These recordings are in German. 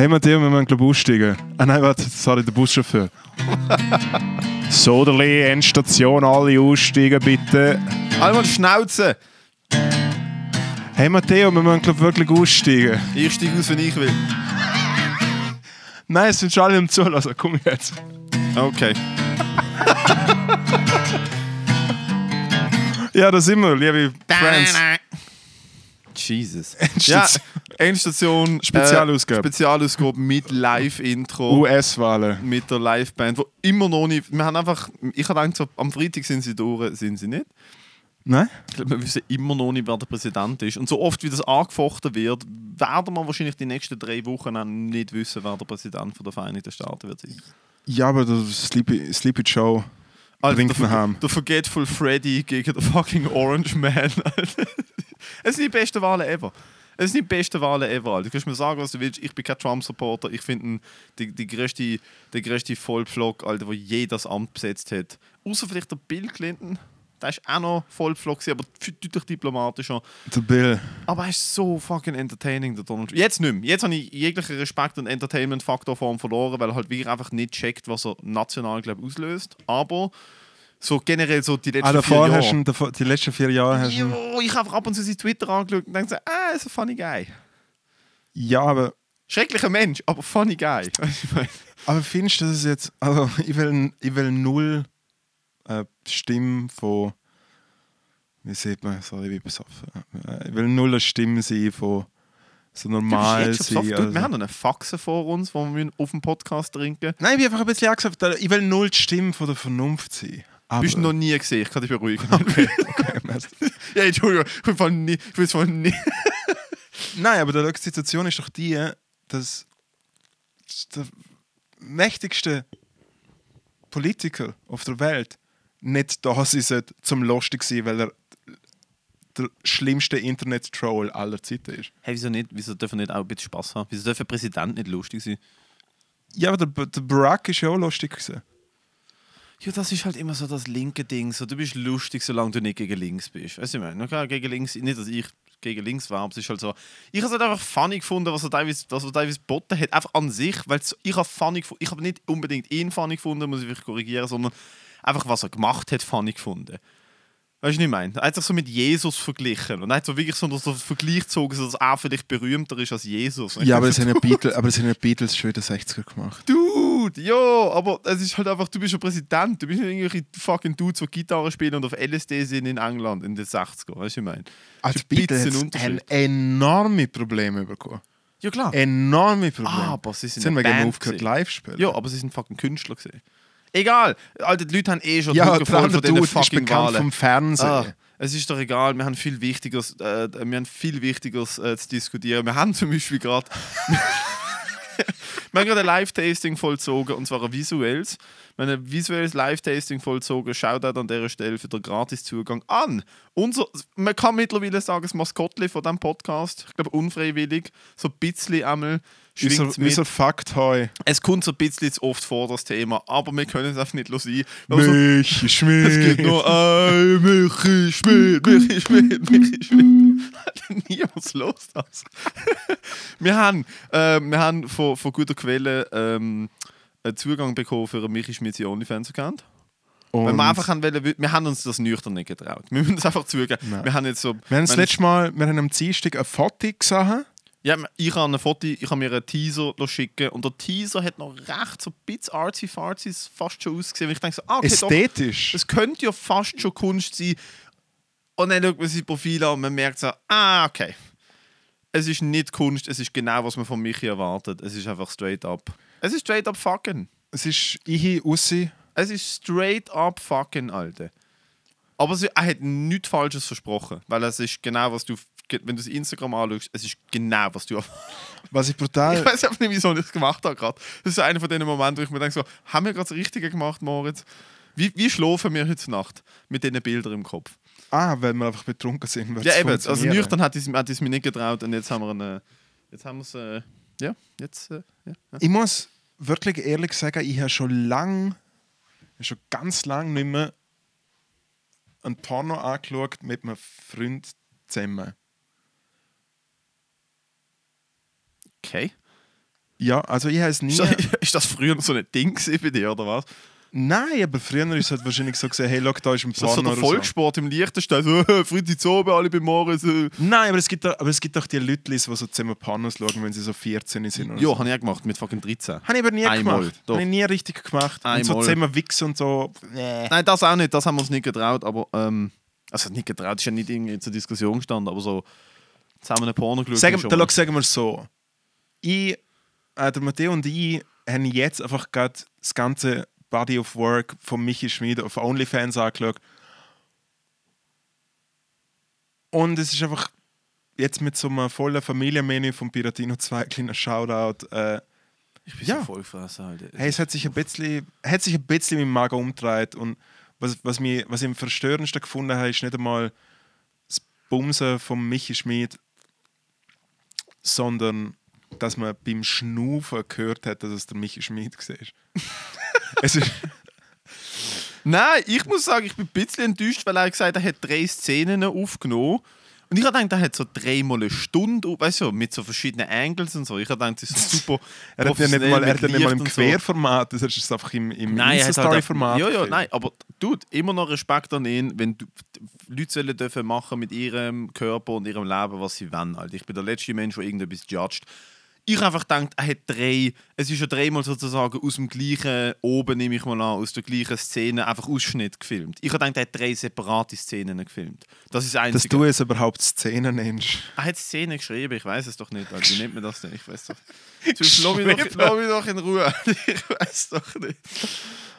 Hey Matteo, wir müssen glaube ich aussteigen. Ah nein, warte, sorry, der Buschauffeur. Soderli, Endstation, alle aussteigen bitte. Einmal Schnauze! Hey Matteo, wir müssen glaube ich wirklich aussteigen. Ich steige aus, wenn ich will. Nein, es sind schon alle im Zulassen. Komm jetzt. Okay. Ja, da sind wir, liebe Friends. Jesus. Endstation. Ja, Endstation. Spezialausgabe. Äh, Spezialausgabe mit Live-Intro. US-Wahlen. mit der Liveband, wo immer noch nicht. Wir haben einfach. Ich habe gedacht, so, am Freitag sind sie durch, sind sie nicht. Nein? Ich glaube, wir wissen immer noch nicht, wer der Präsident ist. Und so oft wie das angefochten wird, werden wir wahrscheinlich die nächsten drei Wochen auch nicht wissen, wer der Präsident von der Vereinigten Staaten wird sein. Ja, aber der Sleepy, Sleepy Joe der, ihn heim. der Forgetful Freddy gegen den fucking Orange Man. Alter. es sind die besten Wahlen ever. Es sind die besten Wahlen ever. Alter. Du kannst mir sagen, was du willst. Ich bin kein Trump-Supporter. Ich finde die, die größte, der größte Vollpflock, Alter, der je das Amt besetzt hat. Außer vielleicht der Bill Clinton. Der ist auch noch Vollpflock, aber deutlich diplomatischer. Der Bill. Aber er ist so fucking entertaining, der Donald Trump. Jetzt nicht mehr. Jetzt habe ich jeglichen Respekt und Entertainment-Faktor vor ihm verloren, weil er halt wirklich einfach nicht checkt, was er national, glaube auslöst. Aber so generell so die letzten Ah, vier Jahre. hast du die letzten vier Jahre hast du. Jo, ich habe einfach ab und zu sein Twitter angeschaut und denke so, ah, ist ein funny guy. Ja, aber, Schrecklicher Mensch, aber funny guy. Ich aber findest du, dass es jetzt. Also, ich will, ich will null äh, Stimme von. Wie sieht man? Sorry, wie besoffen. Ich will null eine Stimme sein von so normal sein. Also. Wir haben noch eine Faxe vor uns, die wir auf dem Podcast trinken. Nein, ich bin einfach ein bisschen angesagt, ich will null die Stimme von der Vernunft sein. Aber, Bist du noch nie gesehen, ich kann dich beruhigen. Okay, okay, ja, Entschuldigung, ich bin von nie. Ich bin von nie. Nein, aber die Situation ist doch die, dass der mächtigste Politiker auf der Welt nicht da sein sollte, zum lustig sein, weil er der schlimmste Internet-Troll aller Zeiten ist. Hey, wieso nicht? Wieso dürfen wir nicht auch ein bisschen Spaß haben? Wieso darf der Präsident nicht lustig sein? Ja, aber der, der Barack ist ja auch lustig gewesen. Ja, das ist halt immer so das linke Ding. So, du bist lustig, solange du nicht gegen links bist. Weißt du, ich meine, okay, gegen links, nicht, dass ich gegen links war, aber es ist halt so. Ich habe es halt einfach funny gefunden, was er teilweise, was er teilweise geboten hat. Einfach an sich, weil ich habe funny gefunden. Ich habe nicht unbedingt ihn funny gefunden, muss ich vielleicht korrigieren, sondern einfach, was er gemacht hat, funny gefunden. Weißt du, was ich meine? Er hat sich so mit Jesus verglichen. Und er hat so wirklich so einen so Vergleich gezogen, dass er vielleicht berühmter ist als Jesus. Ja, aber das haben ja Beatles, aber das haben ja Beatles schon in den 60er gemacht. Dude, ja, aber es ist halt einfach, du bist ein Präsident, du bist nicht irgendwelche fucking Dudes, die Gitarre spielen und auf LSD sind in England in den 60er, weißt du, was ich meine? Also die Beatles haben enorme Probleme bekommen. Ja klar. Enorme Probleme. Ah, aber sie sind wegen Band aufgehört live spielen. Ja, aber sie sind fucking Künstler gesehen. Egal, Alter, die Leute haben eh schon ja voll von diesen fucking Wahlen. vom Fernsehen. Ah, es ist doch egal, wir haben viel Wichtigeres, äh, wir haben viel Wichtigeres äh, zu diskutieren. Wir haben zum Beispiel gerade wir haben gerade ein Live-Tasting vollzogen, und zwar ein visuelles. Wir haben ein visuelles Live-Tasting vollzogen. Shoutout an dieser Stelle für den Gratiszugang an. Unser, man kann mittlerweile sagen, das Maskottli von diesem Podcast, ich glaube unfreiwillig, so ein bisschen einmal schwingt Unser, mit. unser Fakt heu. Es kommt so ein bisschen zu oft vor, das Thema, aber wir können es einfach nicht lassen. Also, Michi Schmidt. es geht nur «Ey, Michi Schmidt, Michi Schmidt, Michi Schmidt». Niemand los das. wir haben, äh, wir haben von, von guter Quelle ähm, einen Zugang bekommen für einen Michi Schmidt OnlyFans-Account. Weil Und wir einfach haben wollen, wir haben uns das nüchtern nicht getraut. Wir müssen es einfach zugeben. Nein. Wir haben jetzt so... wir haben das letzte Mal, wir haben am Dienstag ein Foto gesehen. Ja, ich habe ein Foto, ich habe mir einen Teaser schicken und der Teaser hat noch recht so ein bisschen artsy-fartsy fast schon ausgesehen. Und ich denke so, ah, okay, doch, Ästhetisch. es könnte ja fast schon Kunst sein. Und dann schaut man sein Profil an und man merkt so, ah, okay. Es ist nicht Kunst, es ist genau, was man von Michi erwartet. Es ist einfach straight up. Es ist straight up fucking. Es ist ich, Ussi. Es ist straight up fucking, Alter. Aber sie, er hat nichts Falsches versprochen, weil es ist genau, was du, wenn du das Instagram anschaust, es ist genau, was du Was ich brutal. Ich weiß einfach nicht, wieso ich es gemacht habe gerade. Das ist einer von den Momenten, wo ich mir denke, so, haben wir gerade das Richtige gemacht, Moritz? Wie, wie schlafen wir heute Nacht mit diesen Bildern im Kopf? ah, weil wir einfach betrunken sind. Ja, eben. Also nüchtern hat es mir nicht getraut und jetzt haben wir eine. Jetzt haben wir es. Äh, ja, jetzt. Äh, ja, ja. Ich muss wirklich ehrlich sagen, ich habe schon lang, schon ganz lang nicht mehr ein Porno angeschaut mit einem Freund zusammen. Okay. Ja, also ich es nie... Ist das, ist früher so ein Ding bei dir, oder was? Nein, aber früher ist es halt wahrscheinlich so gesehen, hey, look, da ist ein Ist das so Porno der oder so. Volkssport im Liechtenstein? So, Fritzi Zobe, alle beim Morgen. So. Nein, aber es gibt auch, aber es gibt auch die Leute, die so zusammen Pornos schauen, wenn sie so 14 sind. Oder Ja, so. habe ich auch gemacht, mit fucking 13. Habe ich aber nie Einmal, gemacht. doch. Habe ich nie richtig gemacht. Und so Einmal. zusammen wichsen und so. Nee. Nein, das auch nicht, das haben wir uns nicht getraut, aber. Ähm, also nicht getraut, ist ja nicht irgendwie zur Diskussion gestanden, aber so. Zusammen eine Porno geschaut. Sagen, ist dann sagen wir es so. Ich, äh, der Matteo und ich haben jetzt einfach gerade das ganze Body of Work von Michi Schmid auf OnlyFans angeschaut. Und es ist einfach jetzt mit so einem vollen Familienmenü von Piratino 2 kleiner Shoutout. Äh, Ich bin Ja. so voll gefressen, Alter. hey, es hat sich ein bisschen, hat sich ein bisschen mit dem Magen umgedreht. Und was, was, mich, was ich am verstörendsten gefunden habe, ist nicht einmal das Bumsen von Michi Schmid, sondern dass man beim Schnaufen gehört hat, dass es der Michi Schmid war. es ist, Nein, ich muss sagen, ich bin ein bisschen enttäuscht, weil er gesagt hat, er hat drei Szenen aufgenommen. Und ich habe gedacht, er hat so dreimal eine Stunde, weißt du, mit so verschiedenen Angles und so. Ich habe gedacht, das ist super. er hat ja nicht mal, er hat ja nicht mal im. Querformat, das ist einfach im, im Nein, er hat halt Insta-Story-Format. Ja, ja, gefilmt. nein, aber dude, immer noch Respekt an ihn, wenn du, Leute sollen dürfen machen mit ihrem Körper und ihrem Leben, was sie wollen. Alter. Ich bin der letzte Mensch, der irgendetwas judgt. Ich habe einfach gedacht, er hat drei, es ist ja dreimal sozusagen aus dem gleichen, oben nehme ich mal an, aus der gleichen Szene einfach Ausschnitt gefilmt. Ich habe gedacht, er hat drei separate Szenen gefilmt. Das ist das Dass du es überhaupt Szenen nennst. Er hat Szenen geschrieben, ich weiß es doch nicht. Alter. Wie nennt man das denn? Ich weiß doch. Du, lass, mich doch, lass mich doch in Ruhe. Ich weiß doch nicht.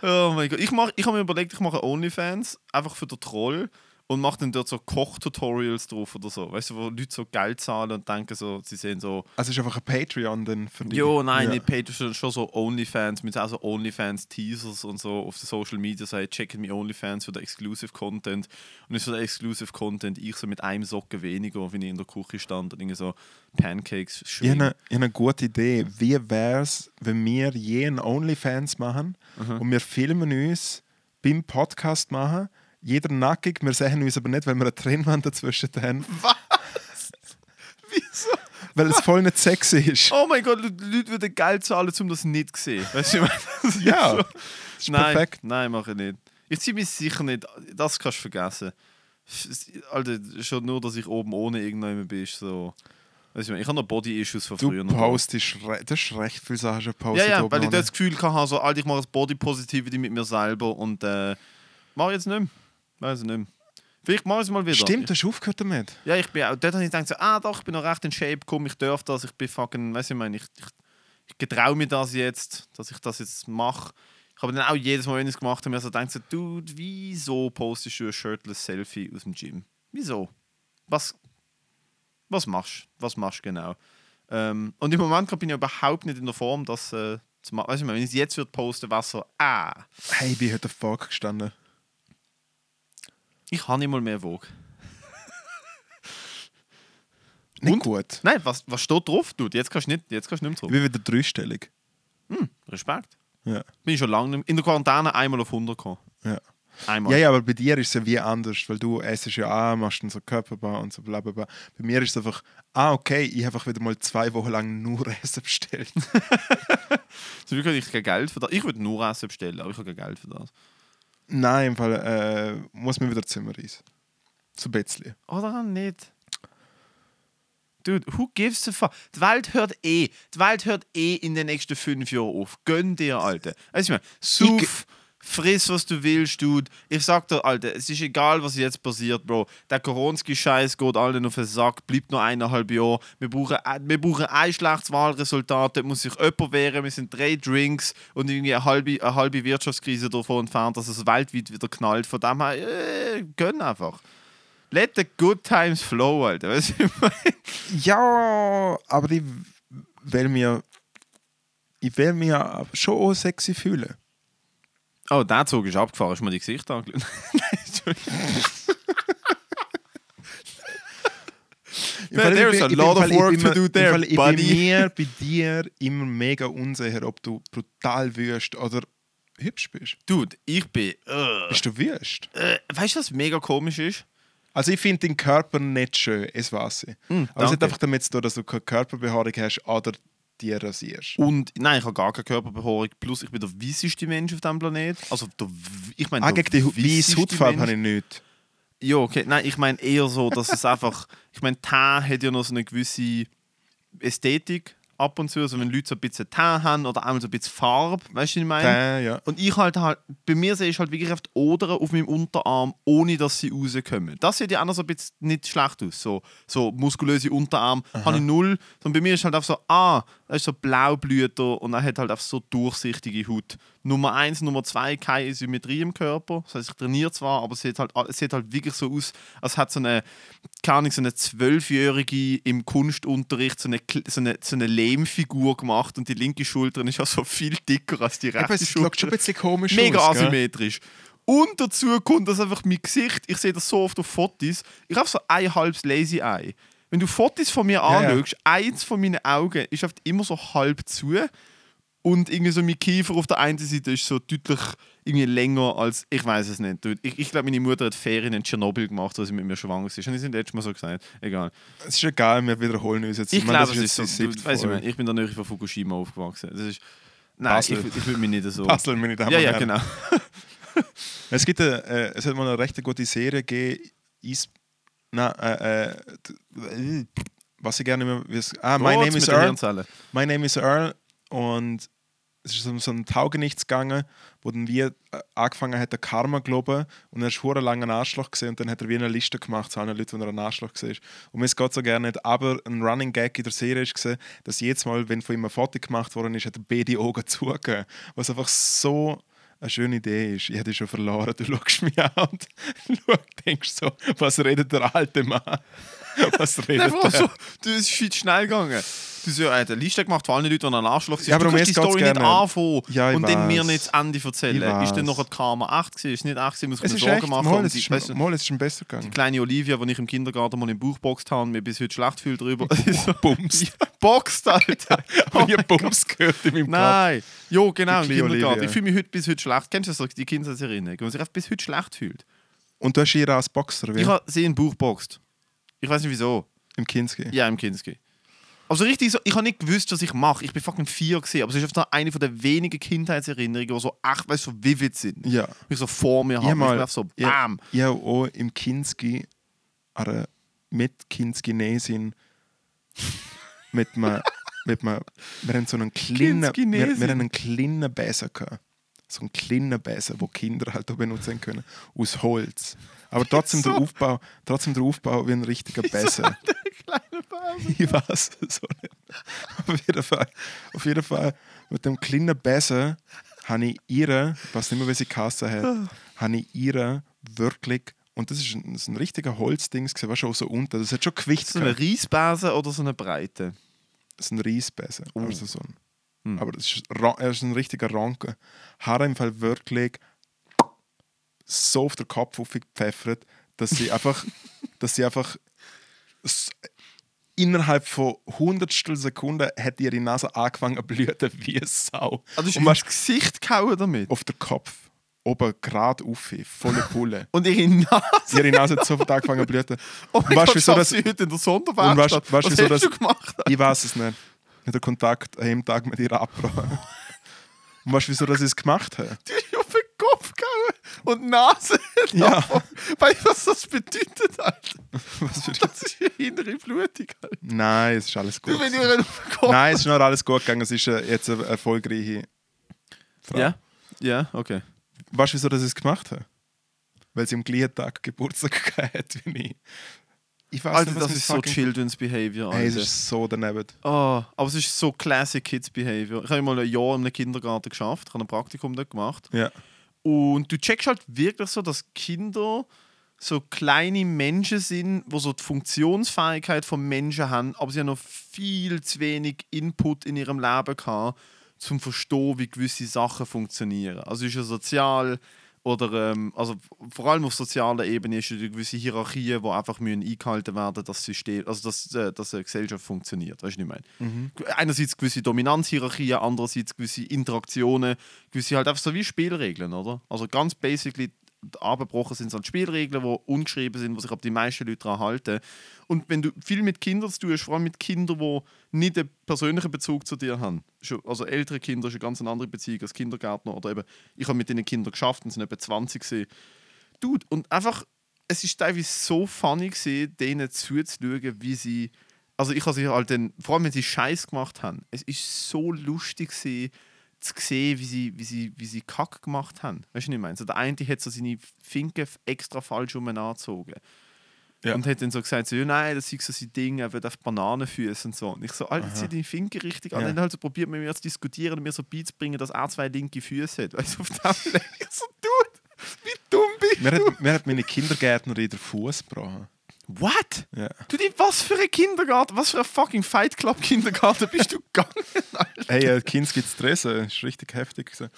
Oh mein Gott. Ich, mach- ich habe mir überlegt, ich mache OnlyFans, einfach für den Troll und mache dann dort so Kochtutorials drauf oder so. Weißt du, wo Leute so Geld zahlen und denken so, sie sehen so. Also es ist einfach ein Patreon dann für dich. Jo, nein, ja. nicht Patreon, schon so OnlyFans, mit auch so OnlyFans-Teasers und so auf den Social Media sagen, checken mir OnlyFans für den Exclusive Content. Und ist für den Exclusive Content ich so mit einem Socken weniger, wenn ich in der Küche stand und irgendwie so Pancakes Ich habe eine, eine gute Idee. Wie wäre es, wenn wir je einen OnlyFans machen Mhm. und wir filmen uns beim Podcast machen, jeder nackig, wir sehen uns aber nicht, weil wir eine Trennwand dazwischen haben, Was? Wieso? weil es voll nicht sexy ist. Oh mein Gott, Leute Leute würden Geld zahlen, um das nicht zu sehen. Weißt du, ich meine, das ist Ja, so- ist nein, perfekt. Nein, mache ich nicht. Ich ziehe mich sicher nicht. Das kannst du vergessen. Alter, schon nur, dass ich oben ohne irgendjemand bin, ist so. Weißt du, ich habe noch Body-Issues von Du früher. noch. postest, das ist recht viele Sachen schon Ja, gepostet. ja, oben weil ich das Gefühl hatte, so, Alter, ich mache das Body Positivity mit mir selber und äh, mache jetzt nicht mehr. Weiß ich nicht mehr. Vielleicht mache ich es mal wieder. Stimmt, hast du aufgehört damit? Ja, ich bin auch, dort habe ich gedacht, so, ah doch, ich bin noch recht in Shape, komm, ich darf das, ich bin fucking, weißt du, ich meine, ich, ich, ich getraue mir das jetzt, dass ich das jetzt mache. Ich habe dann auch jedes Mal, wenn ich es gemacht habe, mir so gedacht, so, Dude, wieso postest du ein shirtless Selfie aus dem Gym? Wieso? Was, was machst du? Was machst du genau? Ähm, und im Moment bin ich überhaupt nicht in der Form, das äh, zu machen. Weißt du, wenn ich es jetzt würde posten, wäre so, ah, Hey, ich bin heute Fuck gestanden. Ich habe nicht mal mehr Vogue. Nicht Und? gut. Nein, was, was steht drauf? Dude, jetzt kannst du nicht, jetzt kannst du nicht mehr Ich zurück. bin wieder dreistellig. Respekt. Ja. Bin ich schon lange nicht mehr- in der Quarantäne einmal auf 100 gekommen. Ja. Einmal. Ja, ja, aber bei dir ist es ja wie anders, weil du essst ja auch, machst dann so Körperbau und so bla bla bla. Bei mir ist es einfach, ah, okay, ich habe einfach wieder mal zwei Wochen lang nur Essen bestellt. Zum Glück habe ich kein Geld für das. Ich würde nur Essen bestellen, aber ich habe kein Geld für das. Nein, im Fall äh, muss mir wieder Zimmer reisen. Ein bisschen. Oder nicht? Dude, who gives a fuck? Die Welt hört eh. Die Welt hört eh in den nächsten fünf Jahren auf. Gönn dir, Alter. Weißt du, ich meine, suff, friss, was du willst, Dude. Ich sag dir, Alter, es ist egal, was jetzt passiert, Bro. Der Koronski-Scheiß geht allen auf den Sack, bleibt noch eineinhalb Jahre. Wir brauchen, äh, wir brauchen ein schlechtes Wahlresultat, da muss sich jemand wehren. Wir sind drei Drinks und irgendwie eine halbe, eine halbe Wirtschaftskrise davon entfernt, dass es weltweit wieder knallt. Von dem her, äh, gönn einfach. Let the good times flow, Alter. Weißt du? Ja, aber ich will mir, ich will mir schon sexy fühlen. Oh, der Zug ist abgefahren. Hast du mir die Gesichter angeschaut? Nein, There's ich a lot of work to do there, Fall, ich buddy. bin mir bei dir immer mega unsicher, ob du brutal wüst oder hübsch bist. Dude, ich bin. Äh, Bist du wüst? äh, weißt du, was mega komisch ist? Also ich finde den Körper nicht schön, es weiß ich. Mm, Aber es hat einfach damit zu tun, dass du keine Körperbehaarung hast oder die rasierst. Und nein, ich habe gar keine Körperbehaarung. Plus, ich bin der weisseste Mensch auf diesem Planet. Also, der, ich meine, Ah, gegen die weiße Hautfarbe habe ich nicht. Ja, okay. Nein, ich meine eher so, dass es einfach. Ich meine, Teint hat ja noch so eine gewisse Ästhetik ab und zu. Also, wenn Leute so ein bisschen Teint haben oder einmal so ein bisschen Farbe, weißt du, was ich meine? Äh, ja. Und ich halt halt, bei mir sehe ich halt wirklich auf die Odern auf meinem Unterarm, ohne dass sie rauskommen. Das sieht ja auch noch so ein bisschen nicht schlecht aus. So, so muskulöse Unterarm habe ich null. Sondern bei mir ist halt einfach so, ah, das ist so Blaublüter und er hat halt einfach so durchsichtige Haut. Nummer eins, Nummer zwei, keine Symmetrie im Körper. Das heißt, ich trainiere zwar, aber es sieht halt, es sieht halt wirklich so aus, als hat so eine, keine Ahnung, so eine Zwölfjährige im Kunstunterricht so eine, so, eine, so eine Lehmfigur gemacht und die linke Schulter ist ja so viel dicker als die rechte es Schulter. schaut schon ein bisschen komisch Mega aus. asymmetrisch. Und dazu kommt das einfach mein Gesicht. Ich sehe das so oft auf Fotos. Ich habe so ein halbes Lazy Eye. Wenn du Fotos von mir Ja, ja. anschaust, eins von meinen Augen ist oft immer so halb zu. Und irgendwie so mein Kiefer auf der einen Seite ist so deutlich irgendwie länger als, ich weiß es nicht. Ich, ich glaube, meine Mutter hat Ferien in Tschernobyl gemacht, als sie mit mir schwanger ist. Und ich sind letztes Mal so gesagt. Egal. Es ist egal, wir wiederholen uns jetzt. Ich meine, glaube, es ist so. Du, siebte weiss ich, ich bin da nicht von Fukushima aufgewachsen. Das ist, nein, ich, Basel. ich würde mich nicht so. Basel, meine Damen ja, ja, genau. Es gibt eine, äh, es hat mal eine recht gute Serie gegeben. Na, äh, äh, was ich gerne immer. Ah, My Name is Earl. My Name is Earl und es ist um so ein Taugenichts gegangen, wo dann wie äh, angefangen hat, der Karma glauben und er ist hure lange ein Arschloch gesehen und dann hat er wie eine Liste gemacht zu allen Leuten, wo er ein Arschloch war. Und mir geht so gerne nicht, aber ein Running Gag in der Serie ist gesehen, dass jedes Mal, wenn von ihm ein Foto gemacht worden ist, hat er beide Augen zugegeben. Was einfach so eine schöne Idee ist. Ich hätte schon verloren. Du schaust mich an und denkst so, was redet der alte Mann? Was redet der? so, du, es ist viel zu schnell gegangen. Du hast ja eine Liste gemacht von allen Leuten, die ein Arschloch sind. Ja, aber du kannst die Story nicht gerne. anfangen Ja, und dann mir nicht das Ende erzählen. Ist dann noch Karma 8 gewesen? Ist nicht 8 gewesen, muss ich mir Sorgen machen. mal, Und es die, ist, weißt du, mal, es ist schon besser gegangen. die kleine Olivia, die ich im Kindergarten mal im Buch geboxt habe, mir bis heute schlecht fühlt darüber. so, Bums. boxt, Alter! Oh, ich Bums gehört in meinem Kopf. Nein! Jo, genau, im Kindergarten. Olivia. Ich fühle mich heute bis heute schlecht. Kennst du das, die Kindheitserinnerung? Wo man sich bis heute schlecht fühlt. Und du hast ihr als Boxer, wie? Ich habe sie im Buch geboxt. Ich weiß nicht wieso. Im Kinski. Ja, im Kinski. Also richtig so, ich habe nicht gewusst, was ich mache. Ich bin fucking vier gesehen, aber es ist einfach eine von der wenigen Kindheitserinnerungen, die so echt, weißt du, so vivid sind. Ja. Ich so vor mir Ich habe. hab Ich mal- einfach so, Ja, bam. ich habe auch im Kinski eine Mit-Kinskinesin mit einem, mit einem, wir haben so einen kleinen, wir, Kinskinesin? wir haben einen kleinen Besen gehabt. So einen kleinen Besen, wo Kinder halt auch benutzen können, aus Holz. Aber trotzdem der Wieso? Aufbau, trotzdem der Aufbau wie ein richtiger. Kleine Base. Ich weiß es so. Auf jeden Fall, auf jeden Fall mit dem kleinen Besen habe ich ihre, ich weiß nicht mehr, wie sie Kasse hat, habe ich ihre wirklich, und das ist ein, das ist ein richtiger Holzding, gewesen, war schon so unter, das hat schon Gewicht So eine. Reisbase oder so eine Breite? Das ist ein Reisbesen. Oh. Also so ein, Hm. Aber das ist, er ist ein richtiger Ranke. Hat im Fall wirklich so auf den Kopf aufgepfeffert, dass sie einfach, dass sie einfach innerhalb von hundertstel Sekunden hat ihre Nase angefangen zu blühen wie eine Sau. Also ist Und weißt, Gesicht gehauen damit. auf den Kopf, oben gerade auf, volle Pulle. Und ihre Nase. ihre Nase hat sofort angefangen zu blühen. Oh mein weißt Gott, wieso das das- sie heute in der Und Sonderwerkstatt. weißt- weißt, Was wieso hast du gemacht? Ich weiß es nicht. Mit der Kontakt an jedem Tag mit ihr abgebrochen. Und weißt du, wieso dass ich es gemacht habe? Die hast du auf den Kopf gehauen und Nase. Ja. du, was das bedeutet, Alter? Was für Das ist eine innere Blutung, Alter. Nein, es ist alles gut. Nein, es ist noch alles gut gegangen. Es ist äh, jetzt eine erfolgreiche Frau. Ja? Ja, okay. Weißt du, wieso dass ich es gemacht habe? Weil sie am gleichen Tag Geburtstag gehabt hat wie ich. Ich weiß Alter, nicht, was das ist so Children's Behavior, Hey, es Alter. ist so daneben. Oh, aber es ist so Classic Kids Behavior. Ich habe mal ein Jahr in einem Kindergarten geschafft, ich habe ein Praktikum dort gemacht. Ja. Und du checkst halt wirklich so, dass Kinder so kleine Menschen sind, wo so die Funktionsfähigkeit von Menschen haben, aber sie haben noch viel zu wenig Input in ihrem Leben gehabt, zum verstehen, wie gewisse Sachen funktionieren. Also ist ja sozial oder ähm, also vor allem auf sozialer Ebene ist eine gewisse Hierarchie, wo einfach müssen eingehalten werden, dass das System, also dass, äh, dass eine Gesellschaft funktioniert. Weißt du, was ich meine? Einerseits gewisse Dominanzhierarchien, andererseits gewisse Interaktionen, gewisse halt einfach so wie Spielregeln, oder? Also ganz basically abgebrochen sind, sind Spielregeln, die ungeschrieben sind, wo sich aber die meisten Leute daran halten. Und wenn du viel mit Kindern zu tun hast, vor allem mit Kindern, die nicht einen persönlichen Bezug zu dir haben, also ältere Kinder ist eine ganz andere Beziehung als Kindergärtner oder eben, ich habe mit diesen Kindern geschafft und sind etwa 20 gewesen. Dude, und einfach, es ist teilweise so funny gewesen, denen zuzuschauen, wie sie, also ich habe sie halt dann, vor allem wenn sie Scheiß gemacht haben, es ist so lustig gewesen, zu sehen, wie sie, wie sie, wie sie Kack gemacht haben. Weißt du, was ich meine? So, der eine hat so seine Finken extra falsch um angezogen. Ja. Und hat dann so gesagt, so, ja, nein, das ist so sein Ding, er wird auf Bananenfüße und so. Und ich so, Alter, zieh deine Finken richtig an. Ja. Und dann halt so probiert mit mir zu diskutieren und mir so beizubringen, dass er zwei linke Füße hat. Weißt du, auf dem Level. Ich so, Dude, wie dumm bist Mir du? hat, mir hat meine Kindergärtnerin den Fuß gebrochen. What? Ja. Du, die, was für ein Kindergarten, was für ein fucking Fight Club Kindergarten bist du gegangen, Alter? Hey, äh, Kind gibt's Dressen, das ist richtig heftig. gewesen.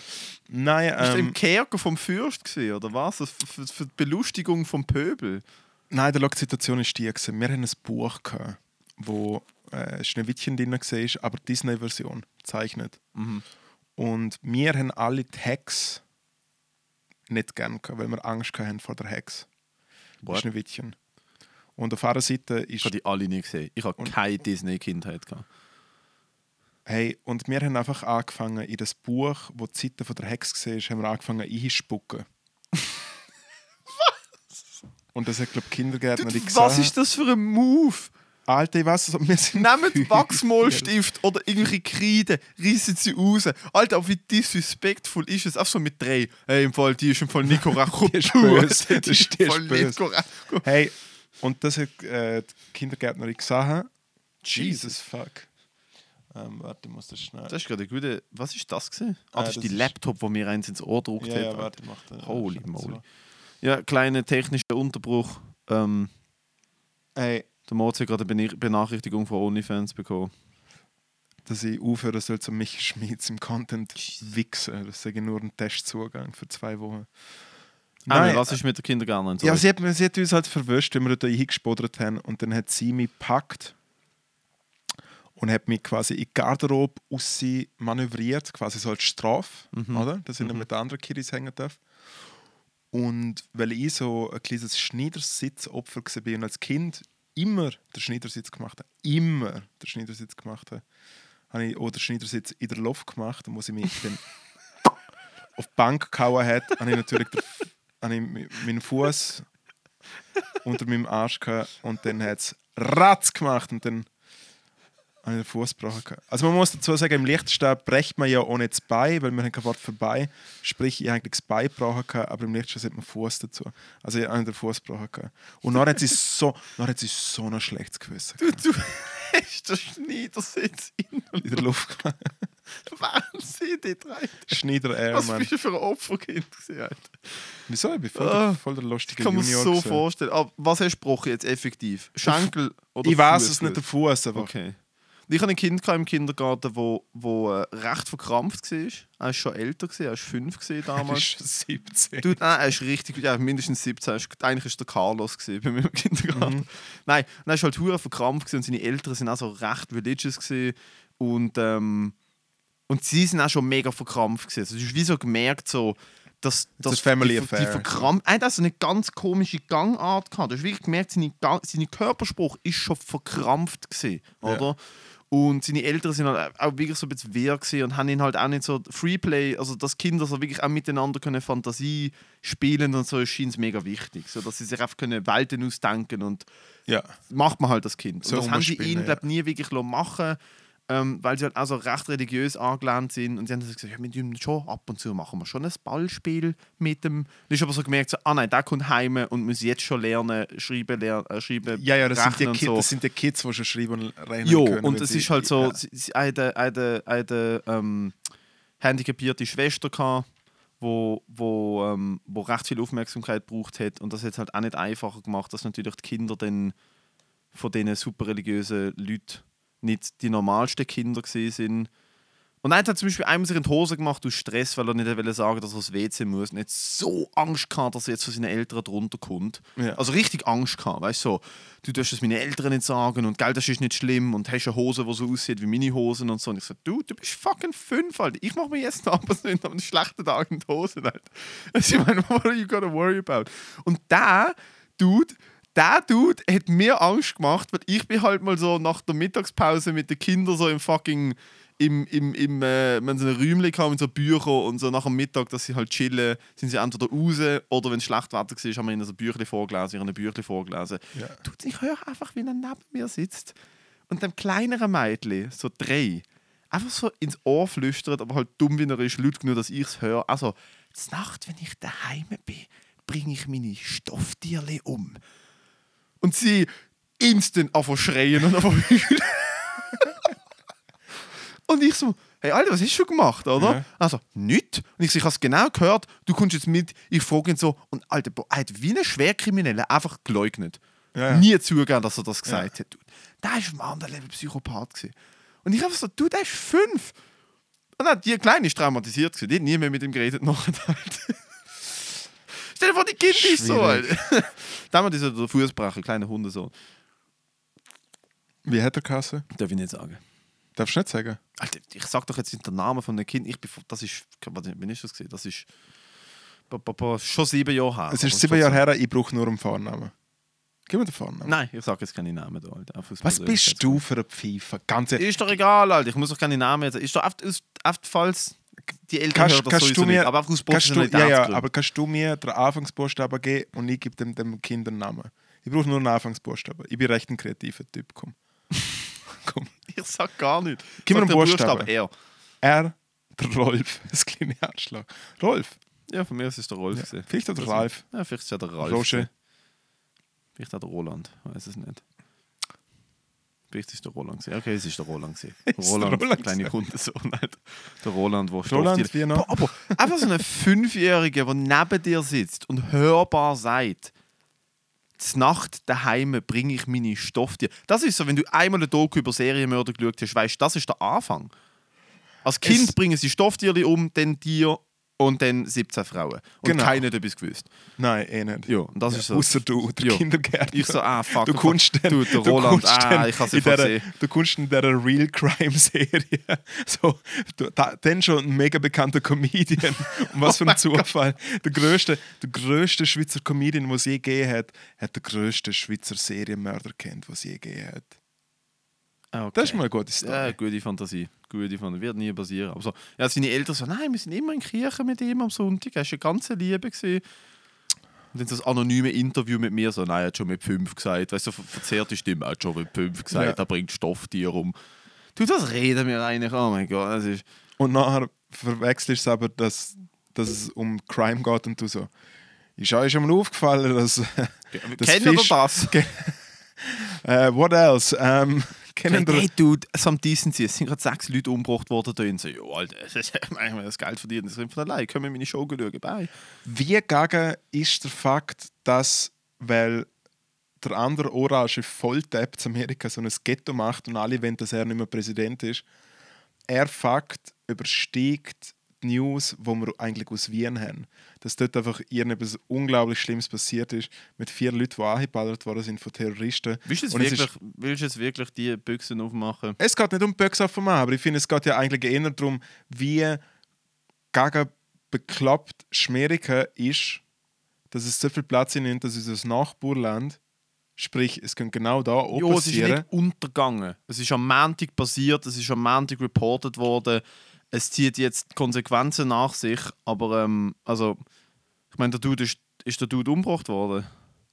Nein, Bist du im ähm, Kerker vom Fürst gesehen oder was? Für, für, für die Belustigung vom Pöbel. nein, die Situation ist die. Gewesen. Wir hatten ein Buch, gehabt, wo äh, Schneewittchen drin war, aber Disney-Version gezeichnet. Mhm. Und wir haben alle die Hex nicht gern gehabt, weil wir Angst hatten vor der Hex. What? Schneewittchen. Und auf einer Seite ist Ich habe die alle nicht gesehen. Ich habe keine Disney-Kindheit gehabt. Hey, und wir haben einfach angefangen, in das Buch, wo die Seite von der Hex war, haben wir angefangen einzuspucken. Was? Und das hat, glaube ich, Kindergärtnerin gesagt. Was ist das für ein Move? Alter, ich weiss, wir sind... Nehmt Wachsmalstift oder irgendwelche Kreide, reissen sie raus. Alter, aber wie disrespektful ist es? Auch so mit drei. Hey, im Fall, die ist im Fall nicht korrekt. Die ist böse. Die ist Die ist böse. Hey, und das hat äh, die Kindergärtnerin gesagt. Jesus fuck. Ähm, warte, ich muss das schnell... Das ist gerade eine gute. Was ist das gesehen? Ah, Äh, das ist das die ist- Laptop, wo mir eins ins Ohr gedruckt ja, hat. ja, warte, mach den, Holy moly. Ja, kleiner technischer Unterbruch. Ähm, Hey, der Moritz hat gerade eine Bena- Benachrichtigung von OnlyFans bekommen. dass ich aufhören soll, zum Michi Schmitz im Content wichsen. Das ich nur ein Testzugang für zwei Wochen. Nein, was ist mit der Kindergärtnerin? Ja, sie hat, sie hat uns halt verwischt, wenn wir da hingespodert haben. Und dann hat sie mich gepackt und hat mich quasi in die Garderobe aus manövriert, quasi so als Strafe, oder? Dass ich nicht mit anderen Kiddies hängen darf. Und weil ich so ein kleines Schneidersitzopfer war und als Kind immer den Schneidersitz gemacht habe, immer den Schneidersitz gemacht habe, habe ich auch den Schneidersitz in der Luft gemacht, und wo sie mich dann auf die Bank gehauen hat, habe ich natürlich den, habe ich meinen Fuß unter meinem Arsch gehabt und dann hat es Ratz gemacht und dann habe ich den Fuß gebrochen. Also man muss dazu sagen, im Lichtstab brecht man ja auch nicht das Bein, weil wir haben kein Wort vorbei. Sprich, ich eigentlich das Bein gebrochen, gehabt, aber im Lichtstab hat man Fuß dazu. Also ich habe den Fuß gebrochen. gehabt. Und dann hat sie so, dann hat sie so ein schlechtes Gewissen gehabt. Du den Schneidersitz in in der Luft. Wahnsinn, die drei. Schneider Air, Was bist du für ein Opferkind gewesen, Alter? Wieso? Ich bin voll, Ah, der, voll der lustige Kann man Junior. so gewesen. vorstellen. Aber was hast du gebrochen jetzt effektiv? Schenkel oder Ich weiß es nicht, der Fuß einfach. Okay. Ich hatte ein Kind im Kindergarten, wo, wo äh, recht verkrampft war. Er war schon älter, gewesen, er war fünf gewesen Er damals. ist schon 17. Du, nein, er ist richtig, ja, mindestens 17. Er ist- Eigentlich war der Carlos bei mir im Kindergarten. Mhm. Nein, und er war halt hure verkrampft gewesen und seine Eltern sind auch so recht religious gewesen. und ähm, und sie sind auch schon mega verkrampft gewesen. Also, du hast wie so gemerkt, so, dass, dass Family die, Affair. die verkrampft. Er hat also eine ganz komische Gangart gehabt. Du hast wirklich gemerkt, seine Körperspruch ist schon verkrampft gewesen, oder? Und seine Eltern sind halt auch wirklich so ein bisschen wehr und haben ihn halt auch nicht so Freeplay, also dass Kinder so wirklich auch miteinander können Fantasie spielen und so, scheint es mega wichtig. So, dass sie sich einfach können Welten ausdenken und Ja. macht man halt das Kind. So und das haben sie ihn, ja. glaube nie wirklich lassen machen ähm, weil sie halt auch so recht religiös angelernt sind. Und sie haben gesagt, ja, wir tun schon ab und zu machen wir schon ein Ballspiel mit dem. Dann ist aber so gemerkt, so, ah nein, der kommt heim und muss jetzt schon lernen, schreiben, lernen, äh, schreiben Ja, ja, das sind, die rechnen und Ki so. das sind die Kids, die schon schreiben und rein Jo, können. und es ist halt so, Ja. sie, sie eine, eine, eine ähm, handicapierte Schwester gehabt, wo, wo, ähm, wo recht viel Aufmerksamkeit gebraucht hat und das hat es halt auch nicht einfacher gemacht, dass natürlich die Kinder dann von diesen super religiösen Leuten nicht die normalsten Kinder gesehen sind Und dann hat zum Beispiel einmal sich in die Hose gemacht aus Stress, weil er nicht wollte sagen, dass er aufs WC muss. Und hat so Angst gehabt, dass er jetzt von seinen Eltern drunter kommt. Ja. Also richtig Angst gehabt, weißt du, so, du darfst es meinen Eltern nicht sagen und Geld, das ist nicht schlimm und hast eine Hose, die so aussieht wie meine Hosen und so. Und ich so, du, du bist fucking fünf, Alter. Ich mache mir jetzt aber nicht an einem schlechten Tag in die Hosen, Alter. Also ich meine, what are you gonna worry about? Und der Dude, der Dude hat mir Angst gemacht, weil ich bin halt mal so nach der Mittagspause mit den Kindern so im fucking im, im, im äh, wenn sie ein Räumchen haben mit so Büchern und so nach dem Mittag, dass sie halt chillen, sind sie entweder raus oder wenn es schlecht Wetter war, haben wir ihnen so Büchlein vorgelesen, ihnen Büchlein vorgelesen. Ja. Dude, ich höre einfach, wie er neben mir sitzt und dem kleineren Mädchen, so drei, einfach so ins Ohr flüstert, aber halt dumm wie er ist, laut genug, dass ich es höre. Also, Nacht, wenn ich daheim bin, bringe ich meine Stofftierli um. Und sie instant einfach schreien und einfach heulen. Und ich so, hey Alter, was hast du gemacht, oder? Ja. Also, nichts. Und ich so, ich habe es genau gehört, du kommst jetzt mit. Ich frage ihn so, und Alter, er hat wie ein Schwerkrimineller einfach geleugnet. Ja, ja. Nie zugegeben, dass er das gesagt hat. Der war ein anderer Level Psychopath. Gewesen. Und ich habe so, du, der ist fünf. Und dann, die Kleine ist traumatisiert. Gewesen. Die hat nie mehr mit ihm geredet. Nachher. Stell dir vor, die Kind ist so. Alter. Damals ist er der Fußbrecher, kleiner Hundesohn. Wie hat er Kasse? Darf ich nicht sagen. Darfst du nicht sagen? Alter, ich sag doch jetzt nicht den Namen von dem Kind. Ich bin, das ist, warte, wann ist das gesehen? Das ist ba, ba, ba, schon sieben Jahre her. Es ist sieben Jahre her, ich brauche nur einen Vornamen. Gib mir den Vornamen. Nein, ich sage jetzt keine Namen da, Alter. Was bist du für ein Pfeifer? Ganz ehrlich. Ist doch egal, Alter. Ich muss doch keine Namen jetzt. Ist doch oft, oft falls die Eltern Kannst, du mir. Aber einfach aus du, ja, ja, aber kannst du mir den Anfangsbuchstaben geben und ich gebe dem, dem Kind einen Namen? Ich brauche nur einen Anfangsbuchstaben. Ich bin recht ein kreativer Typ. Komm. Komm. Ich sag gar nicht. Gib mir einen den Buchstaben. R. R, der Rolf. Das kleine Arschloch. Rolf. Ja, von mir ist es der Rolf. gewesen. Vielleicht auch der Ralf. Ja, vielleicht ist ja der Ralf. Roger. Vielleicht auch der Roland. Weiß es nicht. Vielleicht ist der Roland. gewesen. Okay, es ist der Roland. gewesen. Ist der Roland, Roland kleine Hundesohn. halt. Der Roland, wo Roland, noch? Boah, Aber einfach so ein Fünfjähriger, der neben dir sitzt und hörbar sagt, «Zur Nacht daheim bringe ich meine Stofftiere». Das ist so, wenn du einmal eine Doku über Serienmörder geschaut hast, weißt du, das ist der Anfang. Als Kind Es- bringen sie Stofftiere um, dann Tier und dann 17 Frauen. Und Genau. keiner hat etwas gewusst. Nein, eh nicht. Ja, und das ist so. Außer du, der Ja. Kindergärtner. Ich so, ah, fuck. Du kommst dann, du, der du Roland, kommst ah, ich in dieser, versehen. Du kommst in dieser Real Crime Serie. So, du, da, dann schon ein mega bekannter Comedian. Und was Oh für ein Zufall. Der größte, der größte Schweizer Comedian, den es je gegeben hat, hat der größte Schweizer Serienmörder kennt, was es je gegeben hat. Ah, okay. Das ist mal eine gute Story. Ja, gute Fantasie. Gute Fantasie. Wird nie passieren. Aber so, ja, seine Eltern so, nein, wir sind immer in der Kirche mit ihm am Sonntag. Er war eine ganze Liebe. Gewesen. Und dann so das anonyme Interview mit mir, so, nein, er hat schon mit fünf gesagt. Weißt du, so ver verzerrte Stimme, er hat schon mit fünf gesagt, Ja. er bringt Stofftiere um. Du, das reden wir eigentlich. Oh mein Gott, das ist. Und nachher verwechselst du aber, dass, dass es um Crime geht und du so. Ist euch schon mal aufgefallen, dass. das Kennen Fisch- das? Äh, what else? Ähm, kennen Hey, dude, some decency. Es sind gerade sechs Leute umgebracht worden. Da so, jo, Alter, manchmal das Geld verdienen. Das sind von allein. Können wir meine Show schauen? Bye. Wie gegen ist der Fakt, dass, weil der andere Orange Volltap zu Amerika so ein Ghetto macht und alle wollen, dass er nicht mehr Präsident ist, er Fakt übersteigt die News, wo wir eigentlich aus Wien haben. Dass dort einfach irgendetwas unglaublich Schlimmes passiert ist, mit vier Leuten, die angeballert worden sind von Terroristen. Willst du jetzt, wirklich, ist- willst du jetzt wirklich die Büchsen aufmachen? Es geht nicht um Böcks auf aber ich finde, es geht ja eigentlich eher darum, wie gegen bekloppt Schmerika ist, dass es so viel Platz nimmt, dass unser Nachbarland, sprich, es könnte genau da auch Ja, es ist passieren. nicht untergegangen. Es ist am Montag passiert, es ist am Montag reported worden. Es zieht jetzt Konsequenzen nach sich, aber ähm, also, ich meine, der Dude ist, ist der Dude umgebracht worden.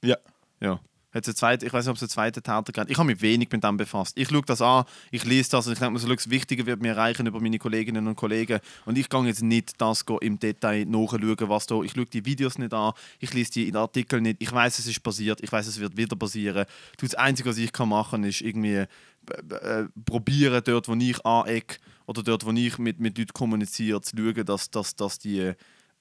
Ja. Ja. Hat's eine zweite, ich weiß nicht, ob es einen zweiten Täter gab. Ich habe mich wenig mit dem befasst. Ich schaue das an, ich lese das und ich denke mir so, das Wichtige wird mir erreichen über meine Kolleginnen und Kollegen. Und ich gehe jetzt nicht das im Detail nachschauen, was da. Ich schaue die Videos nicht an, ich lese die Artikel nicht. Ich weiß, es ist passiert, ich weiß, es wird wieder passieren. Das Einzige, was ich kann machen ist irgendwie äh, äh, probieren, dort, wo ich anecke oder dort, wo ich mit, mit Leuten kommuniziere, zu schauen, dass, dass, dass die.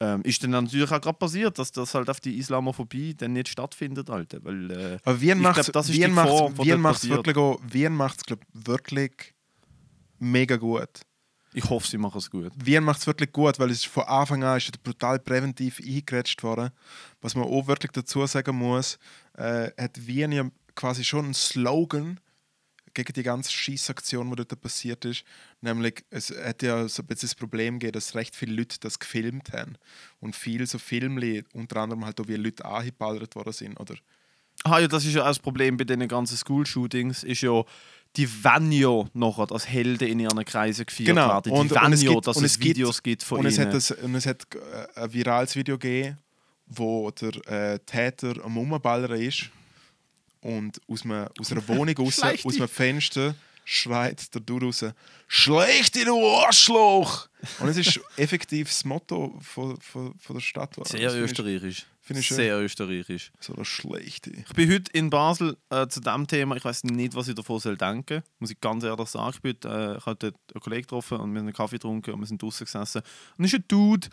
Ähm, ist dann natürlich auch gerade passiert, dass das halt auf die Islamophobie dann nicht stattfindet, Alter. Weil, äh, Aber Wien macht Wien macht's- Wien macht's passiert. wirklich, auch- Wien macht's, glaub, wirklich mega gut. Ich hoffe, sie machen es gut. Wien macht es wirklich gut, weil es von Anfang an ist brutal präventiv eingegrätscht worden. Was man auch wirklich dazu sagen muss, äh, hat Wien ja quasi schon einen Slogan gegen die ganze Schießaktion, die dort passiert ist. Nämlich, es hat ja so ein bisschen das Problem gegeben, dass recht viele Leute das gefilmt haben. Und viele so Filme, unter anderem halt auch wie Leute angeballert worden sind. Oder Ah ja, das ist ja auch das Problem bei den ganzen School-Shootings, ist ja, die wollen ja nachher als Helden in ihren Kreisen gefeiert Genau. werden. Die Und- es ja, gibt- dass und es, es gibt- Videos gibt von und es, ihnen. hat das, und es hat äh, ein virales Video gegeben, wo der äh, Täter am Umballern ist und aus, einem, aus einer Wohnung raus, aus einem Fenster schreit der Dur raus «Schleich dich, du Arschloch!» Und es ist effektiv das Motto von, von, von der Stadt. Sehr ich- österreichisch. finde ich schön. Sehr österreichisch. So das «Schleich dich». Ich bin heute in Basel äh, zu diesem Thema. Ich weiß nicht, was ich davon soll denken Muss ich ganz ehrlich sagen. Ich, bin, äh, ich habe dort einen Kollegen getroffen und wir haben einen Kaffee getrunken und wir sind draußen gesessen. Und es ist ein Dude.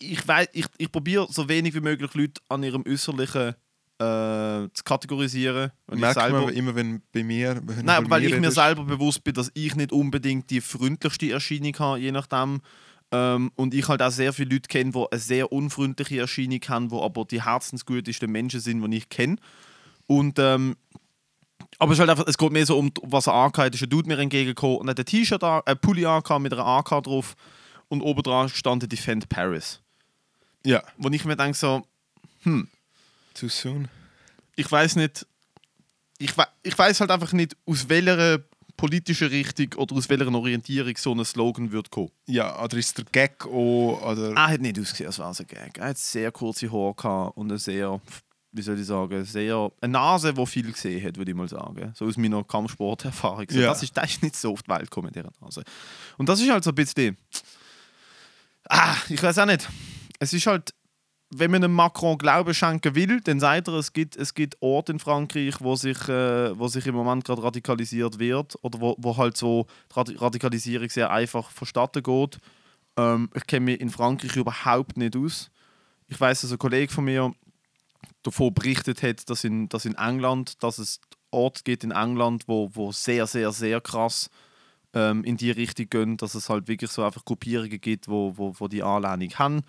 Ich, weiss, ich, ich probiere so wenig wie möglich Leute an ihrem Äußerlichen äh, zu kategorisieren. Und ich Merkt selber, man immer, wenn bei mir... Wenn Nein, bei weil ich mir redest. selber bewusst bin, dass ich nicht unbedingt die freundlichste Erscheinung habe, je nachdem. Ähm, und ich halt auch sehr viele Leute kenne, die eine sehr unfreundliche Erscheinung haben, die aber die herzensgutesten Menschen sind, die ich kenne. Und ähm, aber es, halt einfach, es geht mehr so um, was er angehabt ist. Ein Dude mir entgegengekommen und hat ein T-Shirt, ein Pulli angehabt mit einer AK drauf und oben dran stand Defend Paris. Ja, Wo ich mir denke so, too soon. ich weiß nicht, ich, we ich weiß halt einfach nicht, aus welcher politischen Richtung oder aus welcher Orientierung so ein Slogan wird kommen. Ja, oder ist der Gag auch... Oder Er hat nicht ausgesehen, als wäre es ein Gag. Er hat sehr kurze Haare gehabt und eine sehr, wie soll ich sagen, sehr, eine Nase, die viel gesehen hat, würde ich mal sagen. So aus meiner Kampfsporterfahrung. So, Ja. das, ist, das ist nicht so die Welt gekommen, diese Nase. Und das ist halt so ein bisschen. Ah, ich weiß auch nicht. Es ist halt, wenn man einem Macron Glauben schenken will, dann sagt er, es gibt, es gibt Orte in Frankreich, wo sich, äh, wo sich im Moment gerade radikalisiert wird oder wo, wo halt so Radikalisierung sehr einfach vonstatten geht. Ähm, ich kenne mich in Frankreich überhaupt nicht aus. Ich weiß, dass ein Kollege von mir davon berichtet hat, dass in, dass in England, dass es Orte gibt in England, wo, wo sehr, sehr, sehr krass ähm, in die Richtung gehen, dass es halt wirklich so einfach Gruppierungen gibt, wo, wo, wo die Anlehnung haben.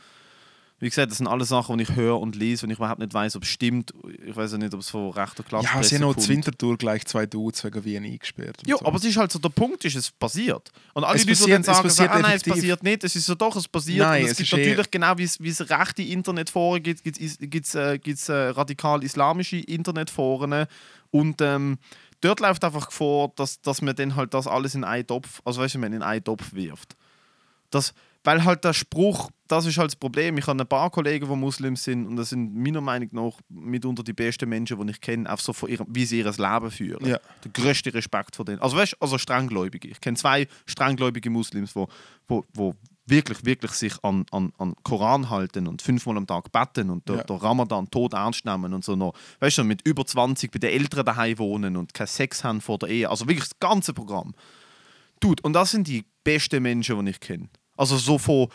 Wie gesagt, das sind alles Sachen, die ich höre und lese und ich überhaupt nicht weiß, ob es stimmt. Ich weiß ja nicht, ob es von rechter Klasse Ja, sie haben noch zur Wintertour gleich zwei Dudes wegen Wien eingesperrt. ja, so. aber es ist halt so, der Punkt ist, es passiert. Und alle Es Leute, die passiert- dann sagen, es so, passiert ah, nein, es passiert nicht, es ist so doch, es passiert. Nein, es, es gibt eh- natürlich genau, wie es, wie es rechte Internetforen gibt, gibt es gibt's, äh, gibt's, äh, radikal-islamische Internetforen und ähm, dort läuft einfach vor, dass, dass man dann halt das alles in einen Topf, also weißt du, in einen Topf wirft. Das, weil halt der Spruch, das ist halt das Problem. Ich habe ein paar Kollegen, die Muslims sind und das sind meiner Meinung nach mitunter die besten Menschen, die ich kenne, auch so von ihrem, wie sie ihr Leben führen. Ja. Der größte Respekt vor denen. Also weißt, also strenggläubige. Ich kenne zwei strenggläubige Muslims, wo, wo, wo wirklich, wirklich sich an, an, an Koran halten und fünfmal am Tag beten und der, Ja. der Ramadan tot ernst nehmen und so noch. Weißt du, mit über 20 bei den Eltern daheim wohnen und keinen Sex haben vor der Ehe. Also wirklich das ganze Programm. Dude, und das sind die besten Menschen, die ich kenne. Also so von.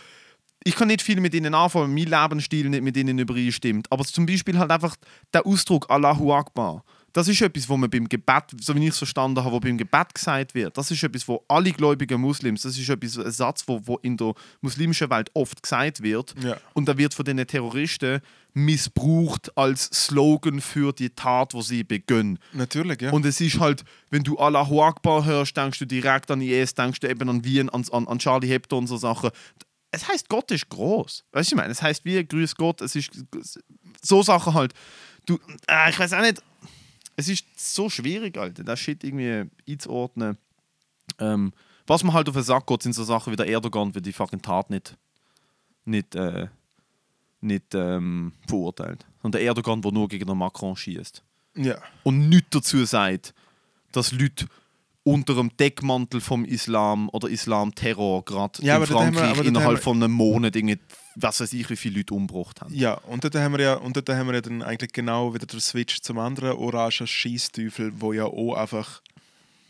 Ich kann nicht viel mit ihnen anfangen, mein Lebensstil nicht mit ihnen übereinstimmt. Aber zum Beispiel halt einfach der Ausdruck Allahu Akbar. Das ist etwas, wo man beim Gebet, so wie ich es verstanden habe, wo beim Gebet gesagt wird. Das ist etwas, wo alle gläubigen Muslims, das ist etwas, ein Satz, wo, wo in der muslimischen Welt oft gesagt wird. Ja. Und der wird von den Terroristen missbraucht als Slogan für die Tat, wo sie begönnen. Natürlich, ja. Und es ist halt, wenn du Allahu Akbar hörst, denkst du direkt an IS, denkst du eben an Wien, an, an, an Charlie Hebdo und so Sachen. Es heißt, Gott ist groß. Weißt du, ich meine, es heißt wie Grüß Gott, es ist so Sachen halt. Du, äh, ich weiß auch nicht, es ist so schwierig, Alter, das Shit irgendwie einzuordnen. Ähm, was man halt auf den Sack geht, sind so Sachen wie der Erdogan, wie die fucking Tat nicht, nicht, äh, nicht ähm, verurteilt. Und der Erdogan, der nur gegen den Macron schießt ja. und nichts dazu sagt, dass Leute unter dem Deckmantel vom Islam oder Islam-Terror gerade Ja, in wir- Frankreich haben innerhalb wir- von einem Monat irgendwie, was weiß ich, wie viele Leute umgebracht haben. Ja, und dort haben wir ja, und dort haben wir ja dann eigentlich genau wieder den Switch zum anderen orangen Schießteufel, wo ja auch einfach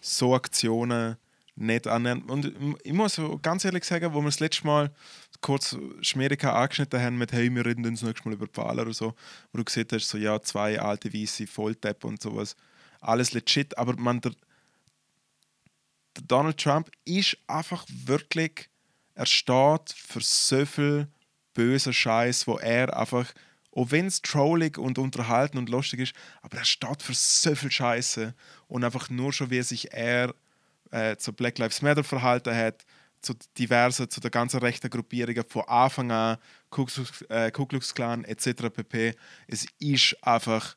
so Aktionen nicht annehmen. Und ich muss ganz ehrlich sagen, wo wir das letzte Mal kurz Schmerika angeschnitten haben mit «Hey, wir reden dann das nächste Mal über Wahlen» oder so, wo du gesehen hast, so ja, zwei alte Weisse, Volltepp und sowas, alles legit, aber man, der Donald Trump ist einfach wirklich, er steht für so viel böser Scheiß, wo er einfach, auch wenn es trollig und unterhalten und lustig ist, aber er steht für so viel Scheiße und einfach nur schon, wie sich er äh, zu Black Lives Matter verhalten hat, zu diversen, zu der ganzen rechten Gruppierungen von Anfang an, Ku äh, Ku Klux Klan etc. pp. Es ist einfach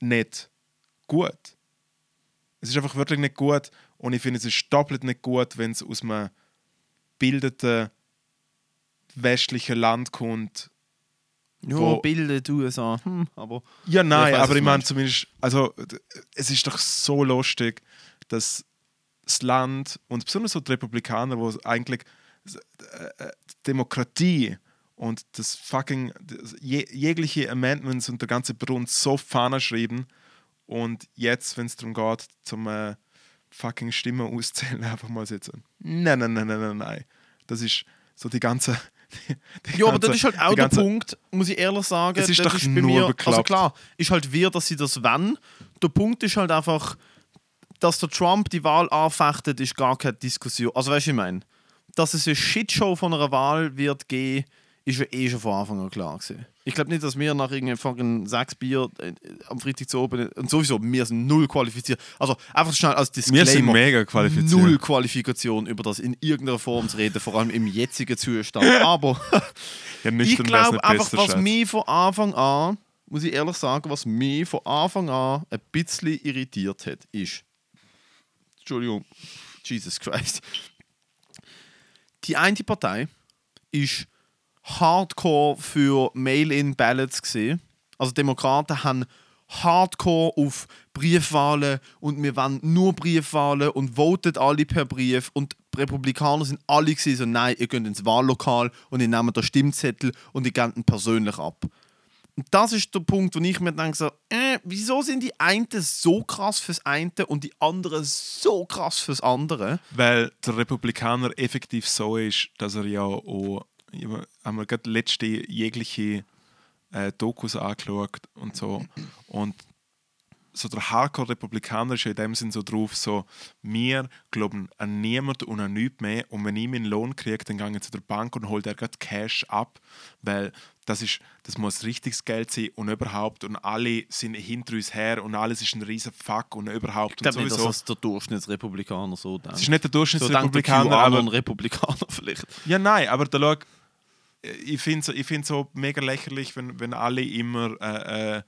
nicht gut. Es ist einfach wirklich nicht gut und ich finde, es ist doppelt nicht gut, wenn es aus einem bildeten westlichen Land kommt. Ja, Wo- Bilder, du so. Hm, aber Ja, nein, ich weiß, aber ich meine zumindest, also es ist doch so lustig, dass das Land und besonders so die Republikaner, wo eigentlich äh, Demokratie und das fucking das, je, jegliche Amendments und der ganze Brunnen so fahne schreiben und jetzt, wenn es darum geht, zum äh, fucking Stimmen auszählen, einfach mal sitzen. Nein, nein, nein, nein, nein, nein. Das ist so die ganze. Die, die Ja, aber ganze- das ist halt auch die der ganze- Punkt, muss ich ehrlich sagen. Es ist das doch bei nur mir, Also klar, ist halt wir, dass sie das wollen. Der Punkt ist halt einfach, dass der Trump die Wahl anfechtet, ist gar keine Diskussion. Also weißt du, ich meine, dass es eine Shitshow von einer Wahl wird geben, ist ja eh schon von Anfang an klar gewesen. Ich glaube nicht, dass wir nach irgendeinem fucking sechs Bier äh, am Freitag zu oben und sowieso, wir sind null qualifiziert. Also einfach schnell als Disclaimer. Wir sind mega qualifiziert. Null Qualifikation über das in irgendeiner Form zu reden, vor allem im jetzigen Zustand. Aber Ja, ich glaube einfach, was mich von Anfang an, muss ich ehrlich sagen, was mich von Anfang an ein bisschen irritiert hat, ist. Entschuldigung, Jesus Christ. Die eine Partei ist hardcore für Mail-in-Ballots gesehen. Also Demokraten haben hardcore auf Briefwahlen und wir wollen nur Briefwahlen und votet alle per Brief und die Republikaner sind alle so nein, ihr geht ins Wahllokal und ihr nehmt den Stimmzettel und ihr gebt ihn persönlich ab. Und das ist der Punkt, wo ich mir denke, so, äh, wieso sind die einen so krass fürs eine und die anderen so krass fürs andere? Weil der Republikaner effektiv so ist, dass er ja auch, ich haben wir gerade letzte jegliche äh, Dokus angeschaut und so. Und so der Hardcore-Republikaner ist ja in dem Sinn so drauf, so, wir glauben an niemand und an nichts mehr und wenn ich meinen Lohn kriege, dann gehe ich zu der Bank und hole der gerade Cash ab, weil das, ist, das muss richtiges Geld sein und überhaupt und alle sind hinter uns her und alles ist ein riesen Fuck und überhaupt Ich glaube nicht, dass das der Durchschnittsrepublikaner so denkt. Es ist nicht der so Durchschnittsrepublikaner, QAnon aber Republikaner vielleicht. Ja, nein, aber da schau, ich finde es ich find's so mega lächerlich, wenn, wenn alle immer äh, äh,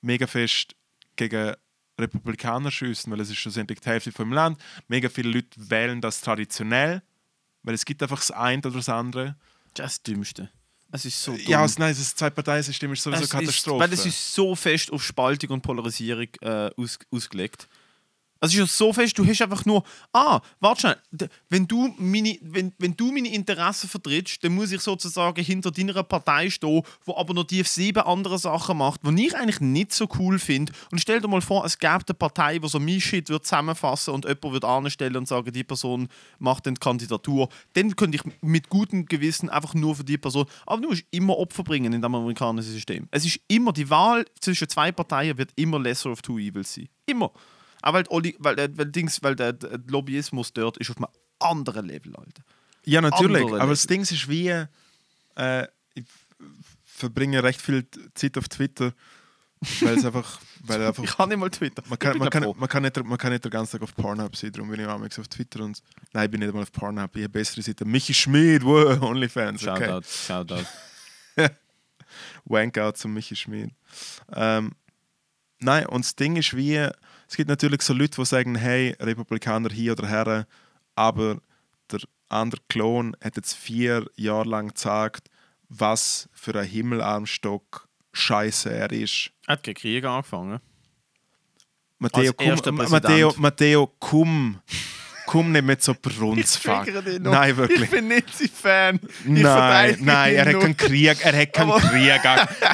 mega fest gegen Republikaner schießen, weil es ist schlussendlich die Hälfte vom Land. Mega viele Leute wählen das traditionell, weil es gibt einfach das eine oder das andere. Das ist das Dümmste. Es ist so dumm. Ja, es, nein, es ist zwei Parteien-System ist sowieso es Katastrophe. Ist, weil es ist so fest auf Spaltung und Polarisierung äh, aus, ausgelegt. Also ist ja so fest, du hast einfach nur, ah, warte schnell, wenn du, meine, wenn, wenn du meine Interessen vertrittst, dann muss ich sozusagen hinter deiner Partei stehen, wo aber noch die sieben andere Sachen macht, die ich eigentlich nicht so cool finde. Und stell dir mal vor, es gäbe eine Partei, die so mein Shit wird zusammenfassen und jemand wird anstellen und sagen, die Person macht dann die Kandidatur. Dann könnte ich mit gutem Gewissen einfach nur für die Person, aber du musst immer Opfer bringen in dem amerikanischen System. Es ist immer, die Wahl zwischen zwei Parteien wird immer lesser of two evils sein. Immer. Auch weil, Oli- weil, der- weil, Dings, weil der, der Lobbyismus dort ist auf einem anderen Level, Alter. Ja, natürlich. andere Aber das. Ding ist wie, äh, ich verbringe recht viel Zeit auf Twitter, weil es einfach, weil einfach Ich habe nicht mal Twitter. Man kann, man, kann, man, kann nicht, man kann nicht den ganzen Tag auf Pornhub sein, darum bin ich auch auf Twitter und. Nein, ich bin nicht mal auf Pornhub, ich habe bessere Seiten. Michi Schmid, wow, Onlyfans, okay. Shoutout, Shoutout. Wankout zum Michi Schmid. Ähm, nein, und das Ding ist wie, es gibt natürlich so Leute, die sagen, hey, Republikaner hier oder her, aber der andere Klon hat jetzt vier Jahre lang gesagt, was für ein Himmelarmstock Scheiße er ist. Er hat keinen Krieg angefangen. Matteo, Als komm. Matteo, Matteo, komm. Komm nicht mit so Brunzfuck. Nein, wirklich. Ich bin nicht sein Fan. Ich Nein, nein, er hat keinen Krieg, er hat keinen Krieg.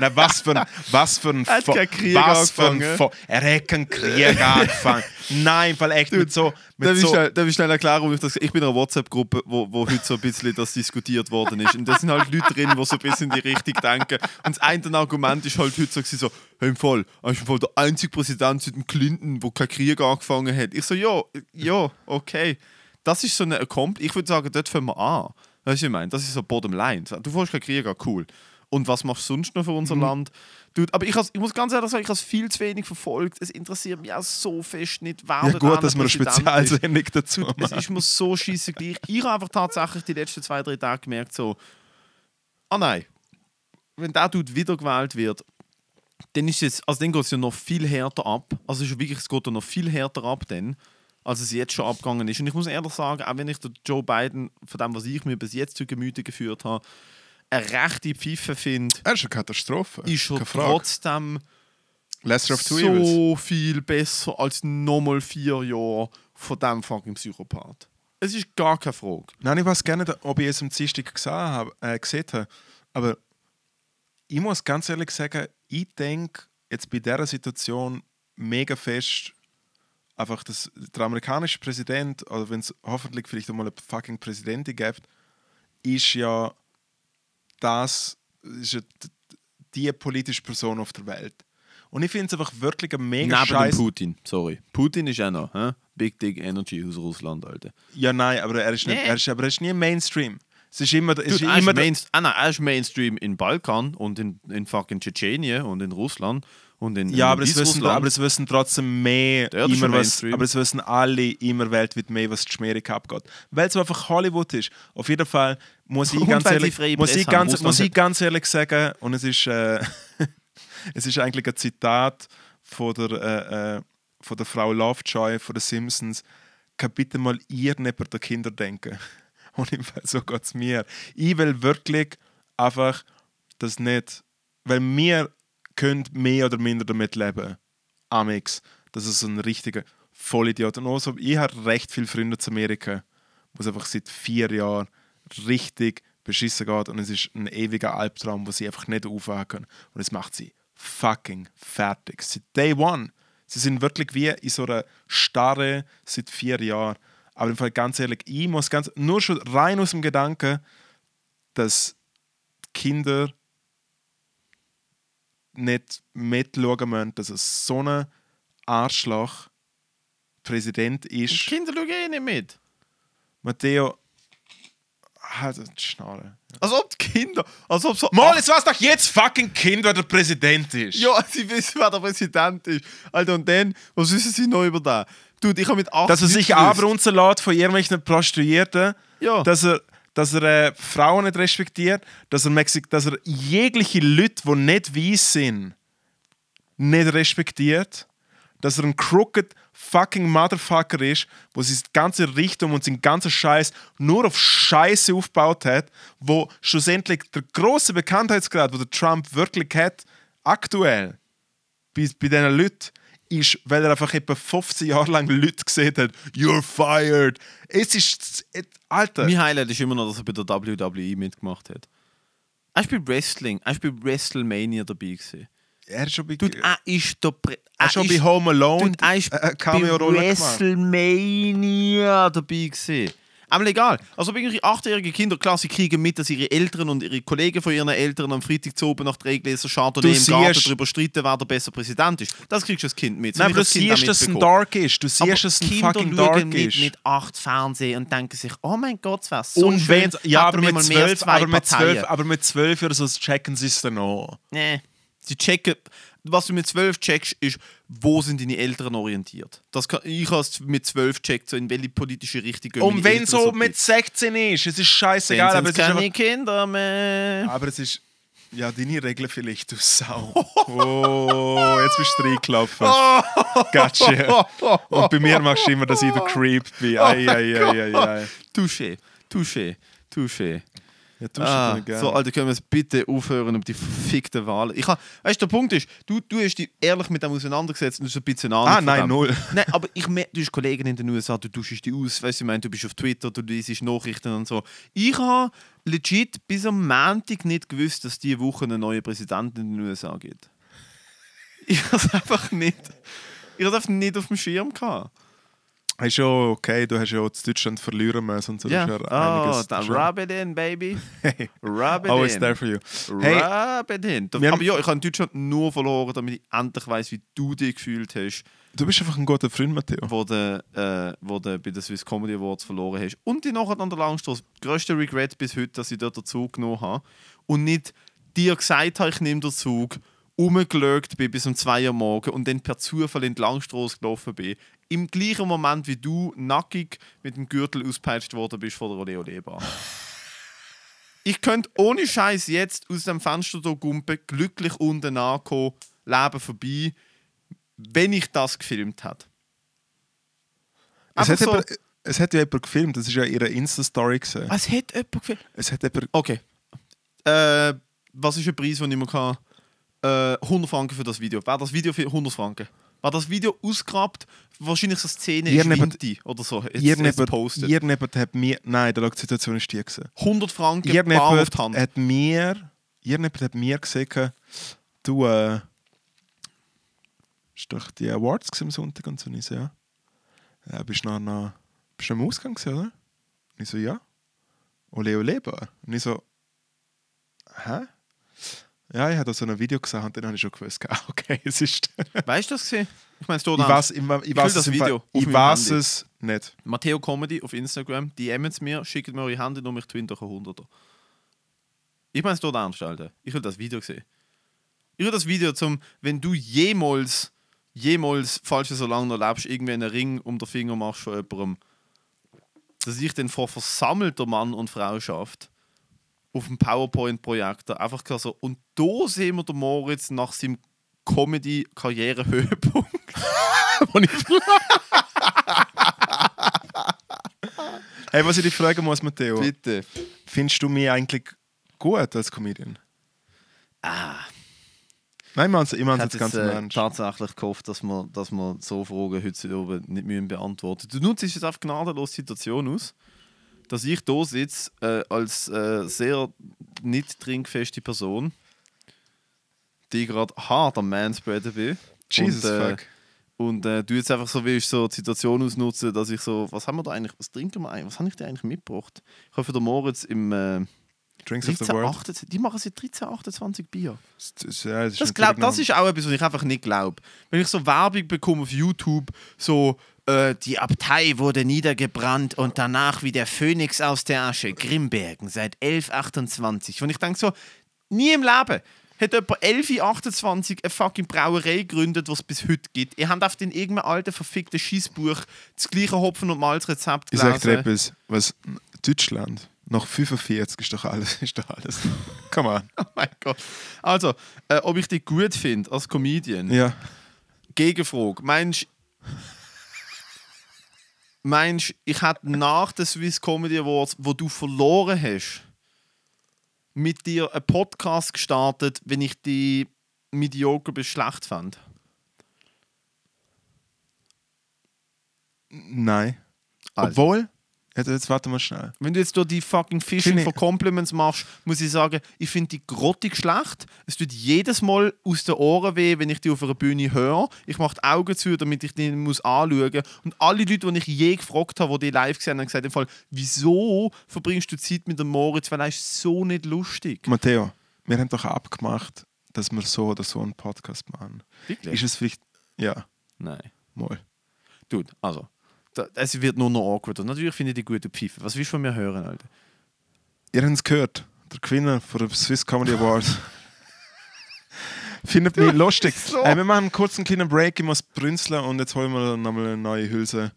Nein, was für ein, was für ein, Er hat keinen Krieg was für ein angefangen. Er hat keinen Krieg angefangen. Nein, weil echt mit so, mit Darf ich, schnell, darf ich schnell erklären, ich das Ich bin in einer WhatsApp-Gruppe, wo, wo heute so ein bisschen das diskutiert worden ist. Und da sind halt Leute drin, die so ein bisschen in die Richtung denken. Und das eine Argument ist halt heute so, so hey, im Fall, ist im Fall der einzige Präsident seit dem Clinton, der keinen Krieg angefangen hat. Ich so, ja, ja, okay. das ist so eine Accomp Ich würde sagen, dort fangen wir an. Weißt du, ich meine, das ist so Bottom Line. Du fährst keinen Krieg an, cool. Und was machst du sonst noch für unser Mhm. Land? Dude, aber ich, has, ich muss ganz ehrlich sagen, ich habe es viel zu wenig verfolgt. Es interessiert mich auch so fest nicht, wer Ja gut, dass wir eine. Spezialsendung dazu Es machen. ist mir so scheiße gleich. Ich habe einfach tatsächlich die letzten zwei, drei Tage gemerkt, so, ah nein, wenn der Dude wiedergewählt wird, dann ist es, also dann geht es ja noch viel härter ab. Also es ist wirklich, es geht ja noch viel härter ab dann, als es jetzt schon abgegangen ist. Und ich muss ehrlich sagen, auch wenn ich den Joe Biden, von dem, was ich mir bis jetzt zu Gemüte geführt habe, eine rechte Pfeife finde, Er ist eine Katastrophe. ist er Frage. trotzdem so viel besser als nochmal vier Jahre von diesem fucking Psychopath. Es ist gar keine Frage. Nein, ich weiß gerne, ob ich es am Dienstag gesehen habe, äh, gesehen habe. Aber ich muss ganz ehrlich sagen, ich denke jetzt bei dieser Situation mega fest, einfach, dass der amerikanische Präsident, oder wenn es hoffentlich vielleicht einmal eine fucking Präsidentin gibt, ist ja das, ist die politische Person auf der Welt. Und ich finde es einfach wirklich ein mega Neben dem scheiß. Putin, sorry. Putin ist auch noch, hä? Big Dick Energy aus Russland, Alter. Ja, nein, aber er ist, nicht, Nee. er ist, aber er ist nie Mainstream. Es ist immer, es ist Dude, er, ist immer Mainst ah, nein, er ist Mainstream in Balkan und in, in fucking Tschetschenien und in Russland und in, Ja, in aber es, wissen, aber es wissen trotzdem mehr, Der immer was, aber es wissen alle immer weltweit mehr, was die Schmierig abgeht. Weil es einfach Hollywood ist. Auf jeden Fall muss ich Und ganz ehrlich, muss ich ganz, muss ich ganz ehrlich sagen, und es ist, äh, es ist eigentlich ein Zitat von der, äh, äh, von der Frau Lovejoy von den Simpsons. Kann bitte mal ihr nicht bei den Kindern denken. Und im Fall so geht es mir. Ich will wirklich einfach das nicht, weil wir können mehr oder minder damit leben. Amix, das ist so ein richtiger Vollidiot. Und also, ich habe recht viele Freunde zu Amerika, wo es einfach seit vier Jahren richtig beschissen geht und es ist ein ewiger Albtraum, wo sie einfach nicht aufwachen können. Und es macht sie fucking fertig. Seit Day One. Sie sind wirklich wie in so einer Starre seit vier Jahren. Aber im Fall ganz ehrlich, ich muss ganz, nur schon rein aus dem Gedanken, dass Kinder nicht mitschauen müssen, dass es so ein Arschloch Präsident Die ist. Kinder schauen eh nicht mit. Matteo hat die Schnarre. Als ob die Kinder, als ob so... Mal, jetzt weiß doch jetzt fucking Kind, wer der Präsident ist. Ja, sie wissen, wer der Präsident ist. Alter, und dann, was wissen sie noch über den? Dude, ich habe mit 8 Dass er sich abrunzen lässt von irgendwelchen Prostituierten, Ja. dass er, dass er äh, Frauen nicht respektiert, dass er, Mexik dass er jegliche Leute, die nicht weiß sind, nicht respektiert, dass er ein crooked fucking Motherfucker ist, wo seine ganze Richtung und sein ganzer Scheiß nur auf Scheiße aufgebaut hat, wo schlussendlich der große Bekanntheitsgrad, der Trump wirklich hat, aktuell bei, bei diesen Leuten, ist, weil er einfach etwa 15 Jahre lang Leute gesehen hat, you're fired. Es ist, es- Alter, Mein Highlight ist immer noch, dass er bei der WWE mitgemacht hat. Er ist bei Wrestling, er ist bei WrestleMania dabei gewesen. er ist schon bei, Dude, er ist. Prä er ist schon bei Home Alone Dude, er ist eine bei. WrestleMania dabei gewesen. Aber egal. Also bei irgendwelche achtjährige Kinder, klar, sie kriegen mit, dass ihre Eltern und ihre Kollegen von ihren Eltern am Freitag zu oben nach drei Gläser Chardonnay Du im Garten darüber streiten, wer der bessere Präsident ist. Das kriegst du als Kind mit. So Nein, aber du das siehst, dass es ein. Dark ist. Du siehst, dass es ein Kinder fucking Dark mit, ist. mit acht Fernsehen und denken sich, oh mein Gott, es wäre so und schön, wenn, ja, aber mit, zwölf, aber, mit zwölf, aber mit zwölf oder so checken sie es dann auch. Nee. Sie checken, was du mit zwölf checkst, ist, wo sind deine Eltern orientiert. Das kann, ich habe es mit zwölf checkt, so in welche politische Richtung gehen Und wenn es so mit bisschen. 16 ist, es ist scheißegal, aber es ist, keine Kinder mehr. aber es ist. Ja, deine Regeln vielleicht, du Sau. Oh, jetzt bist du reingelaufen. Gotcha. Und bei mir machst du immer, dass ich der Creep bin. Ei, ei, ei, ei, ei. Touché, touché, touché. Ja, du Ah, ah, gerne. so, Alter, können wir es bitte aufhören um die verfickten Wahlen? Ich hab, weißt du, der Punkt ist, du, du hast dich ehrlich mit dem auseinandergesetzt und du hast ein bisschen Ahnung ah, nein, null. Nein, aber ich du hast Kollegen in den USA, du tauschst die aus, weißt du, ich meine, du bist auf Twitter, du liest Nachrichten und so. Ich habe legit bis am Montag nicht gewusst, dass diese Woche einen neuen Präsidenten in den USA gibt. Ich habe es einfach nicht. Ich habe es einfach nicht auf dem Schirm gehabt. Ist ja okay, du hast ja auch zu Deutschland verlieren müssen und so. Ist ja oh, dann rub it in, baby. Hey, Rub it always in. there for you. Hey, Rub it in. wir haben- Aber ja, ich habe in Deutschland nur verloren, damit ich endlich weiß, wie du dich gefühlt hast, Du bist einfach ein guter Freund, Matteo. wo du, äh, wo du bei den Swiss Comedy Awards verloren hast. Und die nachher an der Langstrasse. Größter Regret bis heute, dass ich dort den Zug genommen habe. Und nicht dir gesagt habe, ich nehme den Zug, rumgeschaut bin bis um 2 Uhr morgen und dann per Zufall in die Langstrasse gelaufen bin. Im gleichen Moment, wie du nackig mit dem Gürtel auspeitscht worden bist vor der Ole Ole Bar. Ich könnte ohne Scheiß jetzt aus dem Fenster hier gumpen, glücklich unten ankommen, Leben vorbei, wenn ich das gefilmt hätte. Es hat, so- jemand, es hat ja jemand gefilmt, das ist ja ihre Insta-Story gesehen. Was hat jemand gefilmt? Es hat jemand. Okay. Äh, was ist der Preis, den ich mir kann? Äh, 100 Franken für das Video. War das Video für 100 Franken? War das Video ausgegrabt? Wahrscheinlich so eine Szene ist Irgendjemand- Winti oder so. Jetzt, jetzt Irgendjemand, gepostet. irgendjemand hat mir. Nein, der die Situation ist die gewesen. 100 Franken bar auf die Hand. hat mir. Irgendjemand hat mir gesagt, du. Äh, ist doch die Awards am Sonntag und so. Und ich so, ja. ja bist du noch, noch, bist du am Ausgang gewesen, oder? Und ich so, ja. Ole Ole Bar. Und ich so, hä? Ja, ich habe da so ein Video gesehen und dann habe ich schon gewusst, ah, okay, es ist. Weißt du das gesehen? Ich meine, es steht ich weiß, ich, ich will weiß das Video ich weiß es nicht. Matteo Comedy auf Instagram. DMen es mir, schickt mir eure und ich twin euch ein 100er. Ich meine, es steht ernst, Alter. Ich will das Video sehen. Ich will das Video zum, wenn du jemals, jemals, falls du so lange noch lebst, irgendwie einen Ring um den Finger machst von jemandem, dass ich dann vor versammelter Mann und Frau schafft, auf dem PowerPoint-Projektor einfach so, und da sehen wir den Moritz nach seinem Comedy-Karriere-Höhepunkt. Hey, was ich dich fragen muss, Matteo, Bitte. findest du mich eigentlich gut als Comedian? Ah. Nein, ich meine es jetzt ganz äh, Ernst. tatsächlich gehofft, dass wir, dass wir so Fragen heute oben nicht müssen beantworten Du nutzt jetzt einfach gnadenlos Situation aus, dass ich hier sitze äh, als äh, sehr nicht trinkfeste Person, die gerade hart am Manspreaden bin. Jesus und, äh, fuck. Und äh, du jetzt einfach so willst, so die Situation ausnutzen, dass ich so, was haben wir da eigentlich, was trinken wir eigentlich, was habe ich dir eigentlich mitgebracht? Ich habe für den Moritz im äh, Drinks of the 13, World. 28, die machen seit 13, 28 Bier. Das, ja, das, ist Das, glaub, das ist auch etwas, was ich einfach nicht glaube. Wenn ich so Werbung bekomme auf YouTube, so äh, die Abtei wurde niedergebrannt und danach wie der Phönix aus der Asche, Grimbergen, seit 1128. Und ich denke so, nie im Leben hat jemand 1128 eine fucking Brauerei gegründet, was es bis heute gibt. Ihr habt auf den irgendeinem alten verfickten Schießbuch das gleiche Hopfen- und Malzrezept Ich sag dir gelesen. etwas, was Deutschland nach 45 ist doch alles. Ist doch alles. Come on. Oh mein Gott. Also, äh, ob ich dich gut finde als Comedian? Ja. Gegenfrage. Meinst Meinst ich hätte nach den Swiss Comedy Awards, wo du verloren hast, mit dir einen Podcast gestartet, wenn ich die mediocre bis schlecht fand? Nein. Also. Obwohl, jetzt, jetzt warte mal schnell. Wenn du jetzt durch die fucking Fishing for Compliments machst, muss ich sagen, ich finde die grottig schlecht. Es tut jedes Mal aus den Ohren weh, wenn ich die auf einer Bühne höre. Ich mache die Augen zu, damit ich die muss anschauen muss. Und alle Leute, die ich je gefragt habe, die die live gesehen haben, haben gesagt, im Fall, wieso verbringst du Zeit mit dem Moritz, weil er ist so nicht lustig. Matteo, wir haben doch abgemacht, dass wir so oder so einen Podcast machen. Wirklich? Ist es vielleicht. Ja, Nein. mal. Dude, also, es wird nur noch awkward. Und natürlich finde ich die gute Pfeife. Was willst du von mir hören, Alter? Ihr habt es gehört. Der Gewinner von der Swiss Comedy Awards. Findet mich lustig. so. Äh, wir machen einen kurzen kleinen Break, ich muss brünzeln und jetzt holen wir nochmal eine neue Hülse.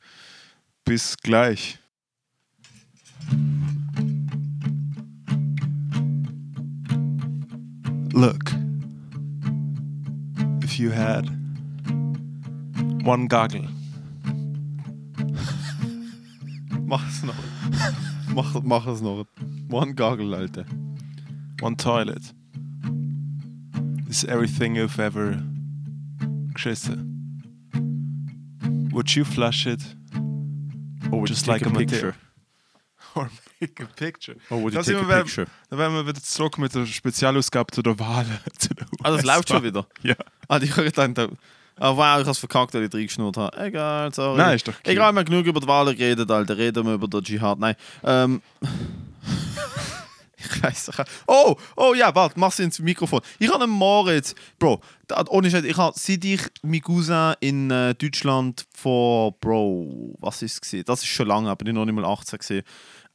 Bis gleich. Look, if you had one goggle, Mach es noch. mach, mach es noch. One Gaggle, Alter. one toilet, is everything you've ever geschissen. Would you flush it Oh, Just take like a Matteo. or make a picture? Oh, would you Da take a wir, picture? dann wären wir wieder zurück mit der Spezialausgabe zu der Wahl. zu der Ah, das läuft schon wieder. Ja. Ah, die habe gedacht, ah, wow, ich habe es verkackt, weil ich reingeschnurrt habe. Egal, sorry. Nein, ist doch cute. Egal, wir haben genug über die Wahlen geredet, Alter. Reden wir über den Dschihad. Nein. Ähm, Ich weiß nicht. Oh, oh ja, warte, mach's ins Mikrofon. Ich habe einen Moritz. Bro, da, ohne Scheiß, ich habe seit ich mein Cousin in äh, Deutschland vor, Bro, was ist es? Das ist schon lange, aber ich noch nicht mal 18 gesehen.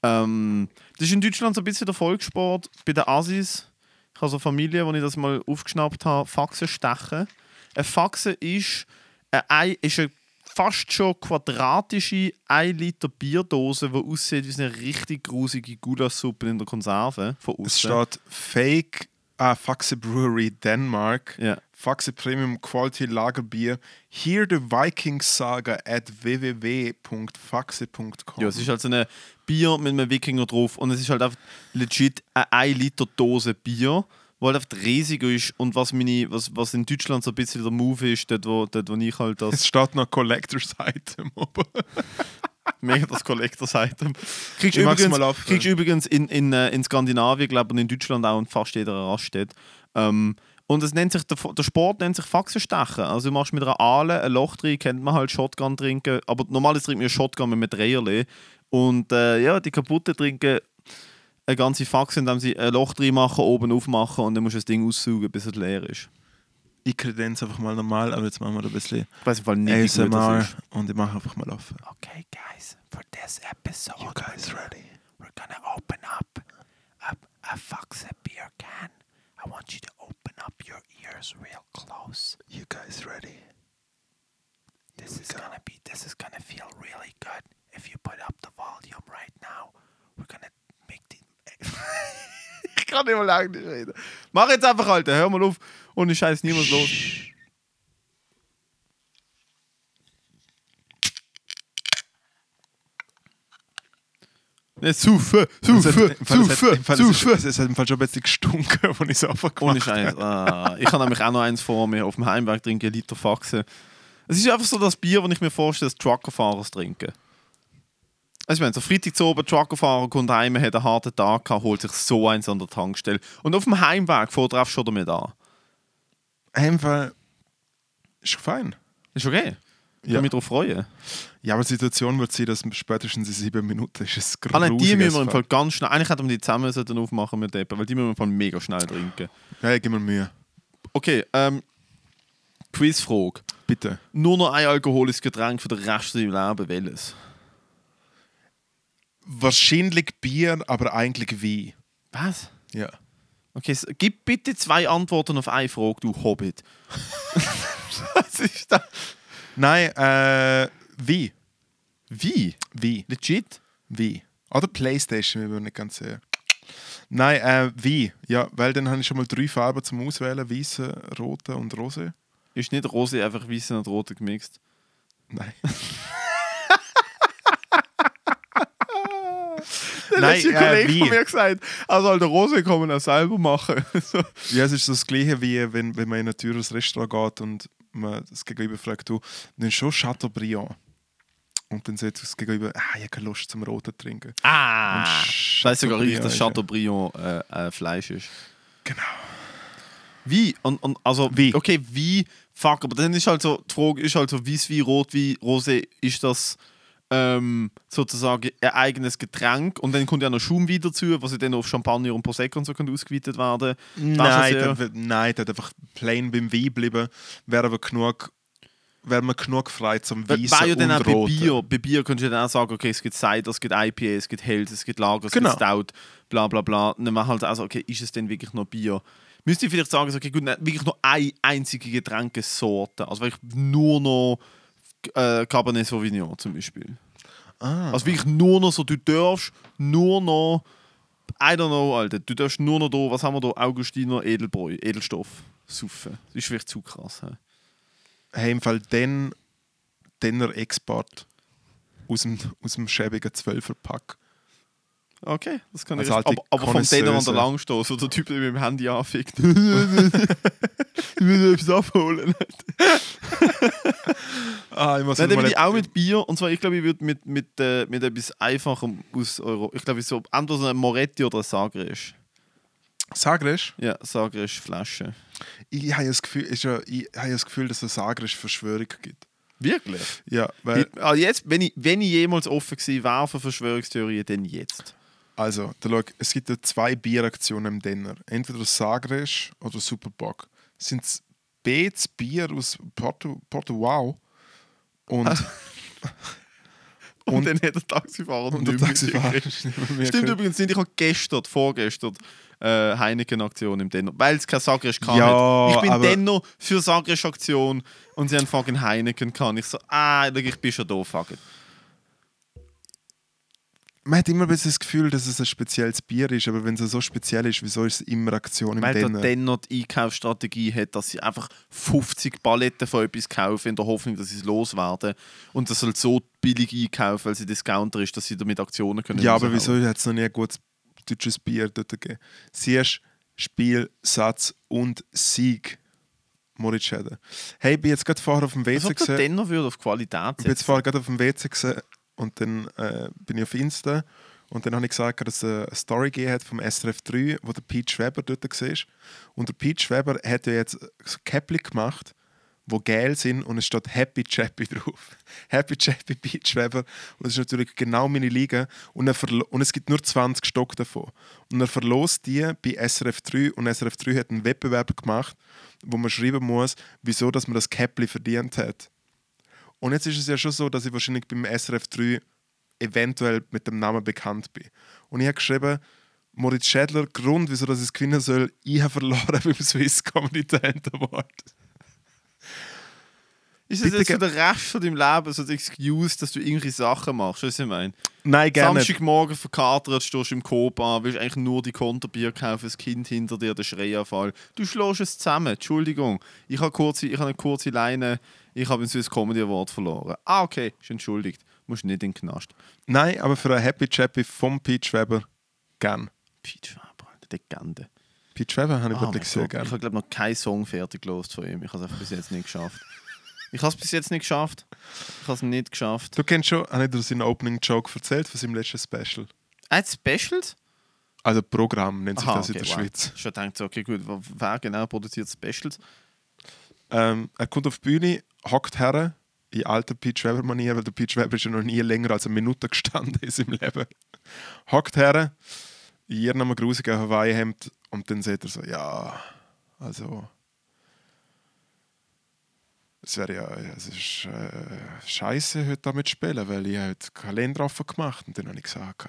Ähm, das ist in Deutschland so ein bisschen der Volkssport bei den Assis. Ich habe so eine Familie, wo ich das mal aufgeschnappt habe, Faxen stechen. Eine Faxe ist, ein Ei, ist eine fast schon quadratische 1 Liter Bierdose, die aussieht wie eine richtig grusige Gulaschsuppe in der Konserve. Von Es außen. steht Fake ah, Faxe Brewery Denmark. Ja. Faxe Premium Quality Lagerbier. Hear the Viking Saga at www.faxe.com. Ja, es ist halt so ein Bier mit einem Wikinger drauf und es ist halt einfach legit eine 1 Liter Dose Bier, wo halt einfach riesig ist und was, meine, was, was in Deutschland so ein bisschen der Move ist, dort wo, dort, wo ich halt das es steht noch Collector's Item. aber- mega das Collectors Item. Kriegst Ich mag's übrigens, kriegst übrigens in, in, äh, in Skandinavien, glaube und in Deutschland auch in fast jeder Raststätte. Ähm, und es nennt sich, der, der Sport nennt sich Faxenstechen. Also du machst mit einer Aale ein Loch drin, kennt man halt Shotgun trinken. Aber normalerweise trinkt man Shotgun mit einem Dreierle. Und äh, ja, die kaputten trinken eine ganze Faxe, indem sie ein Loch drin machen, oben aufmachen und dann musst du das Ding aussaugen, bis es leer ist. Ich kredenz einfach mal normal, aber jetzt machen wir da ein bisschen Ich weiß Fall nicht, wie gut ASMR das ist. und ich mache einfach mal auf. Okay, guys, for this episode, You guys ready? we're gonna open up a, a Faxe beer can. I want you to open up your ears real close. You guys ready? This is gonna be, this is gonna feel really good. If you put up the volume right now, we're gonna. ich kann nicht mal lange nicht reden. Mach jetzt einfach, Alter, hör mal auf. Ohne Scheiß, niemand los. Nicht saufen, Im Fall, es hat- saufen, im Fall, es hat im Fall schon ein bisschen gestunken, als ich es einfach Ohne gemacht habe. Scheiß. Ah, ich habe nämlich auch noch eins vor mir. Auf dem Heimweg trinke ich einen Liter Faxe. Es ist einfach so das Bier, das ich mir vorstelle, dass Truckerfahrer trinken. Also, ich meine, so Freitag zu oben, Truckerfahrer kommt heim, hat einen harten Tag gehabt, holt sich so eins an der Tankstelle. Und auf dem Heimweg fährt er einfach schon damit an. Fall ist schon fein. Ist okay. Ich Ja. kann mich darauf freuen. Ja, aber die Situation wird sein, dass spätestens in sieben Minuten ist es Ah, nein, die müssen wir im Fall. Ganz schnell. Eigentlich hätten wir die zusammen sollten aufmachen mit Deppen, weil die müssen wir im Fall mega schnell trinken. Ja, gib mir Mühe. Okay, ähm, Quizfrage. Bitte. Nur noch ein alkoholisches Getränk für den Rest deines Lebens, welches? Wahrscheinlich Bier, aber eigentlich Wein. Was? Ja. Okay, s- gib bitte zwei Antworten auf eine Frage, du Hobbit. Was ist das? Nein, äh, Wein. Wie? Wein. Legit? Wein. Oder Playstation, wir bin nicht ganz sicher. Nein, äh, Wein. Ja, weil dann habe ich schon mal drei Farben zum Auswählen: Weiße, rote und rose. Ist nicht Rose einfach weiß und rote gemixt? Nein. Der Nein, letzte äh, Kollege wie? von mir gesagt, er soll der Rose kommen und selber machen. so. Ja, es ist so das Gleiche, wie wenn, wenn man in ein teures Restaurant geht und man das Gegenüber fragt, du nimmst schon Chateaubriand. Und dann sagt das Gegenüber, ah, ich habe keine Lust zum Roten zu trinken. Ah! Ich weiß sogar richtig, dass Chateaubriand äh, äh, Fleisch ist. Genau. Wie? Und, und, also, Wie? Okay, wie? Fuck, aber dann ist halt so, die Frage ist halt so, Weiss, Rot, wie Rosé, ist das ähm, sozusagen ein eigenes Getränk und dann kommt ja noch Schaum dazu, was ja dann auf Champagner und Prosecco und so ausgeweitet werden. Nein, sehr- dann, nein, hat einfach plain beim Wein bleiben. Wäre aber genug, wäre man genug frei zum Weißen weil ja dann auch bei. Bier, bei Bier könntest du dann auch sagen, okay, es gibt Cider, es gibt IPA, es gibt Helles, es gibt Lager, es Genau. gibt Stout, bla bla bla. Und dann man halt also, okay, ist es denn wirklich noch Bier? Müsste ich vielleicht sagen, okay, gut, wirklich nur eine einzige Getränkesorte. Also wirklich nur noch äh, Cabernet Sauvignon zum Beispiel. Ah. Also wirklich nur noch so, du darfst nur noch, I don't know, Alter, du darfst nur noch da, was haben wir da, Augustiner Edelbräu, Edelstoff, saufen. Das ist wirklich zu krass. He? Hey, im Fall den, denner Export aus dem, aus dem schäbigen 12er-Pack. Okay, das kann Als ich alte aber, aber vom Denner an der. Langstoß, wo der Typ der mit dem Handy anfickt. ich will etwas abholen. Ah, ich muss Nein, dann will ich auch mit Bier. Und zwar, ich glaube, ich würde mit, mit, äh, mit etwas Einfachem aus Euro. Ich glaube, so entweder so ein Moretti oder ein Sagres. Sagres? Ja, Sagres Flasche. Ich habe das Gefühl, ja, ich habe das Gefühl dass es Sagres Verschwörung gibt. Wirklich? Ja, weil Ah, jetzt, wenn ich, wenn ich jemals offen gewesen wäre für Verschwörungstheorien, dann jetzt. Also, da schau, es gibt ja zwei Bieraktionen im Denner. Entweder Sagres oder Superbock. Sind es Beats Bier aus Porto, Porto Wow und, Und, Und- dann hat der Taxifahrer und der Taxifahrer Stimmt gehört. übrigens nicht, ich habe gestern, vorgestern, äh, Heineken-Aktion im Denner, weil es keine Sagres kann. Ja, ich bin Denner für Sagres-Aktion und sie haben fucking Heineken kann. Ich so, ah, ich bin schon da, fuck it. Man hat immer ein bisschen das Gefühl, dass es ein spezielles Bier ist, aber wenn es so speziell ist, wieso ist es immer Aktion im Weil der Denner? Denner die Einkaufsstrategie hat, dass sie einfach 50 Paletten von etwas kaufen, in der Hoffnung, dass sie es loswerden. Und das soll so billig einkaufen, weil sie Discounter ist, dass sie damit Aktionen können. Ja, aber wieso hat es noch nie ein gutes deutsches Bier dort gegeben? Siehst Spiel, Satz und Sieg. Moritz Schäden. Hey, ich bin jetzt gerade vorher auf dem WC gesehen. Denner würde auf Qualität Ich bin jetzt vorher gerade auf dem WC gesehen und dann äh, bin ich auf Insta und dann habe ich gesagt, dass es eine Story hat vom SRF 3, wo der Pete Schweber dort war. Und der Pete Schweber hat ja jetzt so Käppli gemacht, wo geil sind und es steht Happy Chappy drauf. Happy Chappy Pete Schweber. Und das ist natürlich genau meine Liga. Und, und es gibt nur 20 Stock davon. Und er verlost die bei SRF 3 und SRF 3 hat einen Wettbewerb gemacht, wo man schreiben muss, wieso dass man das Käppli verdient hat. Und jetzt ist es ja schon so, dass ich wahrscheinlich beim SRF 3 eventuell mit dem Namen bekannt bin. Und ich habe geschrieben, Moritz Schädler, Grund, wieso dass ich es gewinnen soll, ich habe verloren beim Swiss Comedy Talent Award. Ist das Bitte jetzt ge- den Rest von deinem Leben so die Excuse, dass du irgendwelche Sachen machst? Weißt du, was ich meine? Nein, gerne. Samstagmorgen verkatert, stehst du im Coop an, willst eigentlich nur die Konterbier kaufen, das Kind hinter dir, der Schreianfall. Du schlägst es zusammen, Entschuldigung. Ich habe kurze, ich habe eine kurze Leine, ich habe ein Swiss Comedy Award verloren. Ah, okay, ist entschuldigt. Musst nicht in den Knast. Nein, aber für ein Happy Chappy vom Pete Schweber, gern. Pete Schwaber, Alter, Legende. Pete Schweber habe ich Ah, wirklich sehr Gott. gern. Ich habe, glaube noch keinen Song fertig gelost von ihm. Ich habe es einfach bis jetzt nicht geschafft. Ich habe es bis jetzt nicht geschafft. Ich habe es nicht geschafft. Du kennst schon, habe ich dir seinen Opening Joke erzählt von seinem letzten Special. Hat Specials? Also Programm nennt sich Aha, das in okay, der wow. Schweiz. Ich habe gedacht, so, okay, gut, wer genau produziert Specials? Ähm, er kommt auf die Bühne, hockt her, in alter Pete Schweber-Manier, weil der Pete Schweber ist ja noch nie länger als eine Minute gestanden in seinem Leben. Hockt her, in ihrem grusigen Hawaii-Hemd und dann sagt er so, ja, also es wäre ja, es ist äh, scheiße heute damit zu spielen, weil ich heute Kalender offen gemacht und dann habe ich gesagt,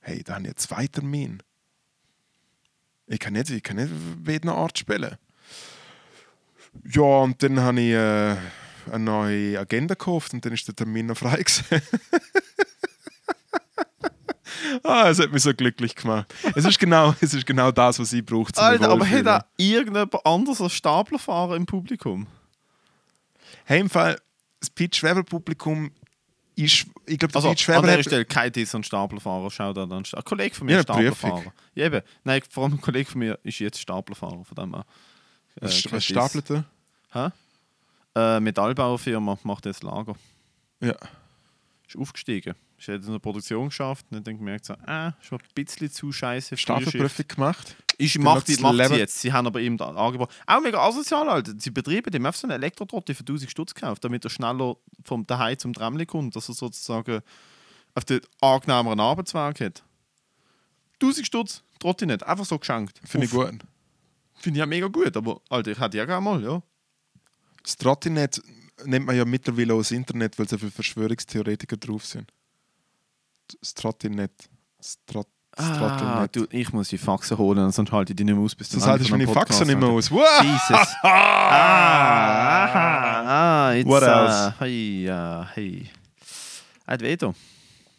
hey, da habe ich einen zweiten Termin. Ich kann nicht, ich kann nicht jeden Ort spielen. Ja, und dann habe ich äh, eine neue Agenda gekauft und dann ist der Termin noch frei ah, es hat mich so glücklich gemacht. Es ist genau, es ist genau das, was ich brauche, zum Alter, aber hat er irgendjemand anderes als Staplerfahrer im Publikum? Hey, im Fall, das Pete Schweber Publikum ist, ich glaube, Also, Pete an der Stelle kein Diss an Staplerfahrer. Schau da dann. Ein Kollege von mir Ja, ist Staplerfahrer. Ja, eben. Nein, vor allem ein Kollege von mir ist jetzt Staplerfahrer. Von dem her. Äh, was, kein was stapelt er? Hä? Äh, Metallbauerfirma macht jetzt Lager. Ja. Ist aufgestiegen. Ist jetzt in der Produktion geschafft und dann gemerkt, so, äh, ist ein bisschen zu scheiße. Stapelprüfung gemacht. Ist, Dann macht, die, macht sie jetzt. Sie haben aber ihm da angeboten. Auch mega asozial, Alter. Sie betreiben dem einfach so einen Elektrotrotti für 1000 Stutz gekauft, damit er schneller vom daheim zum Tramli kommt, dass er sozusagen auf den angenehmeren Arbeitsweg hat. 1000 Stutz, Trotti nicht. Einfach so geschenkt. Finde ich gut. Finde ich ja mega gut, aber Alter, ich hätte ja gerne mal, ja. Das Trottinet nennt man ja mittlerweile auch das Internet, weil so viele Verschwörungstheoretiker drauf sind. Das Trottinet. Das, Ah, du, ich muss die Faxen holen, sonst halte ich die nicht mehr aus bis haltest du Ende meine Faxen nicht mehr aus. Wow! Jesus. ah, ah, jetzt, What else? äh, hey, ja, hey. Hat Veto.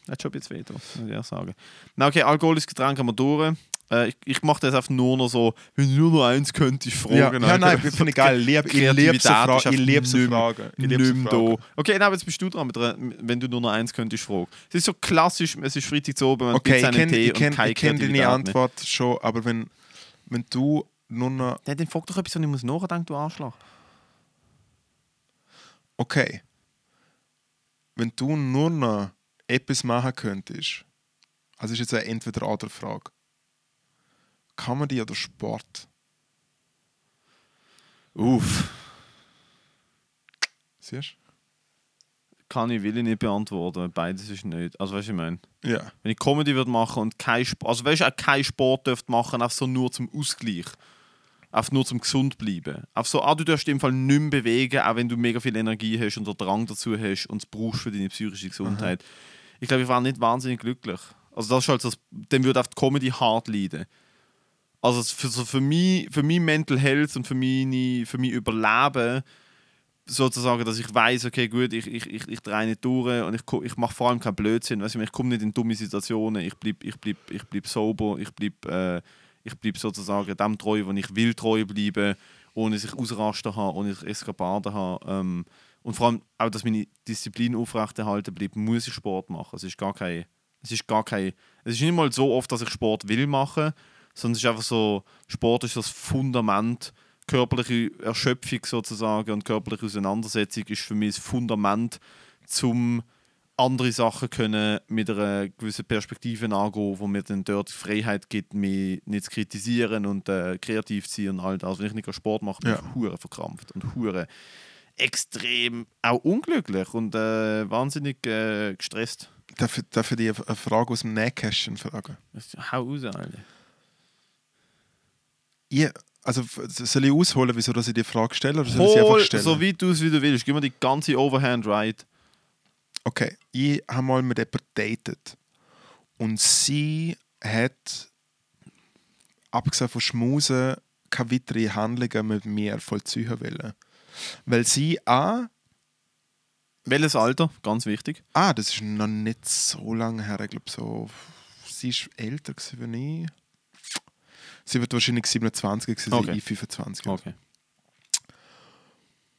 Hat schon ein bisschen Veto, muss ich sagen. Na okay, alkoholisches Getränk haben wir durch. Äh, ich ich mache das einfach nur noch so, wenn ich nur noch eins könnte, ich Ja, fragen. ja nein, finde ich geil. Lieb, ich liebe so Fra ich liebe so Fragen. Nimm Fragen. da. Okay, nein, aber jetzt bist du dran, wenn du nur noch eins könntest fragen. Es ist so klassisch, es ist Freitag zu oben, man Okay, ich kenne Tee ich und kenn, keine ich kenn deine Kreativität mehr. Antwort schon, aber wenn, wenn du nur noch. Ja, dann frag doch etwas, und ich muss nachdenken, du Arschloch. Okay. Wenn du nur noch etwas machen könntest, also ist jetzt eine Entweder-Oder-Frage. Comedy oder Sport? Uff. Siehst kann ich, will ich nicht beantworten, beides ist nicht. Also weißt du, ich meine, Ja. wenn ich Comedy würde machen und kein Sport, also weißt du, auch keinen Sport dürfte machen, einfach so nur zum Ausgleich. Einfach nur zum gesund bleiben. Einfach so, ah, du darfst dich im Fall nicht mehr bewegen, auch wenn du mega viel Energie hast und den Drang dazu hast und es brauchst für deine psychische Gesundheit. Ich glaube, ich war nicht wahnsinnig glücklich. Also das ist halt so, dann würde auf die Comedy hart leiden. Also für, so für mich, für mein Mental Health und für, meine, für mein Überleben sozusagen, dass ich weiß, okay, gut, ich, ich, ich, ich drehe nicht durch und ich, ich mache vor allem keinen Blödsinn. Weißt du, ich komme nicht in dumme Situationen, ich bleibe ich bleib, ich bleib sober, ich bleibe äh, ich bleib sozusagen dem treu, wo ich will treu bleiben, ohne dass ich Ausrasten habe, ohne dass ich Eskapaden habe. Ähm, und vor allem auch, dass meine Disziplin aufrechterhalten bleibt, muss ich Sport machen. Es ist gar kein, es ist gar kein, es ist nicht mal so oft, dass ich Sport will machen, sondern es ist einfach so, Sport ist das Fundament, körperliche Erschöpfung sozusagen und körperliche Auseinandersetzung ist für mich das Fundament, zum andere Sachen können mit einer gewissen Perspektive angehen, wo mir dann dort die Freiheit gibt, mich nicht zu kritisieren und äh, kreativ zu sein und all das. Wenn ich nicht Sport mache, bin Ja. ich hure verkrampft und hure extrem auch unglücklich und äh, wahnsinnig äh, gestresst. Darf, darf ich dich eine Frage aus dem Nähkästchen fragen? Hau raus, Alter. Ich, also, soll ich ausholen, wieso dass ich die Frage stelle? Oder soll ich sie einfach stellen? so weit aus, wie du willst. Gib mir die ganze Overhand right. Okay, ich habe mal mit jemandem datet. Und sie hat, abgesehen von Schmusen, keine weiteren Handlungen mit mir vollziehen wollen. Weil sie auch, Welches Alter? Ganz wichtig. ah, das ist noch nicht so lange her, ich glaube so, sie ist älter gewesen wie ich. Sie wird wahrscheinlich 27 gewesen, Okay. ich 25. Okay.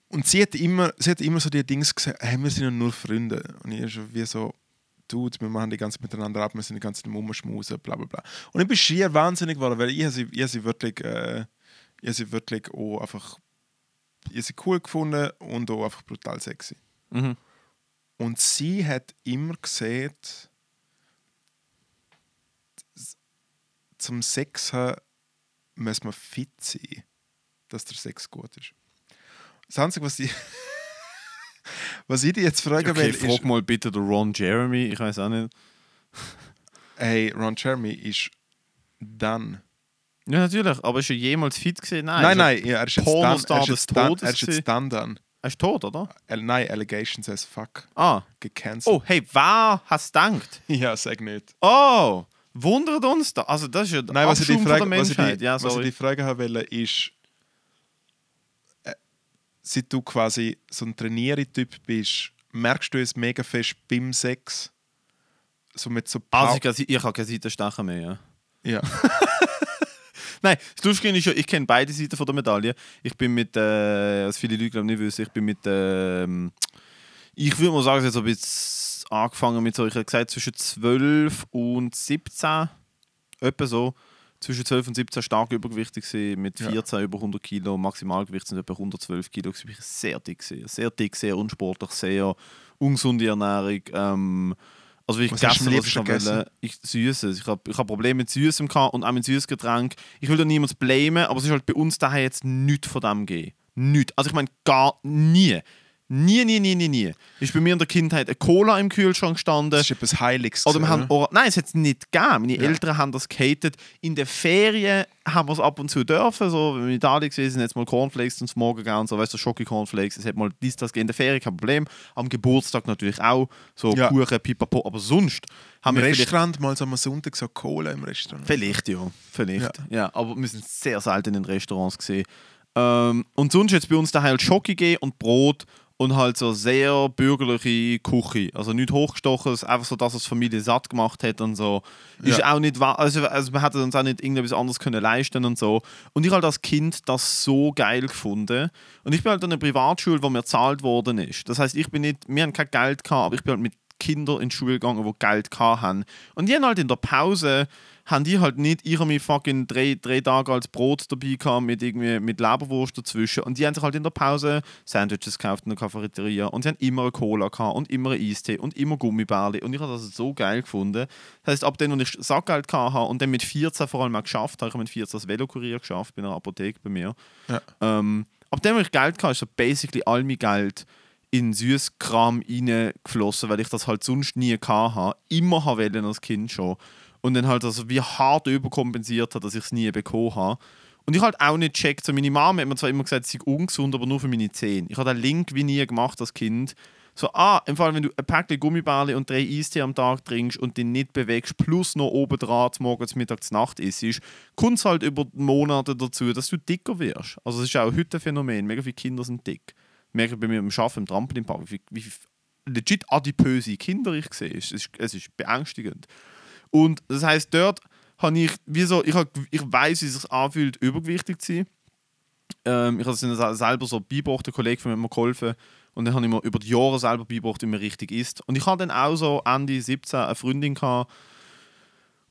Und sie hat immer, sie hat immer so die Dings gesagt, hey, wir sind ja nur Freunde. Und ich schon wie so, Dude, wir machen die ganze Zeit miteinander ab, wir sind die ganze Zeit Rumschmusen, bla bla bla. Und ich bin schier wahnsinnig geworden, weil ich sie, ich sie wirklich, äh, ich habe sie wirklich auch einfach, ich sie cool gefunden und auch einfach brutal sexy. Mhm. Und sie hat immer gesehen, zum Sex haben muss man fit sein, dass der Sex gut ist. Das Einzige, was ich, was ich dich jetzt fragen Okay, will, frag ist, mal bitte den Ron Jeremy. Ich weiß auch nicht. hey, Ron Jeremy ist dann. Ja, natürlich. Aber ist er jemals fit gesehen? Nein. Nein, nein, ja, er ist jetzt dann, er ist jetzt dann, er ist jetzt dann dann. Er ist tot, oder? Äh, nein, Allegations as fuck. Ah. Gecancelt. Oh, hey, wer hast gedacht? Ja, sag nicht. Oh, wundert uns da. Also, das ist ja Nein, was ich, die Frage, was, ich die, ja, was ich die Frage haben wollte, ist, äh, seit du quasi so ein Trainierer-Typ bist, merkst du es mega fest beim Sex? So mit so Also, ich, ich habe keine Seitenstechen mehr. Ja. ja. Nein, das Lustige ist ja, ich kenne beide Seiten von der Medaille. Ich bin mit, äh, was viele Leute glaube ich nicht wissen, ich bin mit, ähm, ich würde mal sagen, so ein bisschen angefangen mit so, ich habe gesagt, zwischen 12 und 17, etwa so. Zwischen 12 und 17 stark übergewichtig gewesen, mit Ja. 14 über 100 Kilo, Maximalgewicht sind etwa 112 Kilo. Ich war sehr dick, gewesen. sehr dick, sehr unsportlich, sehr ungesunde Ernährung. Ähm, also ich gegessen, was ich wollte. Ich, Süßes. Ich habe ich hab Probleme mit Süßem und auch mit Süßgetränk. Ich will da niemanden blamen, aber es ist halt bei uns daheim jetzt nichts von dem gegeben. Nichts. Also ich meine, gar nie. Nie, nie, nie, nie, nie. Ist bei mir in der Kindheit eine Cola im Kühlschrank gestanden. Das ist etwas Heiliges. Oder wir haben Ora Nein, es hat es nicht gegeben. Meine Ja. Eltern haben das gehatet. In den Ferien haben wir es ab und zu dürfen. So, wenn wir in Italien gewesen sind, jetzt mal Cornflakes zum Morgen gegangen und so, weißt du, Schoki-Cornflakes. Es hat mal dies, das gegeben. In der Ferien kein Problem. Am Geburtstag natürlich auch. So Ja. Kuchen, Pipapo. Aber sonst haben Im wir vielleicht Restaurant mal so am Sonntag so Cola im Restaurant. Vielleicht, ja. Vielleicht. Ja. aber wir sind sehr selten in Restaurants gesehen. Ähm, und sonst jetzt bei uns daheim halt Schoki gegeben und Brot und halt so sehr bürgerliche Küche. Also nicht hochgestochen, einfach so, dass es Familie satt gemacht hat und so. Ist Ja. auch nicht also, also man hätte uns auch nicht irgendetwas anderes können leisten und so. Und ich halt als Kind das so geil gefunden. Und ich bin halt an einer Privatschule, wo mir gezahlt worden ist. Das heißt, ich bin nicht, wir haben kein Geld gehabt, aber ich bin halt mit Kindern in die Schule gegangen, die Geld gehabt haben. Und die haben halt in der Pause haben die halt nicht ihre fucking drei, drei Tage als Brot dabei gehabt mit irgendwie mit Leberwurst dazwischen. Und die haben sich halt in der Pause Sandwiches gekauft in der Cafeteria und sie haben immer eine Cola gehabt und immer einen Eistee und immer Gummibärli. Und ich habe das so geil gefunden. Das heißt, ab dann, als ich Sackgeld habe und dann mit 14 vor allem auch geschafft habe, ich habe mit 14 das Velokurier geschafft bei einer Apotheke bei mir. Ja. Ähm, ab dem, wo ich Geld hatte, ist so basically all mein Geld in Süßkram reingeflossen, weil ich das halt sonst nie hatte. Immer habe wollen als Kind schon. Und dann halt also wie hart überkompensiert hat, dass ich es nie bekommen habe. Und ich halt auch nicht checkt. So meine Mama hat mir zwar immer gesagt, es sei ungesund, aber nur für meine Zähne. Ich habe den Link wie nie gemacht als Kind. So, ah, im Fall, wenn du ein Päckchen Gummibärli und drei Eistee am Tag trinkst und dich nicht bewegst, plus noch oben dran morgens, mittags, Nacht isst, kommt es halt über Monate dazu, dass du dicker wirst. Also das ist auch heute ein Phänomen. Mega viele Kinder sind dick. Ich merke bei mir im Arbeiten im Trampolinpark, wie, wie legit adipöse Kinder ich sehe. Es ist, es ist beängstigend. Und das heißt dort habe ich, wie so, ich, hab, ich weiß, wie es sich anfühlt, übergewichtig zu sein. Ähm, ich habe es selber so beigebracht, ein Kollege von mir hat mir geholfen. Und dann habe ich mir über die Jahre selber beigebracht, wie man richtig isst. Und ich hatte dann auch so Ende 17 eine Freundin gehabt.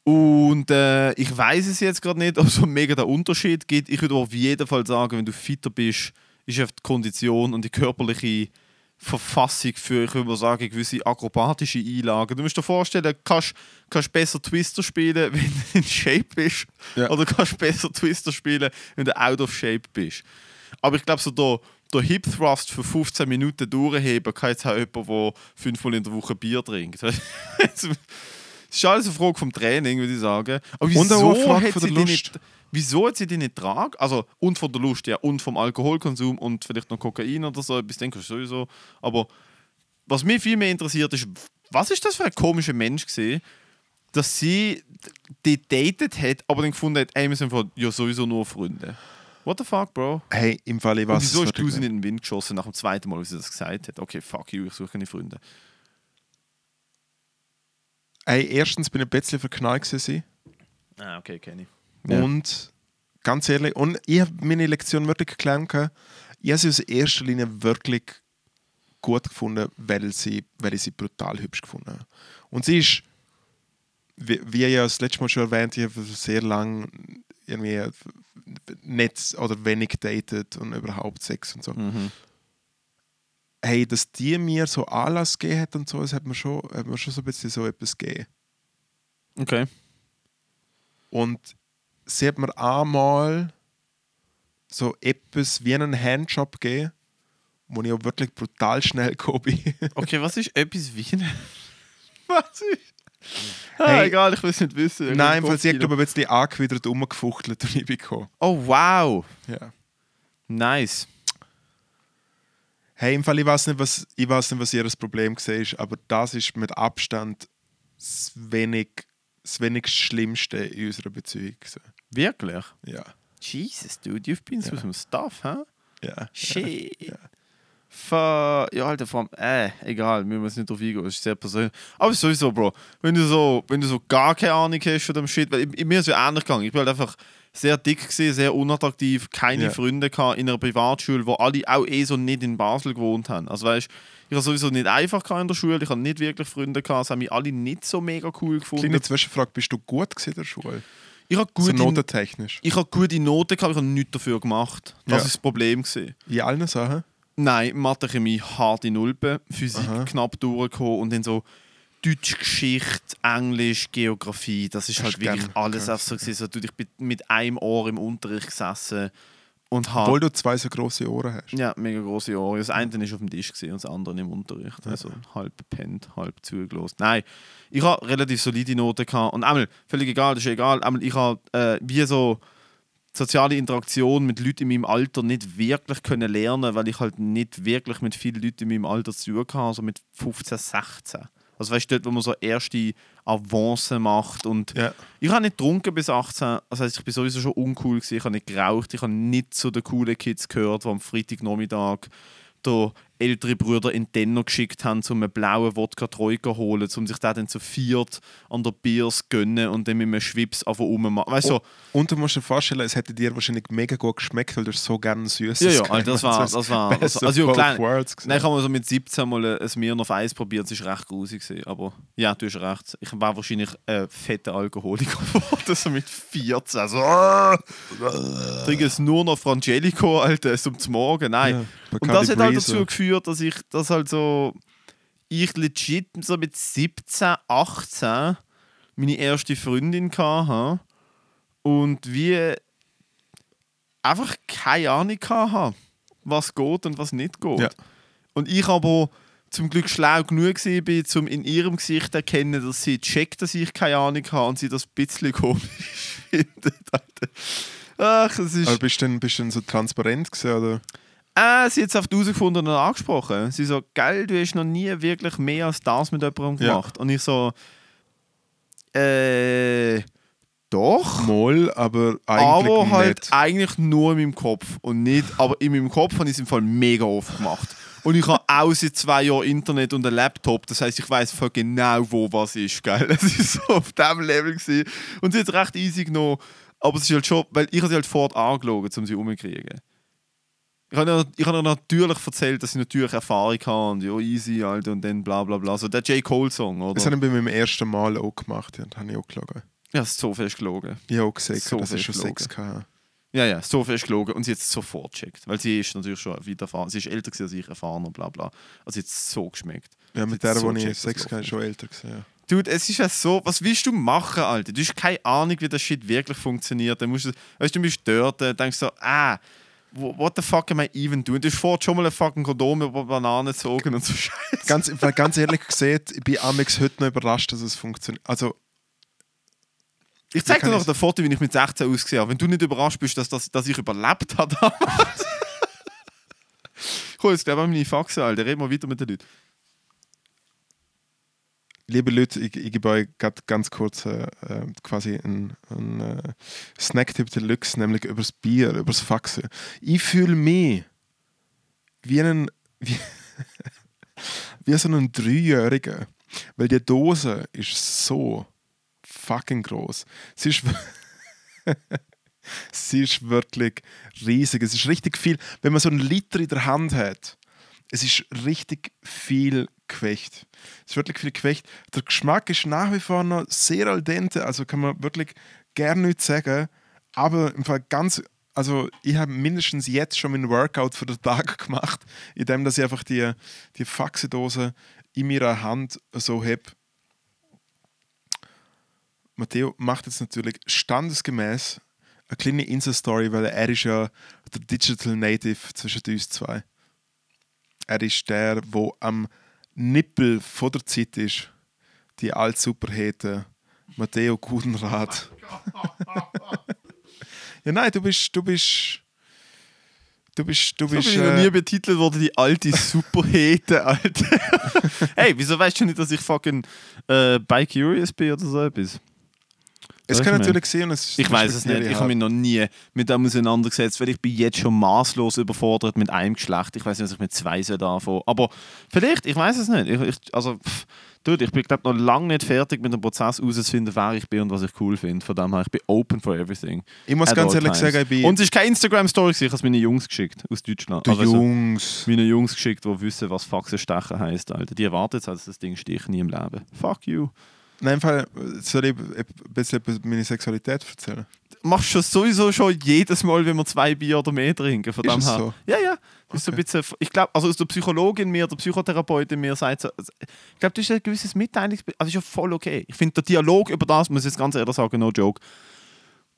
Und äh, ich weiß es jetzt gerade nicht, ob es so mega der Unterschied gibt. Ich würde auf jeden Fall sagen, wenn du fitter bist, ist die Kondition und die körperliche Verfassung für, ich würde mal sagen, gewisse akrobatische Einlagen. Du musst dir vorstellen, du kannst, kannst besser Twister spielen, wenn du in Shape bist. Ja. Oder kannst besser Twister spielen, wenn du out of Shape bist. Aber ich glaube, so der, der Hip Thrust für 15 Minuten durchheben kann jetzt auch jemand, der fünfmal in der Woche Bier trinkt. Es ist alles eine Frage vom Training, würde ich sagen. Aber wieso und auch eine Frage von der Lust. Nicht, wieso hat sie die nicht tragen? Also, und von der Lust, ja, und vom Alkoholkonsum und vielleicht noch Kokain oder so, etwas denke ich sowieso. Aber was mich viel mehr interessiert ist, was ist das für ein komischer Mensch gesehen, dass sie die datet hat, aber dann gefunden hat, ey, wir sind ja sowieso nur Freunde. What the fuck, Bro? Hey, im Fall ich weiß Und wieso hast du sie in den Wind geschossen nach dem zweiten Mal, wie sie das gesagt hat? Okay, fuck you, ich suche keine Freunde. Hey, erstens bin ich ein bisschen verknallt gewesen. Ah, okay, kenne ich. Und ganz ehrlich, und ich habe meine Lektion wirklich gelernt. Ich habe sie aus erster Linie wirklich gut gefunden, weil, sie, weil ich sie brutal hübsch gefunden habe. Und sie ist, wie, wie ich ja das letzte Mal schon erwähnt, ich habe sehr lange irgendwie nicht oder wenig datet und überhaupt Sex und so. Mhm. Hey, dass die mir so Anlass gegeben hat und so, das hat mir schon, hat mir schon so ein bisschen so etwas gegeben. Okay. Und sie hat mir einmal so etwas wie einen Handjob gegeben, wo ich auch wirklich brutal schnell bin. okay, was ist etwas wie ein... was ist... Ah, hey, egal, ich will es nicht wissen. Nein, weil sie hat glaube ich ein bisschen angewidert rumgefuchtelt und ich bin gekommen. Oh, wow. Ja. Nice. Hey, im Fall, ich weiß nicht, was, ich weiß nicht, was ihr Problem war, aber das ist mit Abstand das wenig das wenigst Schlimmste in unserer Beziehung. Wirklich? Ja. Jesus, dude, you've been through ja. some stuff, huh? Ja. Shit. Ja. Ver ja, Alter, vor äh, egal, wir müssen nicht drauf eingehen, das ist sehr persönlich. Aber sowieso, Bro, wenn du so, wenn du so gar keine Ahnung hast von dem Shit, weil ich, mir ist ja ähnlich gegangen. Ich bin halt einfach sehr dick gewesen, sehr unattraktiv, keine ja. Freunde gehabt in einer Privatschule, wo alle auch eh so nicht in Basel gewohnt haben. Also weißt ich habe sowieso nicht einfach in der Schule, ich habe nicht wirklich Freunde gehabt, es haben mich alle nicht so mega cool gefunden. Kleine Zwischenfrage, bist du gut in der Schule? Ich habe gute, so notentechnisch. Ich habe gute Noten gehabt, ich habe nichts dafür gemacht. Das ja. ist das Problem gewesen. In allen Sachen? Nein, Mathe, Chemie, harte Nulpen, Physik Aha. knapp durchgekommen und dann so Deutsch, Geschichte, Englisch, Geografie, das ist halt wirklich alles einfach so gewesen. So, du, ich bin mit einem Ohr im Unterricht gesessen und habe... Obwohl du zwei so große Ohren hast. Ja, mega große Ohren. Das eine war auf dem Tisch und das andere im Unterricht. Also halb pennt, halb zugelost. Nein, ich habe relativ solide Noten gehabt und einmal, völlig egal, das ist egal, einmal, ich habe äh, wie so soziale Interaktion mit Leuten in meinem Alter nicht wirklich können lernen, weil ich halt nicht wirklich mit vielen Leuten in meinem Alter zu tun hatte, also mit 15, 16. Also weißt du, dort, wo man so erste Avancen macht. Und ja. ich habe nicht getrunken bis 18, das heißt, ich bin sowieso schon uncool gewesen, ich habe nicht geraucht, ich habe nicht zu den coolen Kids gehört, die am Freitagnachmittag der ältere Brüder in Denner geschickt haben, um einen blauen Wodka Troika holen, um sich den dann zu viert an der Biers gönnen und dann mit einem Schwips einfach rummachen. Weißt du, oh, und du musst dir vorstellen, es hätte dir wahrscheinlich mega gut geschmeckt, weil du so gerne süß Ja, ja, also das war, das war, das war also, ja, klein, Nein, ich habe so mit 17 mal ein Smirnoff Eis probiert, das war recht grusig aber ja, du hast recht, ich war wahrscheinlich ein fetter Alkoholiker geworden, so mit 14, also trinke es nur noch Frangelico, Alter, zum Morgen, nein. Ja, und das hat halt dazu geführt, dass ich das halt so, ich legit so mit 17, 18 meine erste Freundin hatte und wie einfach keine Ahnung hatte, was geht und was nicht geht. Ja. Und ich aber zum Glück schlau genug bin, um in ihrem Gesicht zu erkennen, dass sie checkt, dass ich keine Ahnung habe und sie das ein bisschen komisch findet. Ach, es ist... Aber bist du denn, bist du denn so transparent gewesen, oder? Äh, sie hat es auf die herausgefunden und angesprochen. Sie so, geil, du hast noch nie wirklich mehr als das mit jemandem Ja. gemacht. Und ich so, äh, doch. Mal, aber eigentlich aber halt nicht. eigentlich nur in meinem Kopf und nicht, aber in meinem Kopf habe ich es im Fall mega oft gemacht. Und ich habe auch seit zwei Jahren Internet und einen Laptop, das heißt, ich weiß voll genau, wo was ist, gell? Es ist so auf diesem Level gewesen. und sie hat es recht easy genommen, aber es ist halt schon, weil ich habe sie halt fort angelogen, um sie umzukriegen. Ich habe ihr, ich ihr natürlich erzählt, dass ich natürlich Erfahrung habe und ja, easy, Alter, und dann bla bla bla. So der J. Cole-Song, oder? Das habe ich bei meinem ersten Mal auch gemacht. Ja, da habe ich auch gelogen. ja, so fest gelogen. Ich habe auch gesagt, So dass ich schon Sex gelogen. hatte. Ja, ja, so fest gelogen und sie hat es sofort gecheckt. Weil sie ist natürlich schon weit erfahren. Sie ist älter gewesen als ich, erfahrener, bla bla. Also es so geschmeckt. Ja, mit der, so wo ich Sex hatte, schon älter gewesen, ja. Dude, es ist ja so, was willst du machen, Alter? Du hast keine Ahnung, wie das Shit wirklich funktioniert. Dann musst du, weißt du, du bist dort, dann denkst du so, ah, what the fuck am I even doing? Du hast vorher schon mal ein fucking Kondom über Bananen gezogen und so Scheiße. Ganz, ganz ehrlich gesagt, ich bin Amex heute noch überrascht, dass es funktioniert. Also, Ich zeig dir noch ein Foto, wie ich mit 16 ausgesehen habe. Wenn du nicht überrascht bist, dass, dass, dass ich überlebt habe damals. Cool, jetzt glaube ich meine Faxen, Alter. Reden wir weiter mit den Leuten. Liebe Leute, ich, ich gebe euch ganz kurz äh, äh, quasi einen, einen äh, Snacktipp Deluxe, nämlich übers Bier, übers Faxen. Ich fühle mich wie einen wie, wie so einen Dreijährigen, weil die Dose ist so fucking groß. Sie ist Sie ist wirklich riesig. Es ist richtig viel. Wenn man so einen Liter in der Hand hat, es ist richtig viel Gewicht. Es ist wirklich viel Gewicht. Der Geschmack ist nach wie vor noch sehr al dente, also kann man wirklich gerne nichts sagen. Aber im Fall ganz, also ich habe mindestens jetzt schon meinen Workout für den Tag gemacht, indem dass ich einfach die, die Faxedose in meiner Hand so habe. Matteo macht jetzt natürlich standesgemäß eine kleine Insta-Story, weil er ist ja der Digital Native zwischen uns zwei. Er ist der, wo am Nippel von der Zeit ist. Die Alt-Superhete Matteo Gudenrat. ja, nein, du bist, du bist, du bist, du So bist. bin ich noch äh, nie betitelt worden, die alte Superhete, Alter. hey, wieso weißt du nicht, dass ich fucking äh, by Curious bin oder so etwas? Es kann natürlich sehen, es Ich weiß es nicht. Ich habe mich noch nie mit dem auseinandergesetzt, weil ich bin jetzt schon maßlos überfordert mit einem Geschlecht. Ich weiß nicht, was ich mit zwei anfangen. Aber vielleicht, ich weiß es nicht. Ich, ich, also, pff, dude, ich bin glaube noch lange nicht fertig mit dem Prozess herauszufinden, wer ich bin und was ich cool finde. Von dem her, ich bin open for everything. Ich muss At ganz ehrlich times. sagen, ich bin Und es ist keine Instagram-Story, ich habe es meinen Jungs geschickt aus Deutschland. der Also so- Jungs. meine Jungs geschickt, die wissen, was Faxen stechen heisst, Alter. Die erwarten jetzt, dass das Ding sticht nie im Leben. Fuck you. Nein, im Fall soll ich ein bisschen über meine Sexualität erzählen. Machst du sowieso schon jedes Mal, wenn wir zwei Bier oder mehr trinken. Von Ist dem es her. so? Ja, ja. Ist so ein Okay. bisschen, ich glaube, also aus der Psychologin mir, der Psychotherapeut in mir sagt so, also, ich glaube, das ist ein gewisses Mitteilungs... Also ist ja voll okay. Ich finde, der Dialog über das, muss ich jetzt ganz ehrlich sagen, no joke,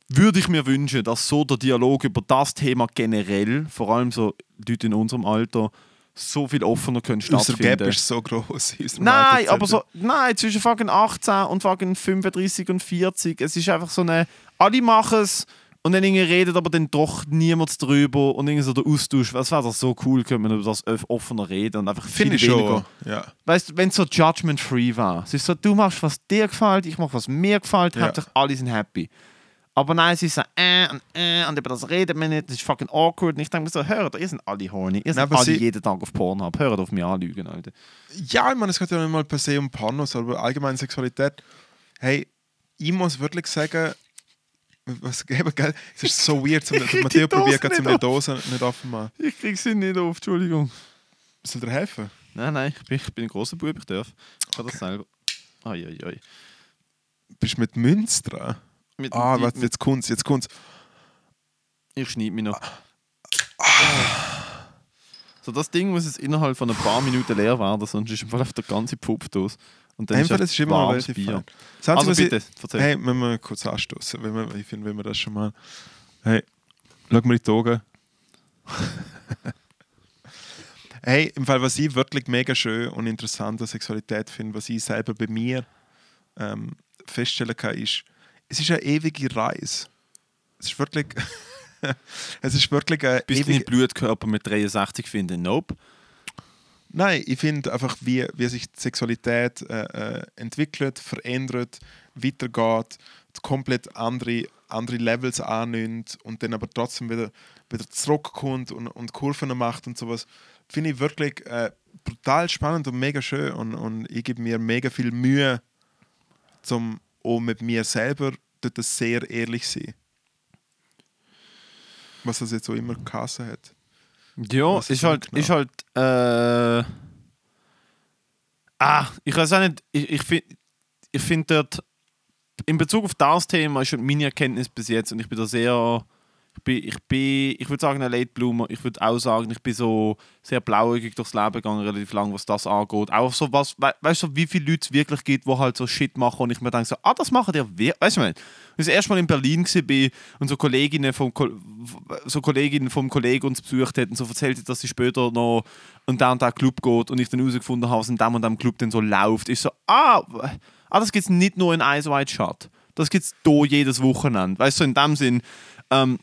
würde ich mir wünschen, dass so der Dialog über das Thema generell, vor allem so Leute in unserem Alter, so viel offener können Unser stattfinden. Gap ist so groß. Nein, aber so, nein, zwischen fucking 18 und fucking 35 und 40. Es ist einfach so eine, alle machen es und dann irgendwie redet aber dann doch niemand drüber und irgendwie so der Austausch, es wäre doch so cool, könnte man über das offener reden und einfach viel Finde ich weniger. schon. Ja. Weißt du, wenn es so judgment-free war. Es ist so, du machst, was dir gefällt, ich mach, was mir gefällt, Ja. Hauptsache alle sind happy. Aber nein, ist so, äh und äh, und über das redet man nicht, das ist fucking awkward. Und ich denke mir so, hört, ihr seid alle horny, ihr seid aber alle sie- jeden Tag auf Pornhub, hört auf mich anlügen, Alter. Ja, ich meine, es geht ja nicht mal per se um Pornos, aber allgemein Sexualität. Hey, ich muss wirklich sagen, was geben, gell? Es ist so weird. Zum, Matteo probiert gerade zum die. Dose nicht offen machen. Ich krieg sie nicht auf, Entschuldigung. Soll dir helfen? Nein, nein, ich bin, ich bin ein großer Bub, ich darf. Ich kann das selber. Ai, ai, ai. Bist du mit Münz dran? Mit, Ah, mit, warte, jetzt kommt's, jetzt kommt's. Ich schneide mich noch. So, das Ding muss jetzt innerhalb von ein paar Minuten leer werden, sonst ist im Fall auf der ganze Puppe los. Und dann Einfach, ist das ist immer relativ Bier. Einzige, Also bitte, erzähl. Hey, wenn wir kurz anstoßen, wenn wir, ich finde, wenn wir das schon mal. Hey, schau mal in die Augen. Hey, im Fall, was ich wirklich mega schön und interessant an Sexualität finde, was ich selber bei mir ähm, feststellen kann, ist, es ist eine ewige Reise. Es ist wirklich. es ist wirklich eine Bist du nicht Blutkörper mit 63 finden? Nope. Nein, ich finde einfach, wie, wie sich die Sexualität äh, äh, entwickelt, verändert, weitergeht, komplett andere, andere Levels annimmt und dann aber trotzdem wieder, wieder zurückkommt und, und Kurven macht und sowas, finde ich wirklich äh, brutal spannend und mega schön. Und, und ich gebe mir mega viel Mühe, um auch mit mir selber dort sehr ehrlich sein. Was das jetzt so immer geheißen hat. Ja, ist halt, genau? ist halt, äh, ah, ich weiß auch nicht, ich, ich finde ich find dort, in Bezug auf das Thema ist halt meine Erkenntnis bis jetzt und ich bin da sehr, bin, ich bin, ich würde sagen ein Late Bloomer, ich würde auch sagen, ich bin so sehr blauäugig durchs Leben gegangen, relativ lang, was das angeht. Auch so was, we, weißt du, wie viele Leute es wirklich gibt, die halt so Shit machen und ich mir denke so, ah, das machen die wirklich, weißt du, ich meine? Als ich das erste Mal in Berlin war und so Kolleginnen vom, Ko- so Kolleginnen vom Kollegen uns besucht hätten, so erzählt dass sie später noch in den und den Club geht und ich dann herausgefunden habe, was in dem und dem Club dann so läuft, ist so, ah, ah das gibt es nicht nur in Eyes Wide Shut. Das gibt es hier jedes Wochenende. Weißt du, in dem Sinn, ähm,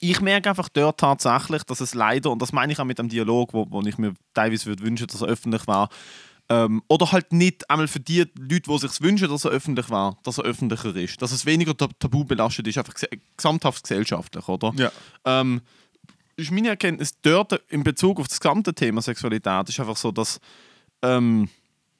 ich merke einfach dort tatsächlich, dass es leider, und das meine ich auch mit dem Dialog, wo, wo ich mir teilweise würde wünschen, dass er öffentlich war, ähm, oder halt nicht einmal für die Leute, die sich wünschen, dass er öffentlich war, dass er öffentlicher ist. Dass es weniger tab tabu belastet ist, einfach gesamthaft gesellschaftlich, oder? Ja. Ähm, ist meine Erkenntnis dort in Bezug auf das gesamte Thema Sexualität ist einfach so, dass ähm,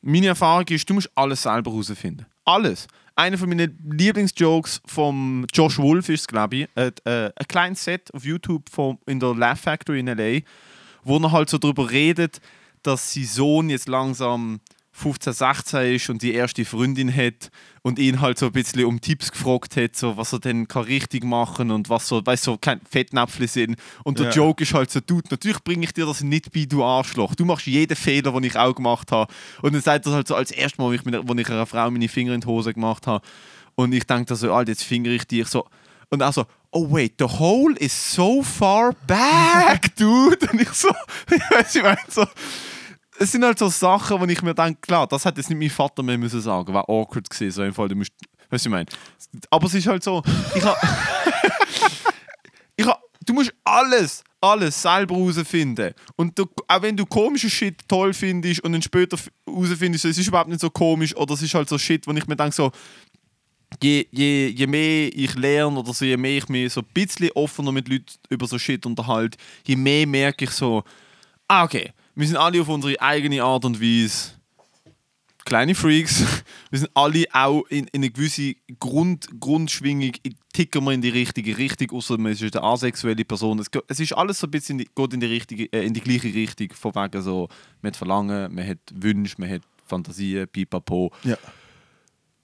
meine Erfahrung ist, du musst alles selber herausfinden. Alles. Einer von meinen Lieblingsjokes von Josh Wolf ist, glaube ich, äh, äh, ein kleines Set auf YouTube von, in der Laugh Factory in L.A., wo er halt so darüber redet, dass sein Sohn jetzt langsam 15, 16 ist und die erste Freundin hat und ihn halt so ein bisschen um Tipps gefragt hat, so was er denn kann richtig machen und was so, weißt du, so kein Fettnäpfchen sind. Und der Ja. Joke ist halt so, Dude, natürlich bringe ich dir das nicht bei, du Arschloch. Du machst jeden Fehler, den ich auch gemacht habe. Und dann sagt er halt so als erstes Mal, wo ich, mit, wo ich einer Frau meine Finger in die Hose gemacht habe. Und ich denke so, Alter, jetzt finger ich dich so. Und auch so, oh wait, the hole is so far back, dude. Und ich so, ich weiß, ich meine so, es sind halt so Sachen, wo ich mir denke, klar, das hätte jetzt nicht mein Vater mehr müssen sagen, war awkward gewesen, so im Fall, du musst, weißt du, ich meine. Aber es ist halt so, ich habe, ich hab, du musst alles, alles selber herausfinden. Und du, auch wenn du komische Shit toll findest und dann später herausfindest, es ist überhaupt nicht so komisch oder es ist halt so Shit, wo ich mir denke, so, je, je, je mehr ich lerne oder so, je mehr ich mich so ein bisschen offener mit Leuten über so Shit unterhalte, je mehr merke ich so, ah, okay, wir sind alle auf unsere eigene Art und Weise kleine Freaks. Wir sind alle auch in, in eine gewisse Grund, Grundschwingung, ticken wir in die richtige Richtung, außer man ist eine asexuelle Person. Es, es ist alles so ein bisschen, in die- geht in die, richtige, äh, in die gleiche Richtung, von wegen so, man hat Verlangen, man hat Wünsche, man hat Fantasien, pipapo. Ja.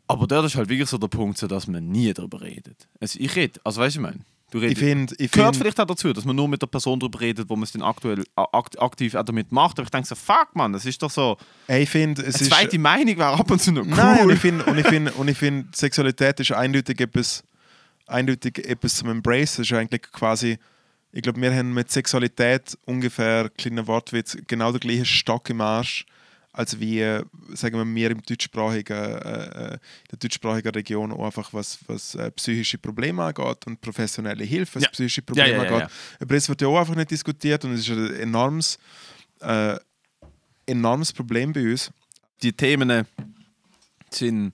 Aber dort ist halt wirklich so der Punkt, so, dass man nie darüber redet. Also ich rede, also weißt du, ich meine, du redest. Ich finde, ich Gehört find, vielleicht auch dazu, dass man nur mit der Person darüber redet, wo man es dann aktuell akt, aktiv auch damit macht. Aber ich denke so, fuck man, das ist doch so. ich find, es Eine ist. zweite Meinung wäre ab und zu noch cool. Nein, und ich finde, und ich finde, und ich finde, Sexualität ist eindeutig etwas, eindeutig etwas zum Embrace. Das ist eigentlich quasi, ich glaube, wir haben mit Sexualität ungefähr, kleiner Wortwitz, genau den gleichen Stock im Arsch, als wie, sagen wir, wir im deutschsprachigen, äh, äh, der deutschsprachigen Region auch einfach was, was äh, psychische Probleme angeht und professionelle Hilfe, was Ja. psychische Probleme ja, ja, angeht. Aber das wird ja auch einfach nicht diskutiert und es ist ein enormes, äh, enormes Problem bei uns. die Themen sind,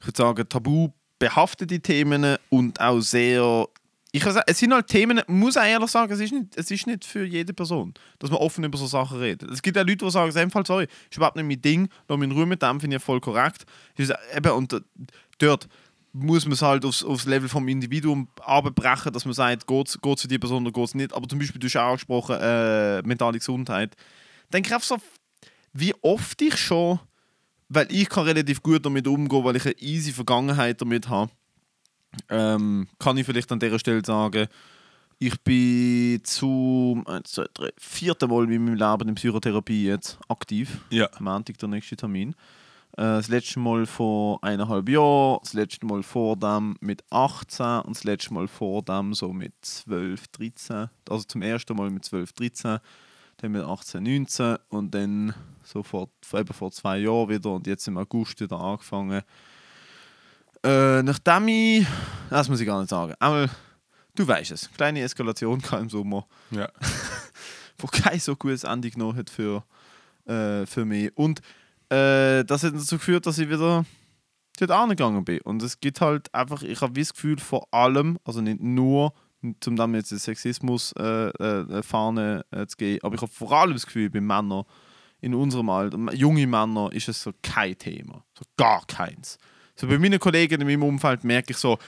ich würde sagen, tabu behaftete Themen und auch sehr. Ich kann sagen, es sind halt Themen, ich muss auch ehrlich sagen, es ist, nicht, es ist nicht für jede Person, dass man offen über so Sachen redet. Es gibt ja Leute, die sagen, dem Fall, sorry, ist überhaupt nicht mein Ding, lass mich in Ruhe mit dem, finde ich voll korrekt. Ich sage, eben, und äh, dort muss man es halt aufs, aufs Level vom Individuum abbrechen, dass man sagt, geht es für die Person oder geht es nicht. Aber zum Beispiel, du hast auch angesprochen, äh, mentale Gesundheit. Ich einfach so, wie oft ich schon, weil ich kann relativ gut damit umgehen, weil ich eine easy Vergangenheit damit habe, ähm, kann ich vielleicht an dieser Stelle sagen, ich bin zum eins, zwei, drei, vierten Mal in meinem Leben in Psychotherapie jetzt aktiv. Ja. Am Montag der nächste Termin. Äh, das letzte Mal vor eineinhalb Jahren, das letzte Mal vor dem mit 18 und das letzte Mal vor dem so mit 12, 13. Also zum ersten Mal mit 12, 13. Dann mit 18, 19 und dann so vor, vor, eben vor zwei Jahren wieder und jetzt im August wieder angefangen. Äh, nachdem ich, das muss ich gar nicht sagen, einmal, du weißt es, kleine Eskalation kam im Sommer, Ja. wo kein so gutes Ende genommen hat für, äh, für mich. Und äh, das hat dazu geführt, dass ich wieder dort angegangen bin. Und es gibt halt einfach, ich habe das Gefühl, vor allem, also nicht nur, um dann jetzt den Sexismus-Fahne äh, Fahne, äh, zu gehen, aber ich habe vor allem das Gefühl, bei Männern in unserem Alter, junge Männer, ist es so kein Thema. So gar keins. So bei meinen Kollegen in meinem Umfeld merke ich so,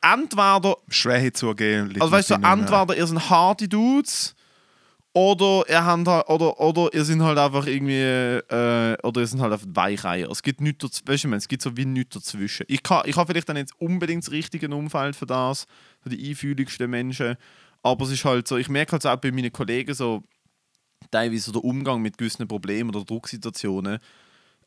entweder Schwäche zugeben. liegt also weißt du, ihnen, entweder ihr seid harte Dudes oder ihr habt halt, oder, oder ihr seid halt einfach irgendwie äh, oder ihr seid halt einfach Weicheier. Es gibt nichts dazwischen, weißt du, meine, es gibt so wie nichts dazwischen. Ich, kann, ich habe vielleicht dann jetzt unbedingt das richtige Umfeld für das, für die einfühligsten Menschen, aber es ist halt so, ich merke halt so auch bei meinen Kollegen so teilweise so der Umgang mit gewissen Problemen oder Drucksituationen,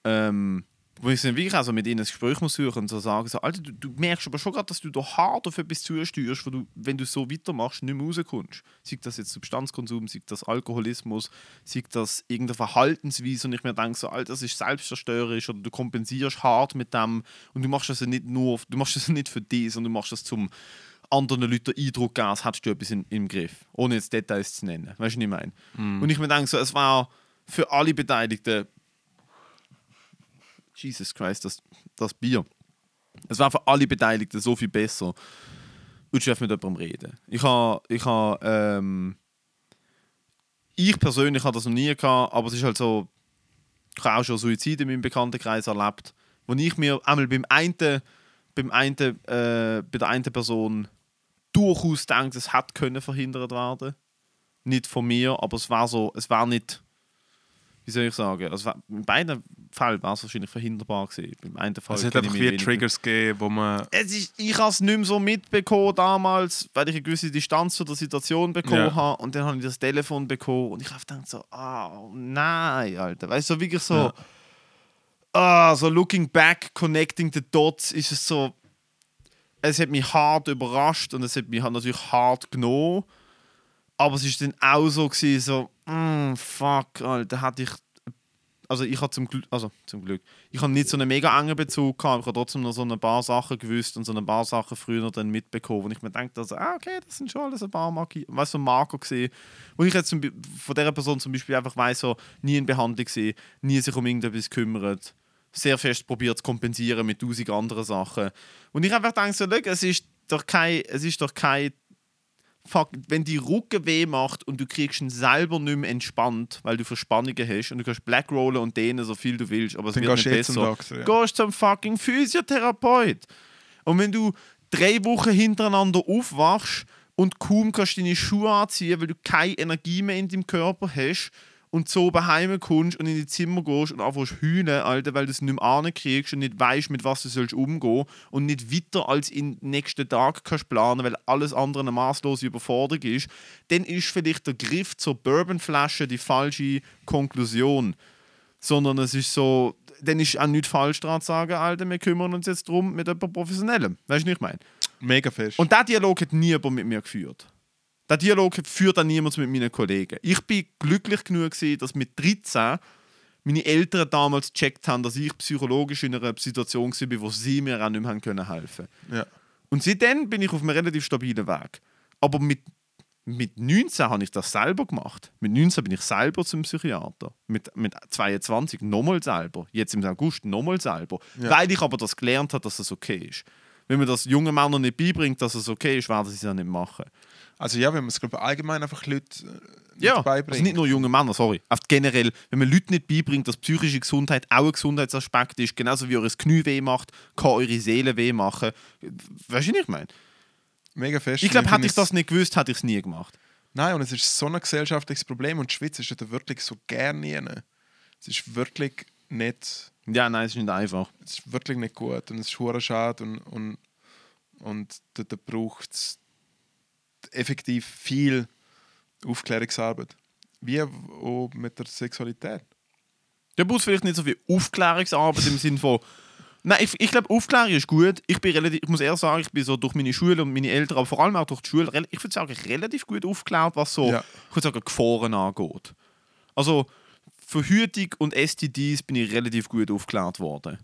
ähm, wo ich dann wirklich also mit ihnen ein Gespräch muss suchen und so sagen, so, Alter, du, du merkst aber schon gerade, dass du da hart auf etwas zusteuerst, wo du, wenn du so weitermachst, nicht mehr rauskommst. Sei das jetzt Substanzkonsum, sei das Alkoholismus, sei das irgendeine Verhaltensweise und ich mir denke, so, Alter, das ist selbstzerstörerisch oder du kompensierst hart mit dem und du machst das ja nicht nur, du machst das nicht für dich, sondern du machst das zum anderen Leuten Eindruck geben, als hättest du etwas in, im Griff, ohne jetzt Details zu nennen. Weißt du, was ich meine? Und ich mir denke, so, es war für alle Beteiligten Jesus Christ, das, das Bier. Es war für alle Beteiligten so viel besser. Und ich mit jemandem reden. Ich habe, ich habe, ähm, ich persönlich habe das noch nie gehabt, aber es ist halt so, ich habe auch schon Suizid in meinem Bekanntenkreis erlebt, wo ich mir einmal beim einen, beim einen, äh, bei der einen Person durchaus denke, es hätte können verhindert werden. Nicht von mir, aber es war so, es war nicht, wie soll ich sagen, also in beiden Fällen war es wahrscheinlich verhinderbar gewesen. Beim einen Fall Es hat einfach wie Triggers gegeben, wo man. es ist, ich habe es nicht mehr so mitbekommen damals, weil ich eine gewisse Distanz zu der Situation bekommen Ja. habe. Und dann habe ich das Telefon bekommen und ich habe gedacht so, ah, nein, Alter. Weißt du, so wirklich so, Ja. ah, so looking back, connecting the dots, ist es so, es hat mich hart überrascht und es hat mich natürlich hart genommen. Aber es ist dann auch so gewesen, so, mm, fuck, Alter, hatte ich also ich habe zum Glück, also zum Glück, ich habe nicht so einen mega engen Bezug gehabt, ich habe trotzdem noch so ein paar Sachen gewusst und so ein paar Sachen früher dann mitbekommen, wo ich mir denke, also, ah, okay, das sind schon alles ein paar Marki weißt, so Marker gesehen, wo ich jetzt zum, von dieser Person zum Beispiel einfach weiß, so nie in Behandlung gesehen, nie sich um irgendetwas kümmert, sehr fest probiert zu kompensieren mit tausend anderen Sachen. Und ich einfach denke so, schau, es ist doch kein, es ist doch kein Fuck, wenn die Rücken weh macht und du kriegst ihn selber nicht mehr entspannt, weil du Verspannungen hast und du kannst Blackrollen und dehnen so viel du willst, aber es Dann wird nicht du jetzt zum besser. Doktor, ja. Gehst zum fucking Physiotherapeut. Und wenn du drei Wochen hintereinander aufwachst und kaum kannst deine Schuhe anziehen, weil du keine Energie mehr in deinem Körper hast und so daheim kommst und in die Zimmer gehst und zu heulen, Alter, weil du es nicht mehr ankriegst und nicht weißt, mit was du sollst umgehen und nicht weiter als in den nächsten Tag kannst planen, weil alles andere eine maßlose Überforderung ist, dann ist vielleicht der Griff zur Bourbonflasche die falsche Konklusion. Sondern es ist so, dann ist auch nicht falsch daran zu sagen, Alter, wir kümmern uns jetzt drum mit jemandem Professionellem. Weißt du, was ich meine? Mega fest. Und diesen Dialog hat niemand mit mir geführt. Der Dialog führt auch niemand mit meinen Kollegen. Ich bin glücklich genug, gewesen, dass mit 13 meine Eltern damals gecheckt haben, dass ich psychologisch in einer Situation war, wo sie mir auch nicht mehr können helfen ja. Und seitdem bin ich auf einem relativ stabilen Weg. Aber mit, mit 19 habe ich das selber gemacht. Mit 19 bin ich selber zum Psychiater. Mit, mit 22 nochmal selber. Jetzt im August nochmal selber. Ja. Weil ich aber das gelernt habe, dass es okay ist. Wenn man das jungen Männern nicht beibringt, dass es okay ist, werden sie es ja nicht machen. Also ja, wenn man es glaube allgemein einfach Leute äh, nicht Ja, beibringt. also nicht nur junge Männer, sorry. Einfach generell, wenn man Leuten nicht beibringt, dass psychische Gesundheit auch ein Gesundheitsaspekt ist, genauso wie eure Knie weh macht, kann eure Seele weh machen. Weißt du, was ich meine? Mega fest. Ich glaube, hätte ich das nicht gewusst, hätte ich es nie gemacht. Nein, und es ist so ein gesellschaftliches Problem und die Schweiz ist ja da wirklich so gerne. Es ist wirklich nicht, Ja, nein, es ist nicht einfach. es ist wirklich nicht gut und es ist schade und, und, und da, da braucht es effektiv viel Aufklärungsarbeit. Wie auch mit der Sexualität. Der braucht vielleicht nicht so viel Aufklärungsarbeit im Sinne von. Nein, ich, ich glaube, Aufklärung ist gut. Ich, bin relativ, ich muss eher sagen, ich bin so durch meine Schule und meine Eltern, aber vor allem auch durch die Schule, ich würde sagen, relativ gut aufgeklärt, was so, Ja. ich würde sagen, Gefahren angeht. Also, Verhütung und STDs bin ich relativ gut aufgeklärt worden.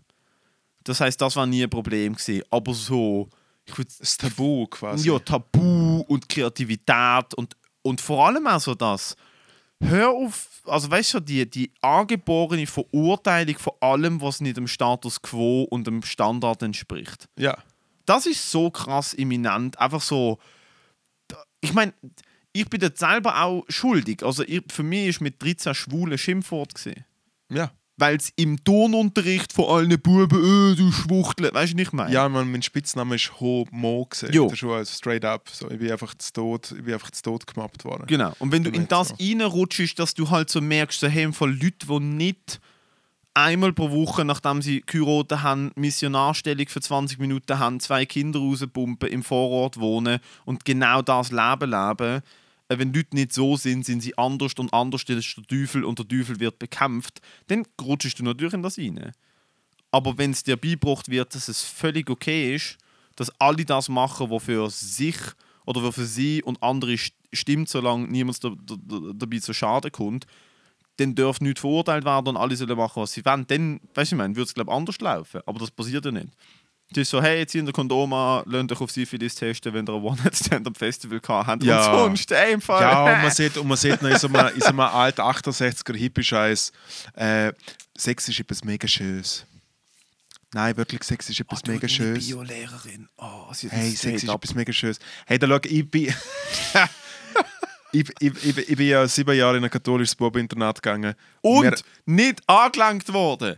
Das heißt, das war nie ein Problem gewesen. Aber so, Das Tabu quasi. ja, Tabu und Kreativität und, und vor allem auch so das. Hör auf, also weißt du, die, die angeborene Verurteilung von allem, was nicht dem Status quo und dem Standard entspricht. ja. Das ist so krass imminent. Einfach so. Ich meine, ich bin dort selber auch schuldig. Also ich, für mich ist mit 13 schwule Schimpfwort gesehen. Ja. Weil es im Turnunterricht von allen Buben, äh, du Schwuchtel, weißt du nicht mehr? Ja, man, mein Spitzname ist Homo gesehen. Jo. Das ist schon also straight up. So, ich bin einfach zu tot, ich bin einfach zu tot gemappt worden. Genau. Und wenn du in das so. reinrutschst, dass du halt so merkst, so, hey, von Leuten, die nicht einmal pro Woche, nachdem sie geheiratet haben, Missionarstellung für 20 Minuten haben, zwei Kinder rauspumpen, im Vorort wohnen und genau das Leben leben. Äh, Wenn Leute nicht so sind, sind sie anders und anders ist der Teufel und der Teufel wird bekämpft, dann rutschst du natürlich in das rein. Aber wenn es dir beigebracht wird, dass es völlig okay ist, dass alle das machen, was für sich oder für sie und andere st- stimmt, solange niemand da, da, da, dabei zu Schaden kommt, dann darf nicht verurteilt werden und alle sollen machen, was sie wollen. Dann, weißt du, ich meine, würde es glaube anders laufen. Aber das passiert ja nicht. Es ist so, hey, jetzt in der Kondom an, lasst euch auf Syphilis testen, wenn ihr ein One-Night-Stand am Festival gehabt habt. Ja. Und sonst einfach. Ja, und man sieht, und man sieht noch in so einem, in so einem alten 68er Hippie-Scheiß, äh, Sex ist etwas mega Schönes. Nein, wirklich, Sex ist etwas mega Schönes. Biolehrerin. Oh, sie Hey, Sex ist up. etwas mega Schönes. Hey, da schau, ich bin. ich, ich, ich, ich bin ja sieben Jahre in ein katholisches Bubeninternat gegangen. Und Wir- nicht angelangt worden.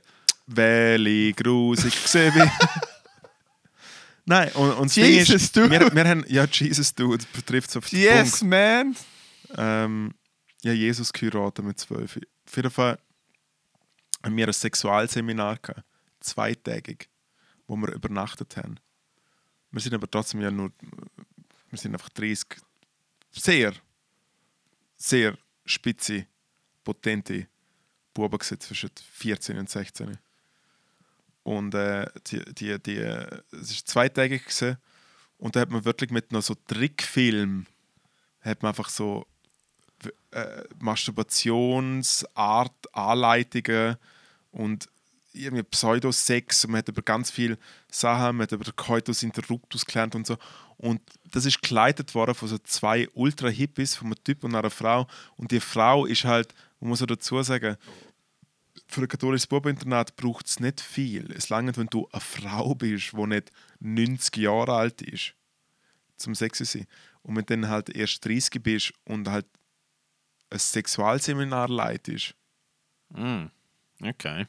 weil ich grusig gesehen bin. Nein, und, und das Ding Jesus, ist, du. Wir, wir haben, ja, Jesus, du, das betrifft es auf den Yes, Punkt. man. Ähm, ja, Jesus geheiratet mit zwölf. Auf jeden Fall haben wir ein Sexualseminar gehabt, zweitägig, wo wir übernachtet haben. Wir sind aber trotzdem ja nur, wir sind einfach 30, sehr, sehr spitze, potente Buben zwischen 14 und 16. Und äh, die, die, die, es war zweitägig gewesen, und da hat man wirklich mit noch so Trickfilm hat man einfach so äh, Masturbationsart, Anleitungen und irgendwie Pseudosex und man hat über ganz viele Sachen, man hat über den Coitus interruptus gelernt und so. Und das ist geleitet worden von so zwei Ultra-Hippies, von einem Typ und einer Frau. Und die Frau ist halt, man muss auch dazu sagen, für ein katholisches Bubeninternat braucht es nicht viel. Es langt, wenn du eine Frau bist, die nicht 90 Jahre alt ist, zum Sexy sein. Und wenn du dann halt erst 30 bist und halt ein Sexualseminar leitest. Mm. Okay.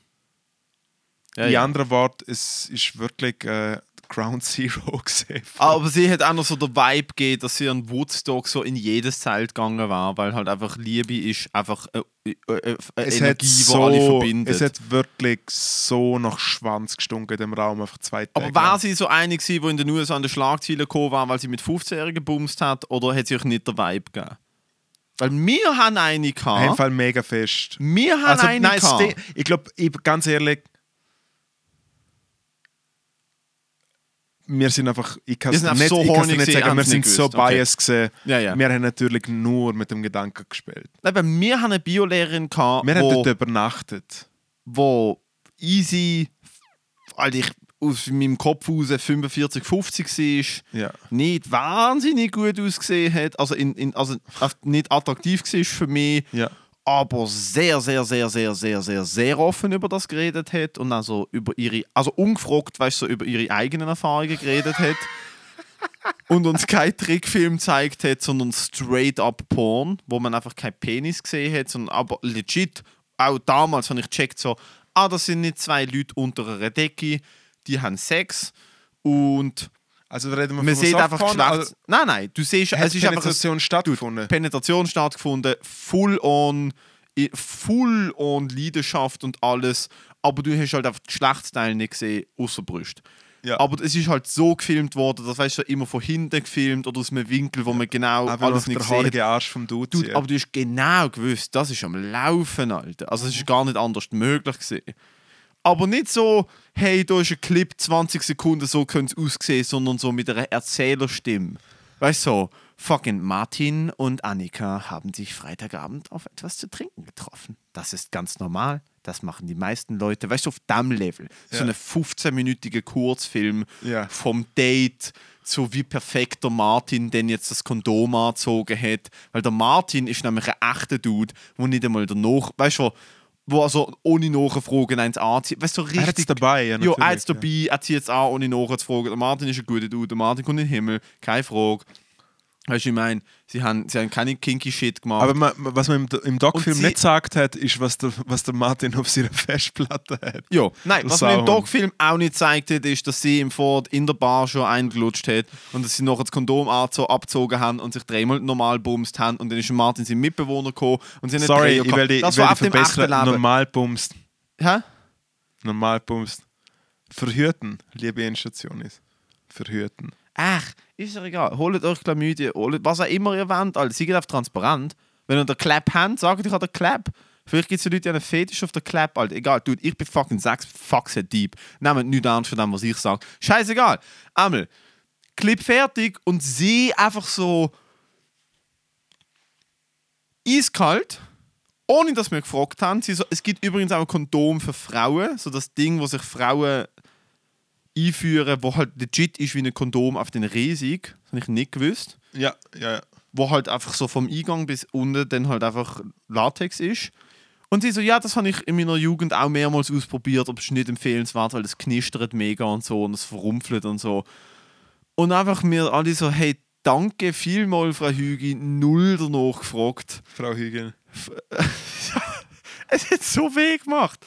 In anderen Worten, es ist wirklich äh, Ground Zero gesehen. Aber sie hat auch noch so den Vibe gegeben, dass sie an Woodstock so in jedes Zelt gegangen war, weil halt einfach Liebe ist einfach eine, eine, eine es Energie, hat die so, alle verbindet. Es hat wirklich so nach Schwanz gestunken in dem Raum, einfach zwei Tage. Aber war sie so eine, gewesen, die in den USA an den Schlagzeilen gekommen war, weil sie mit 15-Jährigen gebumst hat, oder hat sie euch nicht den Vibe gegeben? Weil wir haben eine Auf jeden gehabt. Fall mega fest. Wir haben Also, eine nein, gehabt. Ich glaube, ich, ganz ehrlich, wir sind einfach, ich kann es nicht, so ich nicht gewesen, sagen, wir sind so. Okay. biased gesehen. Ja, ja. Wir haben natürlich nur mit dem Gedanken gespielt. Eben, wir haben eine Biolehrerin gehabt, Wir haben wo, dort übernachtet. wo easy, Alter, ich aus meinem Kopf raus 45, 50 war. Ja. nicht wahnsinnig gut ausgesehen hat, also, in, in, also nicht attraktiv war für mich, Ja. Aber sehr, sehr, sehr, sehr, sehr, sehr, sehr offen über das geredet hat und also über ihre, also ungefragt, weißt du, so über ihre eigenen Erfahrungen geredet hat. und uns kein Trickfilm gezeigt hat, sondern straight up Porn, wo man einfach kein Penis gesehen hat, sondern aber legit, auch damals habe ich gecheckt, so, ah, das sind nicht zwei Leute unter einer Decke, die haben Sex und Also da reden wir man sieht einfach Geschlechts... Nein, nein, du siehst, Also, hat es ist einfach eine Penetration stattgefunden. Penetration stattgefunden, full on, full on Leidenschaft und alles, aber du hast halt einfach die Geschlechtsteile nicht gesehen, außer Brust. Ja. Aber es ist halt so gefilmt worden, das weißt du immer von hinten gefilmt oder aus einem Winkel, wo man genau Einfach alles nicht sieht. Arsch vom Dude. Du, aber du hast genau gewusst, das ist am Laufen, Alter. Also es ist gar nicht anders möglich gewesen. Aber nicht so, hey, da ist ein Clip, 20 Sekunden, so könnte es aussehen, sondern so mit einer Erzählerstimme. Weißt du, so, Fucking Martin und Annika haben sich Freitagabend auf etwas zu trinken getroffen. Das ist ganz normal. Das machen die meisten Leute. Weißt du, auf dem Level. So Ja. eine 15-minütige Kurzfilm Ja. vom Date, so wie perfekt der Martin denn jetzt das Kondom angezogen hat. Weil der Martin ist nämlich ein echter Dude, wo nicht einmal danach, weißt du, wo also ohne nachzufragen eins anzieht. Weißt du, so Er hat's richtig. dabei, ja, Ja, natürlich, er ist dabei, er zieht es an, ohne nachzufragen. Der Martin ist ein guter Dude, der Martin kommt in den Himmel, keine Frage. Weißt du, ich meine, sie haben, sie haben keine kinky Shit gemacht. Aber man, was man im, im Doc-Film nicht gesagt hat, ist, was der, was der Martin auf seiner Festplatte hat. Ja, nein, Der was man im. Doc-Film auch nicht gezeigt hat, ist, dass sie im Ford in der Bar schon eingelutscht hat und dass sie noch das Kondom abgezogen haben und sich dreimal normal bumst haben und dann ist Martin sein Mitbewohner gekommen und sie haben Sorry, ich will die. Das ich will die verbessern. Normal bumst. Hä? Normal bumst. Verhüten, liebe Endstation ist. Verhüten. Ach, ist ja egal. Holt euch Chlamydien, holt was auch immer ihr wollt. Alter. Seid auf transparent. Wenn ihr den Clap habt, sagt ich an den Clap. Vielleicht gibt es ja Leute, die einen Fetisch auf der Clap, Alter. Egal, dude, ich bin fucking sechs fucks deep. Nehmt nicht ernst von dem, was ich sage. Scheißegal. Einmal, Clip fertig und sie einfach so eiskalt, ohne dass wir gefragt haben. Sie so, es gibt übrigens auch ein Kondom für Frauen, so das Ding, wo sich Frauen einführen, wo halt legit ist wie ein Kondom auf den riesig. Das habe ich nicht gewusst. Ja, ja, ja. Wo halt einfach so vom Eingang bis unten dann halt einfach Latex ist. Und sie so, ja, das habe ich in meiner Jugend auch mehrmals ausprobiert, aber es ist nicht empfehlenswert, weil es knistert mega und so und es verrumpelt und so. Und einfach mir alle so, hey, danke vielmal, Frau Hügi, null danach gefragt. Frau Hügen. Es hat so weh gemacht.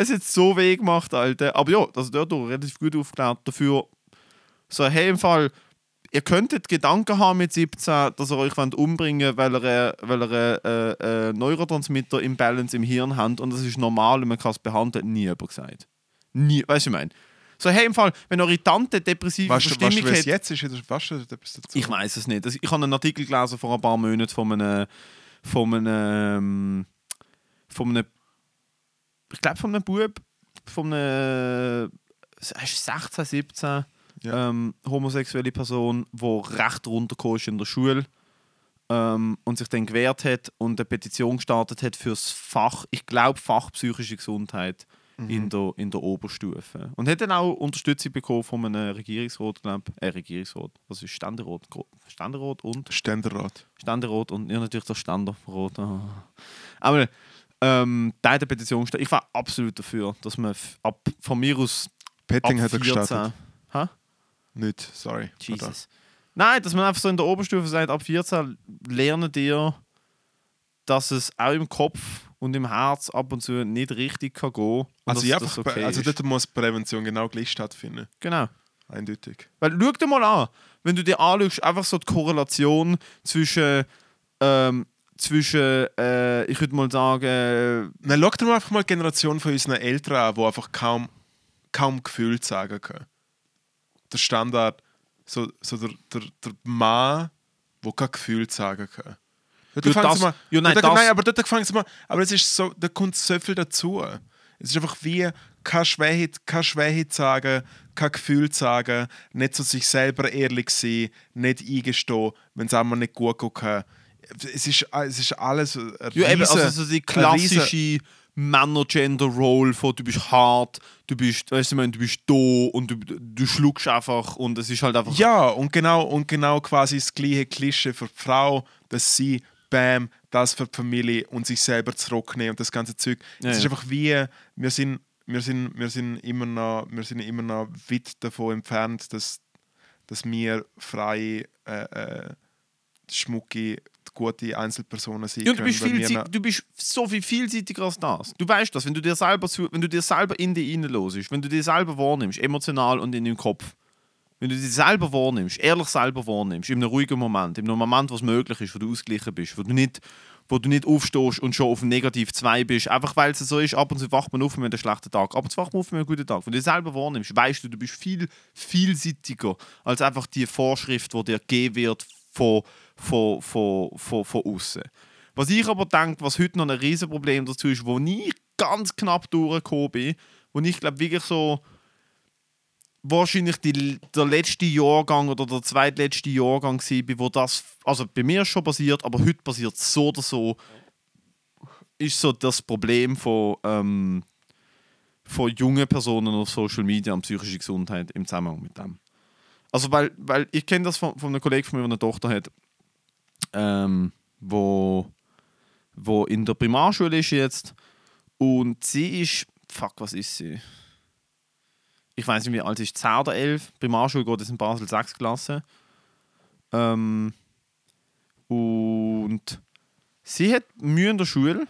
Es hat so weh gemacht, Alter. Aber ja, also dort relativ gut aufgeklärt dafür. So, hey, im Fall, ihr könntet Gedanken haben mit 17, dass ihr euch wollt umbringen wollt, weil ihr, weil ihr äh, äh, Neurotransmitter im Balance im Hirn habt und das ist normal und man kann es behandeln. Nie jemand gesagt. Nie, weißt du, ich meine. So, hey, im Fall, wenn eure Tante depressive Weißt weißt Verstimmung es hat. jetzt ist? Weißt du? Ich weiß es nicht. Ich habe einen Artikel gelesen vor ein paar Monaten von einem, von einem, ähm, von einem, ich glaube von einem Bub, von einem, ist 16, 17, Ja. ähm, homosexuelle Person, die recht runtergekommen ist in der Schule ähm, und sich dann gewehrt hat und eine Petition gestartet hat für das Fach, ich glaube Fach psychische Gesundheit in, der, in der Oberstufe. Und hat dann auch Unterstützung bekommen von einem Regierungsrat, glaube äh, Regierungsrat, was ist Ständerat? Ständerat und Ständerat. Ständerat und ja, natürlich der Ständerat. Ah. Aber ähm, der hat eine Petition gestellt. Ich war absolut dafür, dass man ab, von mir aus Petting ab hat er 14 gestartet. Hä? Nicht, sorry. Jesus. Nein, dass man einfach so in der Oberstufe sagt, ab 14 lernen dir, dass es auch im Kopf und im Herz ab und zu nicht richtig kann gehen. Also, ja, einfach, also ist. dort muss Prävention genau gleich stattfinden. Genau. Eindeutig. Weil schau dir mal an, wenn du dir anschaust, einfach so die Korrelation zwischen, ähm, zwischen äh, ich würde mal sagen, Nein, schau dir mal einfach mal die Generation von unseren Eltern an, die einfach kaum, kaum Gefühl sagen können. Der Standard, so, so der, der, der Mann, der kein Gefühl sagen kann. Dort Ja, fangen das- sie mal, ja, nein, dort, das- nein, aber dort fangen sie mal, aber es ist so, da kommt so viel dazu. Es ist einfach wie keine Schwäche, keine Schwäche sagen, kein Gefühl sagen, nicht zu sich selber ehrlich sein, nicht eingestehen, wenn es einmal nicht gut geht. Es ist, es ist alles ein ja, eben, riesen- also so die riesen- klassische Männer-Gender-Role von du bist hart, du bist, weißt du, meine, du bist da und du, du schluckst einfach und es ist halt einfach. Ja, und genau, und genau quasi das gleiche Klischee für die Frau, dass sie, bam, das für die Familie und sich selber zurücknehmen und das ganze Zeug. Ja, es ist ja. einfach wie, wir sind, wir sind, wir sind, immer, noch, wir sind immer noch weit davon entfernt, dass, dass wir freie, äh, äh, schmucke, gute Einzelpersonen sein Ja, du bist, weil wir viel, noch- du bist so viel vielseitiger als das. Du weißt das, wenn du dir selber, wenn du dir selber in dich hineinlosest, wenn du dir selber wahrnimmst, emotional und in deinem Kopf, wenn du dich selber wahrnimmst, ehrlich selber wahrnimmst, in einem ruhigen Moment, in einem Moment, was möglich ist, wo du ausgeglichen bist, wo du nicht, wo du nicht aufstehst und schon auf negativ 2 bist, einfach weil es so ist, ab und zu wacht man auf mit einem schlechten Tag, ab und zu wacht man auf mit einem guten Tag. Wenn du dich selber wahrnimmst, weißt du, du bist viel vielseitiger als einfach die Vorschrift, die dir gegeben wird von, von, von, von, von außen. Was ich aber denke, was heute noch ein Riesenproblem dazu ist, wo ich ganz knapp durchgekommen bin, wo ich glaube wirklich so wahrscheinlich die, der letzte Jahrgang oder der zweitletzte Jahrgang war, wo das, also bei mir ist schon passiert, aber heute passiert so oder so, ist so das Problem von, ähm, von jungen Personen auf Social Media und psychische Gesundheit im Zusammenhang mit dem. Also, weil, weil ich kenne das von, von einem Kollegen von mir, der eine Tochter hat, ähm, wo, wo in der Primarschule ist jetzt und sie ist, fuck, was ist sie? Ich weiß nicht, wie alt sie ist, 10 oder 11. Primarschule geht es in Basel 6 Klasse. Ähm, und sie hat Mühe in der Schule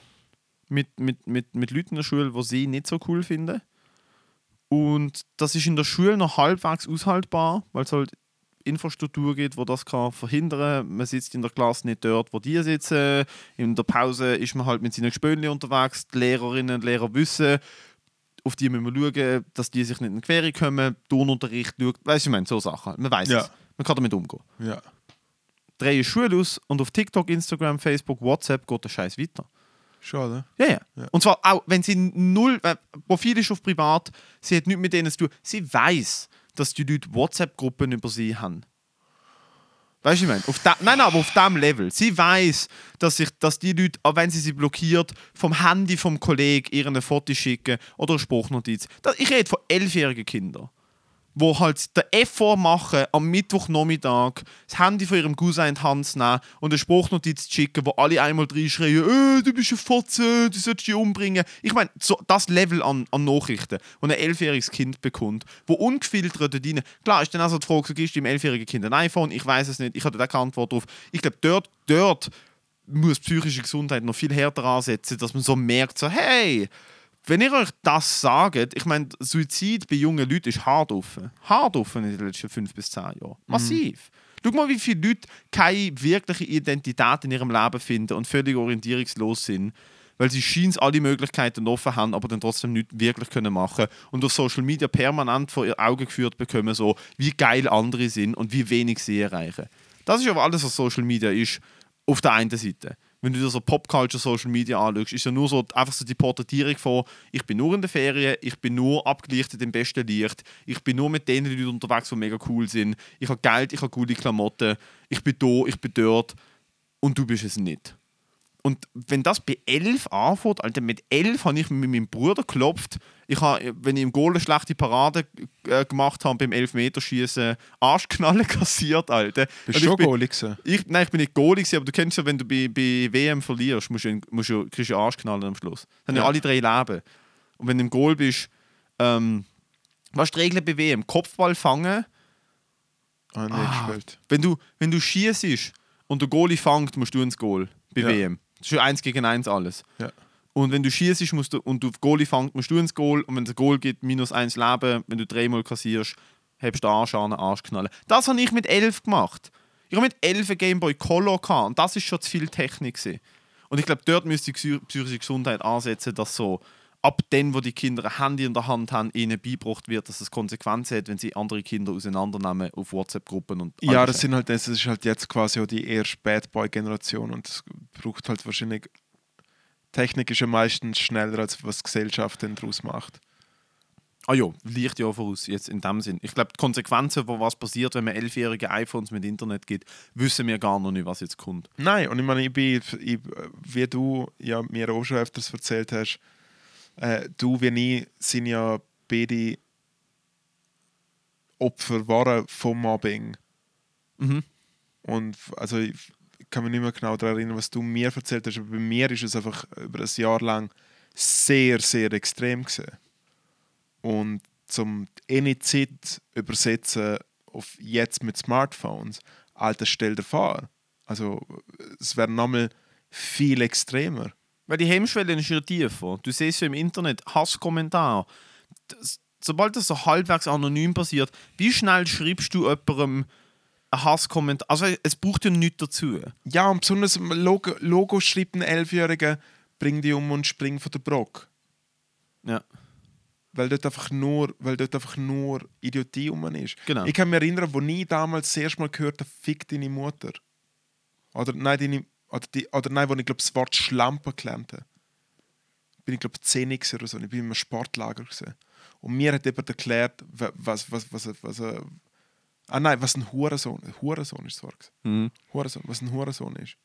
mit, mit, mit, mit Leuten in der Schule, die sie nicht so cool finden. Und das ist in der Schule noch halbwegs aushaltbar, weil es halt Infrastruktur gibt, wo das kann verhindern. Man sitzt in der Klasse nicht dort, wo die sitzen. In der Pause ist man halt mit seinen Gespönli unterwegs. Die Lehrerinnen und Lehrer wissen, auf die müssen wir schauen, dass die sich nicht in die Quere kommen. Turnunterricht schaut, weißt du, ich meine, so Sachen. Man weiß Ja. es. Man kann damit umgehen. Ja. Drei Schule aus und auf TikTok, Instagram, Facebook, WhatsApp geht der Scheiß weiter. Schade. Ja, ja, Ja. Und zwar auch, wenn sie null, äh, Profil ist auf privat, sie hat nichts mit denen zu tun. Sie weiß, dass die Leute WhatsApp-Gruppen über sie haben. Weißt du, ich meine? Auf da, nein, nein, aber auf diesem Level. Sie weiß, dass, dass die Leute, auch wenn sie sie blockiert, vom Handy vom Kollegen ihr ein Foto schicken oder eine Spruchnotiz. Ich rede von elfjährigen Kindern, wo halt den Effort machen, am Mittwochnachmittag das Handy von ihrem Cousin in die Hand zu nehmen und eine Spruchnotiz zu schicken, wo alle einmal reinschreien, äh, du bist ein Fotze, du solltest dich umbringen. Ich meine, so, das Level an, an Nachrichten, wo ein elfjähriges Kind bekommt, wo ungefiltert dort rein... Klar, ist dann also die Frage, so, gibst du dem elfjährigen Kind ein iPhone? Ich weiß es nicht, ich hatte da keine Antwort drauf. Ich glaube, dort, dort muss psychische Gesundheit noch viel härter ansetzen, dass man so merkt, so, hey, wenn ihr euch das sagt, ich meine, Suizid bei jungen Leuten ist hart offen. Hart offen in den letzten fünf bis zehn Jahren. Massiv. Schau mal, wie viele Leute keine wirkliche Identität in ihrem Leben finden und völlig orientierungslos sind, weil sie scheins alle Möglichkeiten offen haben, aber dann trotzdem nichts wirklich können machen und durch Social Media permanent vor ihr Augen geführt bekommen, so wie geil andere sind und wie wenig sie erreichen. Das ist aber alles, was Social Media ist, auf der einen Seite. Wenn du dir so Popculture Social Media anschaust, ist ja nur so einfach so die Porträtierung von ich bin nur in der Ferien, ich bin nur abgelichtet im besten Licht, ich bin nur mit den Leuten unterwegs, die mega cool sind, ich habe Geld, ich habe coole Klamotten, ich bin da, ich bin dort und du bist es nicht. Und wenn das bei 11 anfängt, Alter, mit 11 habe ich mit meinem Bruder geklopft. Ich habe, wenn ich im Goal eine schlechte Parade äh, gemacht habe beim Elfmeterschießen, Arschknallen kassiert, Alter. Bist du ich schon bin- Goalie gewesen? ich, nein, ich bin nicht Goalie, gewesen, aber du kennst ja, wenn du bei, bei WM verlierst, musst du, musst du, kriegst du Arschknallen am Schluss. Dann haben ja alle drei Leben. Und wenn du im Goal bist, ähm, was ist die Regel bei WM? Kopfball fangen. Ah, nicht Ah. Wenn du, wenn du schießt und der Goalie fängt, musst du ins Goal bei Ja. WM. Das ist eins gegen eins alles. Ja. Und wenn du schießt musst du, und du Goalie fängt, musst du ins Goal. Und wenn es ein Goal gibt, minus eins Leben, wenn du dreimal kassierst, hebst du Arsch an, den Arsch knallen. Das habe ich mit 11 gemacht. Ich habe mit 11 einen Gameboy Color gehabt, und das ist schon zu viel Technik. Gewesen. Und ich glaube, dort müsste die psy- psychische Gesundheit ansetzen, dass so ab dann, wo die Kinder ein Handy in der Hand haben, ihnen beigebracht wird, dass es Konsequenzen hat, wenn sie andere Kinder auseinandernehmen auf WhatsApp-Gruppen und Ja, das sind halt, das ist halt jetzt quasi auch die erste Bad Boy-Generation und es braucht halt wahrscheinlich. Technik ist ja meistens schneller, als was die Gesellschaft dann daraus macht. Ah ja, liegt ja voraus, jetzt in dem Sinn. Ich glaube, die Konsequenzen, von was passiert, wenn man elfjährige iPhones mit Internet gibt, wissen wir gar noch nicht, was jetzt kommt. Nein, und ich meine, ich bin, ich, wie du ja mir auch schon öfters erzählt hast, äh, du wie ich sind ja beide Opfer waren vom Mobbing. Mhm. Und also ich kann mich nicht mehr genau daran erinnern, was du mir erzählt hast, aber bei mir ist es einfach über ein Jahr lang sehr, sehr extrem gewesen. Und zum eine Zeit übersetzen auf jetzt mit Smartphones, Alter, stell dir vor. Also es wäre nochmal viel extremer. Weil die Hemmschwelle ist ja tiefer. Du siehst ja im Internet Hasskommentar. Das, sobald das so halbwegs anonym passiert, wie schnell schreibst du jemandem einen Hasskommentar? Also es braucht ja nichts dazu. Ja, und besonders im Logo, Logo schreibt ein Elfjähriger, bring die um und spring von der Brock. Ja. weil dort einfach nur, weil dort einfach nur Idiotie rum ist. Genau. Ich kann mich erinnern, wo ich damals das erste Mal gehört habe, fick deine Mutter. Oder nein, deine, oder, die, oder nein, wo ich glaube das Wort Schlampe gelernt habe. Bin ich glaube 10 gewesen oder so. Ich bin im Sportlager gewesen. Und mir hat jemand erklärt, wa- was, was, was, was, was äh, ah nein, was ein Hurensohn, Hurensohn ist das Wort. Mhm. Hurensohn, was ein Hurensohn ist.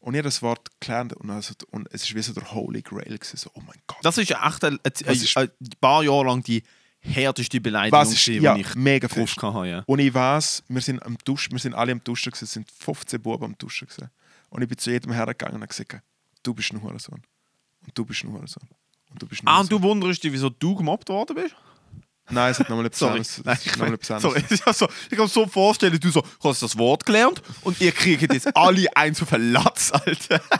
Und ich habe das Wort gelernt und, also, und es ist wie so der Holy Grail gewesen, so, oh mein Gott. Das ist echt ein, ein, ein, ein paar Jahre lang die härteste Beleidigung, Was ist, gewesen, ja, die ich mega fest. habe. Ja. Und ich weiß, wir sind am Duschen, wir sind alle am Duschen es sind 15 Buben am Duschen gewesen. Und ich bin zu jedem hergegangen und gesagt, du bist ein Hurensohn. Und du bist ein Hurensohn. Und du bist ein Ah, und du wunderst dich, wieso du gemobbt worden bist? Nein, es hat nochmal etwas anderes. Nein, ich mein, sorry. Also, ich kann mir so vorstellen, du so, du hast das Wort gelernt und ihr kriegt jetzt alle eins auf den Latz, Alter.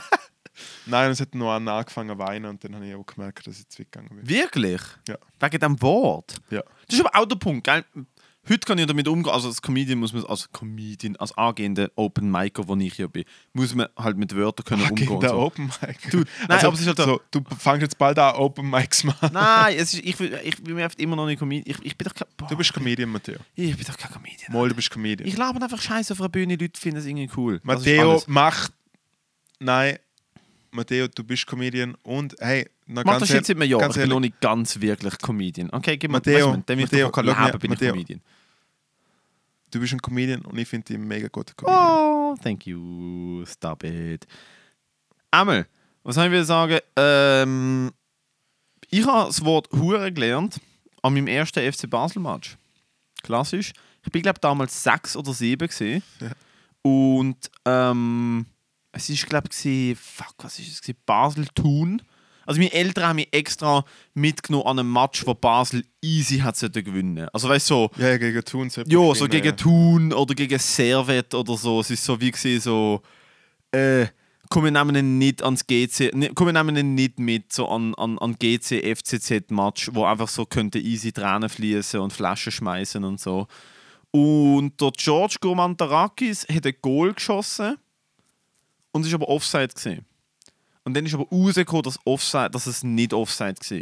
Nein, es hat noch an angefangen zu weinen und dann habe ich auch gemerkt, dass ich zu weit gegangen bin. Wirklich? Ja. Wegen dem Wort? Ja. Das ist aber auch der Punkt, gell? Heute kann ich damit umgehen, also als Comedian muss man, als Comedian, als angehender Open Micer, wo ich hier bin, muss man halt mit Wörtern können Ah, umgehen. so. Open Mic. Dude, nein, also, aber es ist halt so- du fängst jetzt bald an, Open Mics machen. Nein, es ist, ich, ich bin mir immer noch nicht Comedian. Ich, ich bin doch kein. Boah, Du bist Comedian, Matteo. Ich bin doch kein Comedian. Mal, du bist Comedian. Ich laber einfach Scheiße auf einer Bühne, Leute finden es irgendwie cool. Matteo macht. Nein, Matteo, du bist Comedian und hey, noch Mach ganz das jetzt seit einem Jahr. ganz Ich bin noch nicht ganz wirklich Comedian. Okay, gib mir Matteo, weißt du, dem ich Matteo, mir- Leben bin ich Matteo. Comedian. Du bist ein Comedian und ich finde dich mega guter Comedian. Oh, thank you. Stop it. Einmal, was soll ich sagen? Ähm, ich habe das Wort Hure gelernt an meinem ersten FC Basel-Match. Klassisch. Ich bin, glaube damals sechs oder sieben. Gewesen. Ja. Und ähm, es ist, glaube ich, fuck, was ist es? Basel-Thun. Also meine Eltern haben mich extra mitgenommen an einem Match, wo Basel easy hat gewinnen. Also weißt du, so, Ja, ja, gegen Thun. ja, so gewinnen, gegen Thun oder gegen Servet oder so. Es ist so wie gesehen so, äh, komm, wir nehmen ihn nicht ans GC, ne, komm, wir nehmen ihn nicht mit so an, an, an GC FCZ Match, wo einfach so könnte easy Tränen fließen und Flaschen schmeißen und so. Und der George Gourmantarakis hat ein Goal geschossen und es ist aber Offside gesehen. Und dann ist aber rausgekommen, dass, Offside, dass es nicht Offside war.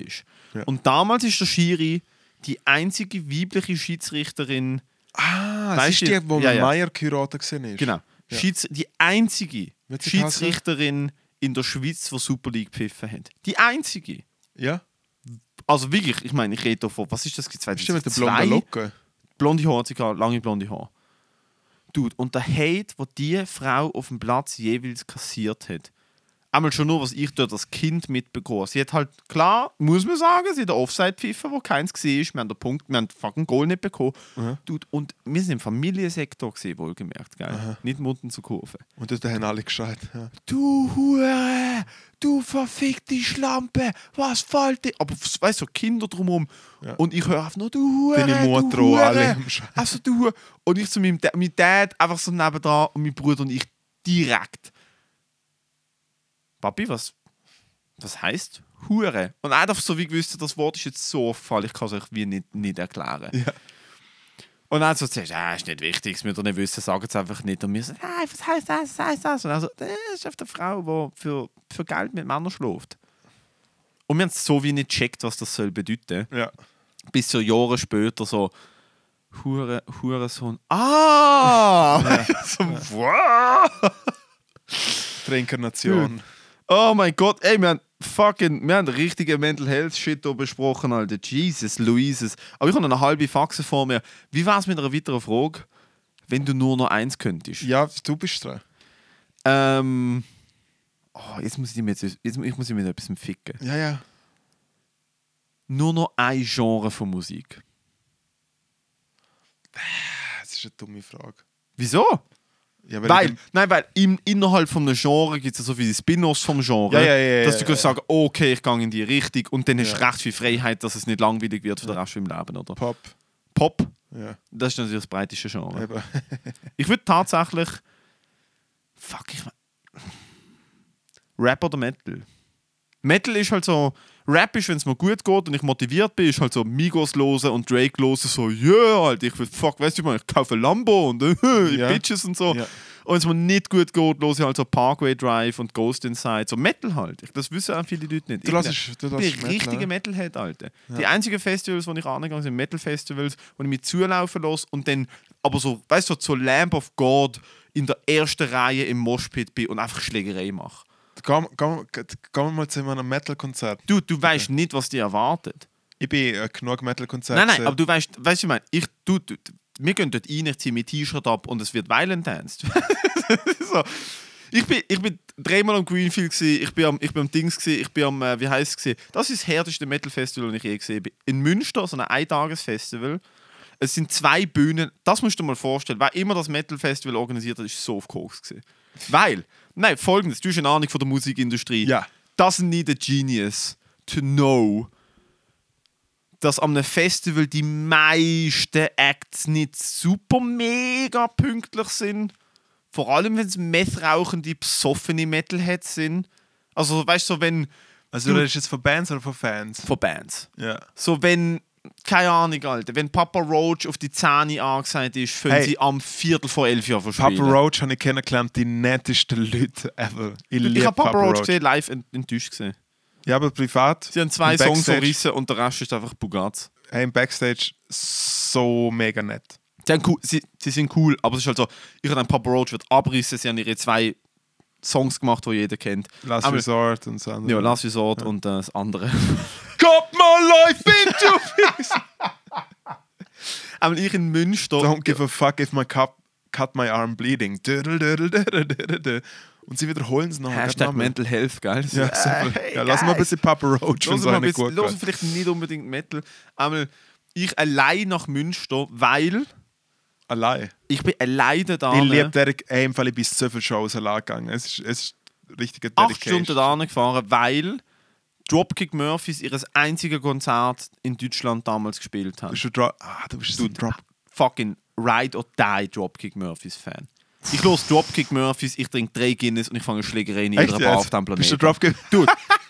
Ja. Und damals ist der Schiri die einzige weibliche Schiedsrichterin Ah, das Weißt ist du- die, wo ja, ja. Meier geheiratet gesehen ist. Genau. Ja. Schieds die einzige Schiedsrichterin in der Schweiz, die Super League gepfiffen hat. Die einzige. Ja, Also wirklich, ich meine, ich rede davon, was ist das? gewesen, stimmt mit der 2002? blonden Locke. Blonde Haare, lange blonde Haare. Dude, und der Hate, wo die Frau auf dem Platz jeweils kassiert hat. Einmal schon nur, was ich dort als Kind mitbekommen. Sie hat halt, klar, muss man sagen, sie hat Offside pfiffen, wo keins gesehen ist. Wir haben den Punkt, wir haben den fucking Goal nicht bekommen. Aha. Dude, und wir sind im Familiensektor gesehen, wohlgemerkt, gell? Nicht Mutten zu Kurve. Und dort haben alle geschreit. Ja. Du Hure, du verfickte Schlampe, was fällt dir? Aber weißt du, so Kinder drumherum. Ja. Und ich höre einfach nur, du Hure. Deine Mutter du auch, alle am. Also du Hure. Und ich zu meinem Dad, mein Dad einfach so nebendran und mein Bruder und ich direkt. Papi, was, was heißt Hure? Und einfach so wie gewusst, das Wort ist jetzt so aufgefallen, ich kann es euch wie nicht, nicht erklären. Ja. Und dann so zuerst, ah, ist nicht wichtig, es müsst ihr nicht wissen, sagen es einfach nicht. Und wir so, ah, was heißt das, was heißt das? Und also, das ist einfach eine Frau, die für, für Geld mit Männern schläft. Und wir haben es so wie nicht gecheckt, was das soll bedeuten. ja. Bis so Jahre später so, Hure, Hurensohn. Ah! so, wow! Die Reinkarnation. Oh mein Gott, ey, wir haben fucking, wir haben richtige Mental Health Shit hier besprochen, Alter. Jesus, Luises. Aber ich habe noch eine halbe Faxe vor mir. Wie war es mit einer weiteren Frage? Wenn du nur noch eins könntest. Ja, du bist dran. Ähm. Oh, jetzt muss ich mich jetzt, jetzt ich muss ich mit etwas ficken. Ja, ja. Nur noch ein Genre von Musik. Das ist eine dumme Frage. Wieso? Ja, Weil, ich- nein, weil im, innerhalb von einem Genre gibt es ja so viele Spin-offs vom Genre, Ja, ja, dass du kannst sagen, okay, ich gehe in die Richtung und dann hast du recht viel Freiheit, dass es nicht langweilig wird für den Rest im Leben, oder? Pop. Pop, Ja. das ist natürlich das breiteste Genre. Ich würde tatsächlich. Fuck, ich. Rap oder Metal? Metal ist halt so. Rap ist, wenn es mir gut geht und ich motiviert bin, ist halt so Migos losen und Drake losen, so, yeah, halt, ich will, fuck, weißt du, ich, ich kaufe Lambo und äh, Ja. Bitches und so. Ja. Und wenn es mir nicht gut geht, los ich halt so Parkway Drive und Ghost Inside, so Metal halt. Das wissen auch viele Leute nicht. Du Ich lässt, bin- du ich lässt bin ein richtiger Metalhead, Alter. Die einzigen Festivals, wo ich angegangen bin, sind Metal-Festivals, wo ich mich zulaufen lasse und dann aber so, weißt du, so Lamp of God in der ersten Reihe im Moshpit bin und einfach Schlägerei mache. Gehen- gehen wir mal zu einem Metal-Konzert. Du, du weißt nicht, was dich erwartet. Ich bin äh, genug Metal-Konzerte. Nein, nein, aber du weißt, weißt du, ich meine, ich, du, du, wir gehen dort rein, ich ziehe mein T-Shirt ab und es wird Violent Dance. so. Ich bin, ich bin dreimal am Greenfield, gewesen, ich bin am, ich bin am Dings, gewesen, ich bin am, äh, wie heißt es, gewesen? das ist das härteste Metal-Festival, das ich je gesehen habe. In Münster, so ein Eintages-Festival. Es sind zwei Bühnen, das musst du dir mal vorstellen. Wer immer das Metal-Festival organisiert hat, ist so auf Koks. Gewesen. Weil, nein, folgendes, du hast eine Ahnung von der Musikindustrie. Ja. Doesn't need a genius to know, dass am einem Festival die meisten Acts nicht super mega pünktlich sind. Vor allem, wenn es methrauchende, besoffene Metalheads sind. Also, weißt du, so wenn. Also, Du- du redest jetzt von Bands oder von Fans? Von Bands. Ja. So, wenn. Keine Ahnung, Alter. Wenn Papa Roach auf die Zähne angesagt ist, fangen Hey. sie am Viertel vor elf Jahren Papa verspielen. Roach habe ich kennengelernt, die nettesten Leute ever. Ich Ich habe Papa, Papa Roach gesehen, live ent- enttäuscht gesehen. Ja, aber privat. Sie haben zwei Songs verrissen und der Rest ist einfach Bugatti. Hey, im Backstage so mega nett. Sie, cool, sie, sie sind cool, aber es ist halt so, ich habe Papa Roach wird abrissen, sie haben ihre zwei Songs gemacht, die jeder kennt. Last Aber- Resort und so. andere. Ja, Last Resort und äh, das andere. Got my life into Aber ich in Münster. Don't give a fuck if my cup cut my arm bleeding. Und sie wiederholen es noch. Hashtag Mental Health, geil. Ja, super. hey, ja, lass mal ein bisschen Papa Roach, wenn Hören es wir, mal ein nicht bisschen, geht. vielleicht nicht unbedingt Metal. Aber ich allein nach Münster, weil Allein. ich bin alleine da. Ich liebe Derek, ey, im Fall ich bin so viele Shows allein gegangen. Es ist, es ist richtige acht Dedication. Stunden da gefahren, weil Dropkick Murphys ihr einziges Konzert in Deutschland damals gespielt haben. Du? Ah, du bist ein Drop. fucking Ride or Die Dropkick Murphys Fan. Ich los Dropkick Murphys, ich trinke drei Guinness und ich fange eine Schlägerei in jeder Bar auf jetzt? diesem Bist du Planeten. Dropkick? Dude,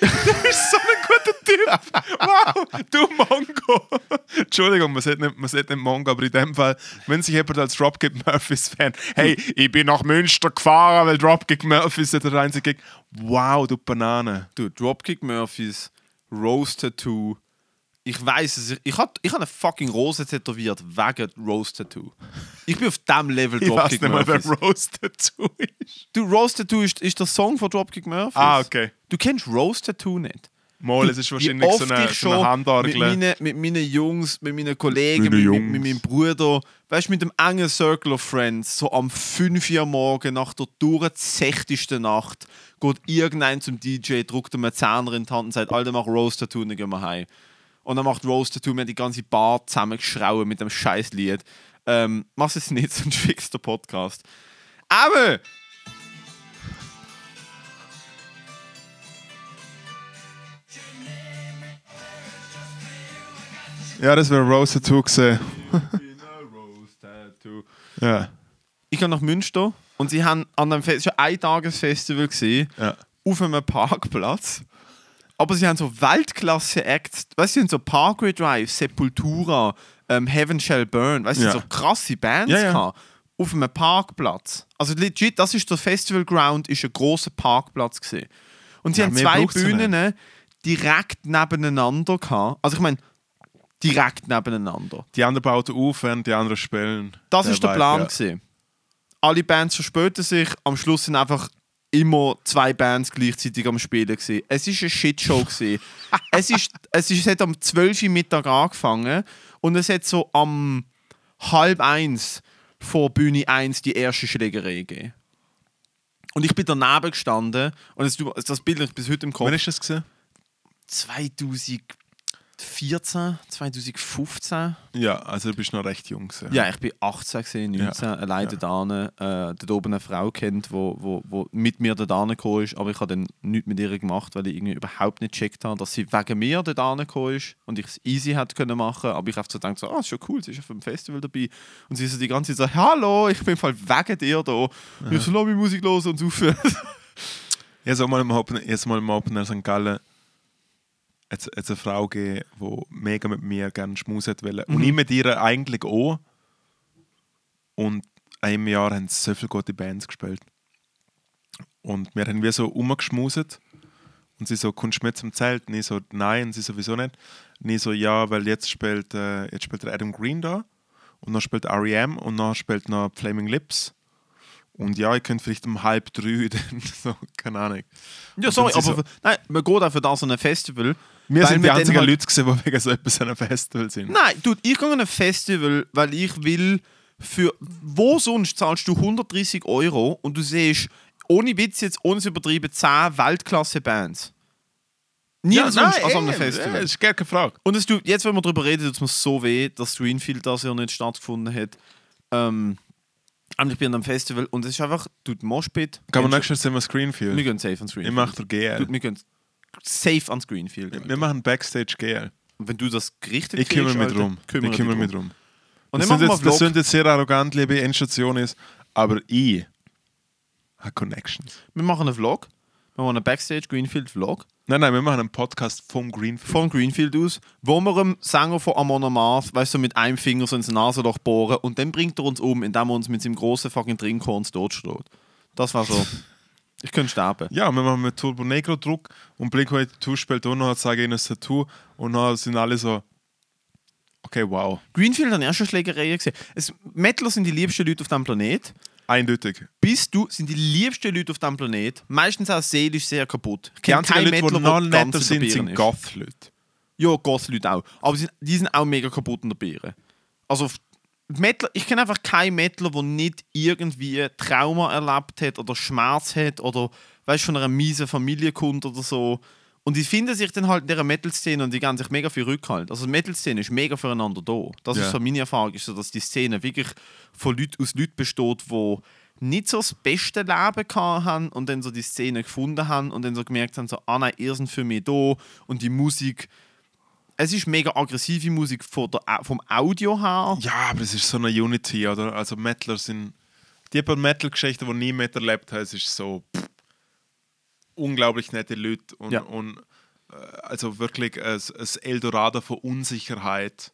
Du bist so ein guter Typ. Wow, du Mongo. Entschuldigung, man sieht, nicht, man sieht nicht Mongo, aber in dem Fall, wenn sich jemand als Dropkick Murphys Fan, hey, ich bin nach Münster gefahren, weil Dropkick Murphys ist der einzige. Gig. Wow, du Banane. dude, Dropkick Murphys, Rose Tattoo. Ich weiß es, ich, ich habe ich hab eine fucking Rose tätowiert wegen Rose Tattoo. Ich bin auf dem Level Ich weiß Dropkick nicht mal, wer Murphys. Rose dazu ist. Du, Rose Tattoo ist, ist der Song von Dropkick Murphys. Ah, okay. Du kennst Rose Tattoo nicht. Mal, es ist wahrscheinlich so eine, ich so eine schon Handorgel. Mit meinen, mit meinen Jungs, mit meinen Kollegen, Mit mit, mit, meinem Bruder, weißt du, mit dem engen Circle of Friends, so am 5 Uhr morgen nach der durchzächtigsten Nacht, geht irgendein zum DJ, drückt ihm einen Zehner in die Hand und sagt, Alter, mach Rose Tattoo, dann gehen wir heim. Und dann macht Rose Tattoo mir die ganze Bar zusammengeschrauen mit dem scheiß Lied. Ähm, mach es nicht, sonst fix der Podcast. Aber Ja, das wäre Rose dazu gesehen. Ja. ich gehe nach Münster und sie haben an einem Fest, es war ein Eintagesfestival gesehen, ja. auf einem Parkplatz. Aber sie haben so Weltklasse-Acts, weißt du, sie haben so Parkway Drive, Sepultura, ähm, Heaven Shall Burn, weißt du, Ja. so krasse Bands Ja, ja. gehabt, auf einem Parkplatz. Also legit, das ist der Festival Ground, ist ein großer Parkplatz gesehen. Und sie Ja, haben zwei Bühnen direkt nebeneinander gehabt. Also ich meine, direkt nebeneinander. Die anderen bauten auf, während die anderen spielen. Das war der Plan. Ja. Gewesen. Alle Bands verspäten sich, am Schluss sind einfach immer zwei Bands gleichzeitig am Spielen. Gewesen. Es war eine Shitshow. Gewesen. es, ist, es, ist, es hat am 12 Mittag angefangen und es hat so am halb eins vor Bühne 1 die erste Schlägerei gegeben. Und ich bin daneben gestanden und das Bild ist bis heute im Kopf. Wann ist das? Gewesen? 2000 14, 2015. Ja, also du bist noch recht jung. Gewesen. Ja, ich bin 18, 19, ja. allein ja. dort äh, dort oben eine Frau kennt, die wo, wo, wo mit mir dort gekommen ist, aber ich habe dann nichts mit ihr gemacht, weil ich irgendwie überhaupt nicht gecheckt habe, dass sie wegen mir dort gekommen ist und ich es easy hätte können machen, aber ich habe so gedacht, so, ah, ist schon cool, sie ist auf dem Festival dabei und sie so die ganze Zeit so, hallo, ich bin voll wegen dir da. Ja. Ich so, lass meine Musik los und so. jetzt mal im Open, jetzt mal im Open St. Gallen jetzt, jetzt eine Frau gegeben, die mega mit mir gerne schmusen wollte. Und Mhm. ich mit ihr eigentlich auch. Und in einem Jahr haben sie so viele gute Bands gespielt. Und wir haben wie so rumgeschmuset. Und sie so, kommst du mit zum Zelt? Und ich so, nein, und sie sowieso nicht. Und ich so, ja, weil jetzt spielt, äh, jetzt spielt der Adam Green da. Und dann spielt R.E.M. und dann spielt noch Flaming Lips. Und ja, ich könnte vielleicht um halb drei, dann so, keine Ahnung. Ja, Und sorry, aber sind nein, man geht auch für das an ein Festival. Wir sind die wir einzigen halt- Leute, gewesen, die wegen so etwas an einem Festival sind. Nein, dude, ich gehe an ein Festival, weil ich will für. Wo sonst zahlst du 130 Euro und du siehst, ohne Witz jetzt, ohne zu übertreiben, 10 Weltklasse-Bands. Nie sonst als an einem eh, Festival. Ja, ist gar keine Frage. Und es tut, jetzt, wenn wir darüber reden, tut es mir so weh, dass Greenfield das ja nicht stattgefunden hat. Ähm, und ich bin an einem Festival und es ist einfach, tut Moshpit. Kann man nächstes Mal Wir Screenfield? gehen safe ans Ich Greenfield. mache der GL. Dude, wir gehen safe ans Greenfield. Wir machen Backstage GL. Und wenn du das gerichtet Ich kümmere kriegst, mich Alter, drum. kümmere ich kümmere mich drum. Und Das sind, wir jetzt, das sind jetzt sehr arrogant, liebe Endstation ist, aber ich habe Connections. Wir machen einen Vlog. Wir machen einen Backstage Greenfield Vlog. Nein, nein, wir machen einen Podcast vom Greenfield. Von Greenfield aus, wo wir einem Sänger von Amon Amarth, weißt du, so mit einem Finger so ins Nasenloch bohren und dann bringt er uns um, indem er uns mit seinem großen fucking Trinkhorn totsteht. Das war so. Ich könnte sterben. Ja, wir machen mit Turbo Negro Druck und Blink heute Tattoo spielt noch, hat sage ich ein Tattoo und dann sind alle so, okay, wow, Greenfield hat erste Schlägereien gesehen. Es, Metaler sind die liebsten Leute auf diesem Planet. eindeutig. Bist du, sind die liebsten Leute auf diesem Planet, meistens auch seelisch sehr kaputt. Ich Die einzigen Leute, die Metaler, noch netter sind, sind. Goth-Leute. Ja, Goth-Leute auch. Aber die sind auch mega kaputt in der Birne. Also, Mettler, ich kenne einfach keinen Mettler, der nicht irgendwie Trauma erlebt hat oder Schmerz hat oder weißt, von einer miesen Familie kommt oder so. Und die finden sich dann halt in dieser Metal-Szene und die geben sich mega viel Rückhalt. Also die Metal-Szene ist mega füreinander da. Das Ja. ist so meine Erfahrung, ist so, dass die Szene wirklich von Leuten, aus Leuten besteht, die nicht so das beste Leben haben und dann so die Szene gefunden haben und dann so gemerkt haben, so, ah nein, ihr seid für mich da und die Musik es ist mega aggressive Musik von der, vom Audio her. Ja, aber es ist so eine Unity, oder? Also Metaler sind. Die paar Metal-Geschichten, die nie Metal erlebt haben, es ist so pff, unglaublich nette Leute und, Ja. und äh, also wirklich ein, ein Eldorado von Unsicherheit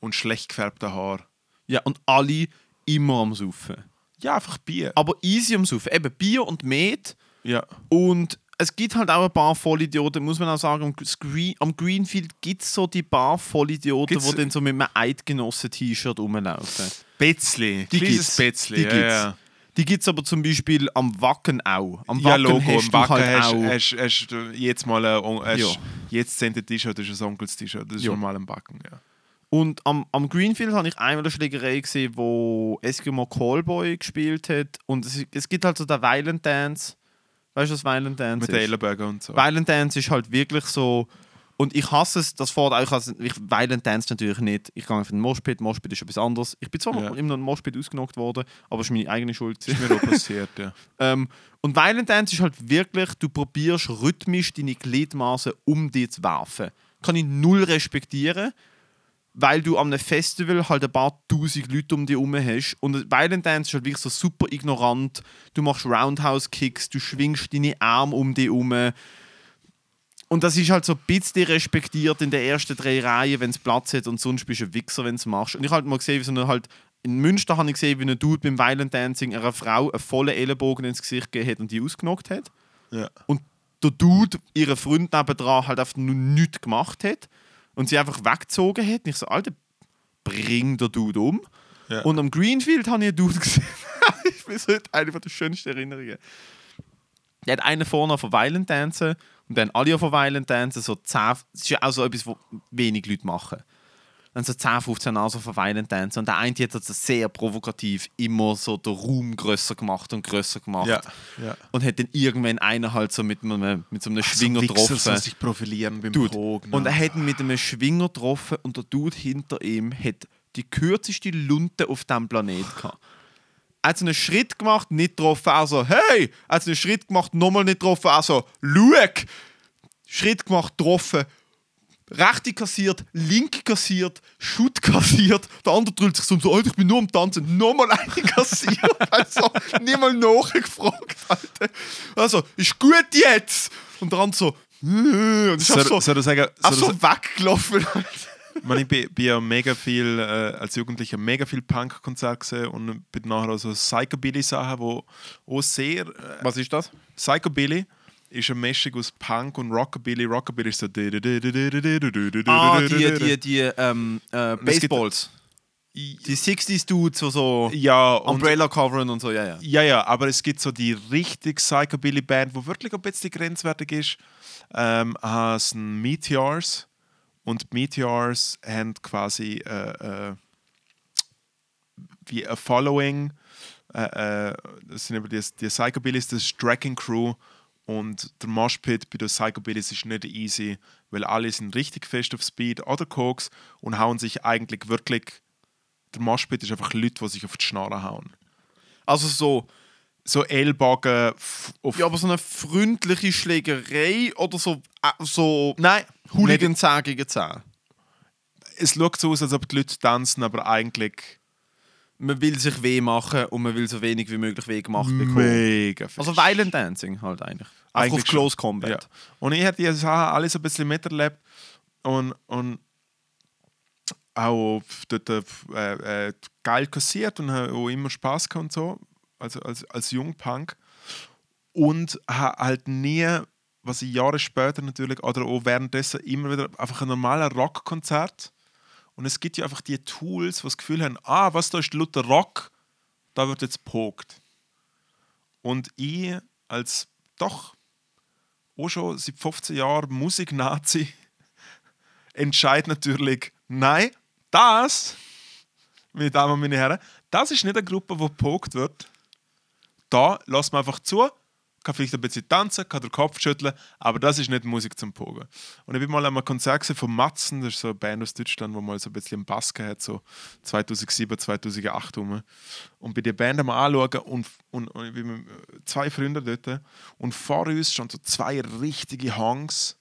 und schlecht gefärbter Haar. Ja, und alle immer am Saufen. Ja, einfach Bier. Aber easy am Saufen. Eben Bier und Met. Ja. Und es gibt halt auch ein paar Vollidioten, muss man auch sagen. Am, Screen, am Greenfield gibt es so die paar Vollidioten, Gibt's- die dann so mit einem Eidgenossen-T-Shirt rumlaufen. Betzli. Die gibt's. Betzli. Die ja, gibt's. ja. Die gibt es aber zum Beispiel am Wacken auch. Am Ja, Wacken Logo, hast am du Backen halt hast, auch. hast, hast du jetzt mal ein, hast, Ja. jetzt 10. T-Shirt, das ist ein Onkels-T-Shirt, das ist Ja. normal am Backen, ja. Und am, am Greenfield habe ich einmal eine Schlägerei gesehen, wo Eskimo Callboy gespielt hat. Und es, es gibt halt so den Violent Dance. Weißt du, was Violent Dance Mit ist? den Ellenbergen und so. Violent Dance ist halt wirklich so. Und ich hasse es, das fährt auch. Hasse, ich Violent Dance natürlich nicht. Ich gehe auf den Moshpit. Moshpit ist etwas anderes. Ich bin zwar Ja. immer noch in Moshpit ausgenockt worden, aber es ist meine eigene Schuld. Das ist mir auch passiert, ja. ähm, und Violent Dance ist halt wirklich, du probierst rhythmisch deine Gliedmaßen um dich zu werfen. Kann ich null respektieren, weil du am Festival halt ein paar tausend Leute um dich herum hast. Und Violent Dance ist halt wirklich so super ignorant. Du machst Roundhouse-Kicks, du schwingst deine Arme um dich herum. Und das ist halt so ein bisschen respektiert in den ersten drei Reihen, wenn es Platz hat und sonst bist du ein Wichser, wenn du es machst. Und ich habe halt mal gesehen, wie so eine halt in Münster habe ich gesehen, wie ein Dude beim Violent Dancing einer Frau einen vollen Ellenbogen ins Gesicht gegeben hat und die ausgenockt hat. ja. Und der Dude, ihren Freund nebendran, halt einfach nur nichts gemacht hat und sie einfach weggezogen hat. Und ich so, Alter, bring den Dude um. Ja. Und am Greenfield habe ich einen Dude gesehen. ich bin so eine der schönsten Erinnerungen. Der hat einen vorne von Violent Dancen und dann alle von Violent Dancen. So 10, das ist ja auch so etwas, was wenig Leute machen. Dann so 10, 15 Nase von Violent. Und der eine hat also sehr provokativ immer so den Raum grösser gemacht und grösser gemacht. Ja, ja. Und hat dann irgendwann einer halt so mit, einem, mit so einem Schwinger so getroffen. soll sich profilieren beim Dude. Pogen. Und er hat ihn mit einem Schwinger getroffen und der Dude hinter ihm hat die kürzeste Lunte auf diesem Planet gehabt. Er hat so einen Schritt gemacht, nicht getroffen, also hey! Er hat so einen Schritt gemacht, nochmal nicht getroffen, also schau! Schritt gemacht, getroffen, rechte kassiert, linke kassiert, Schutt kassiert, der andere drüllt sich so um so, Alter, ich bin nur am Tanzen, nochmal eine kassiert, also nicht mal nachgefragt, Alter. Also, ist gut jetzt! Und der andere so, und ich soll, so, soll ich sagen, soll so ich weggelaufen. Man, ich bin, bin ja mega viel, äh, als Jugendlicher mega viel Punk-Konzerte gesehen und bin nachher auch so Psychobilly-Sachen, wo auch sehr... Äh, Was ist das? Psychobilly ist eine Mischung aus Punk und Rockabilly. Rockabilly ist so... Ah, die, die, die ähm, äh, Baseballs. Die 60s Dudes, die so ja, und, Umbrella coveren und so, ja, ja. ja, ja, aber es gibt so die richtig Psychobilly-Band, wo wirklich ein bisschen grenzwertig ist. Ähm, heißen Meteors. Und Meteors haben quasi äh, äh, wie ein Following. Äh, äh, das sind eben die, die Psychobillys, das ist Tracking Crew. Und der Moshpit bei den Psychobillys ist nicht easy, weil alle sind richtig fest auf Speed oder Koks und hauen sich eigentlich wirklich. Der Moshpit ist einfach Leute, die sich auf die Schnarre hauen. Also so, So Ellbogen auf. ja, aber so eine freundliche Schlägerei oder so, äh, so Nein, Hooligan 10 gegen 10. es schaut so aus, als ob die Leute tanzen, aber eigentlich Man will sich weh machen und man will so wenig wie möglich weh gemacht bekommen. mega fest. Also Violent Dancing halt eigentlich. Einfach Eigentlich auf Close Combat. Ja. Und ich habe die Sachen alles ein bisschen miterlebt und, und auch dort äh, äh, geil kassiert und habe auch immer Spaß gehabt und so, also als, als Jungpunk. Und habe halt nie, was ich Jahre später natürlich, oder auch währenddessen immer wieder einfach ein normaler Rockkonzert. Und es gibt ja einfach die Tools, die das Gefühl haben, ah, was da ist Luther Rock, da wird jetzt pokt. Und ich als doch auch schon seit 15 Jahren Musik-Nazi entscheide natürlich, nein, das, meine Damen und meine Herren, das ist nicht eine Gruppe, die gepokt wird. Da lassen wir einfach zu, kann vielleicht ein bisschen tanzen, kann den Kopf schütteln, aber das ist nicht Musik zum Pogen. Und ich bin mal an einem Konzert von Matzen, das ist so eine Band aus Deutschland, wo mal so ein bisschen einen Bass hat, so 2007, 2008 rum. Und bei der Band am anschauen und, und, und ich bin mit zwei Freunden dort und vor uns schon so zwei richtige Hangs,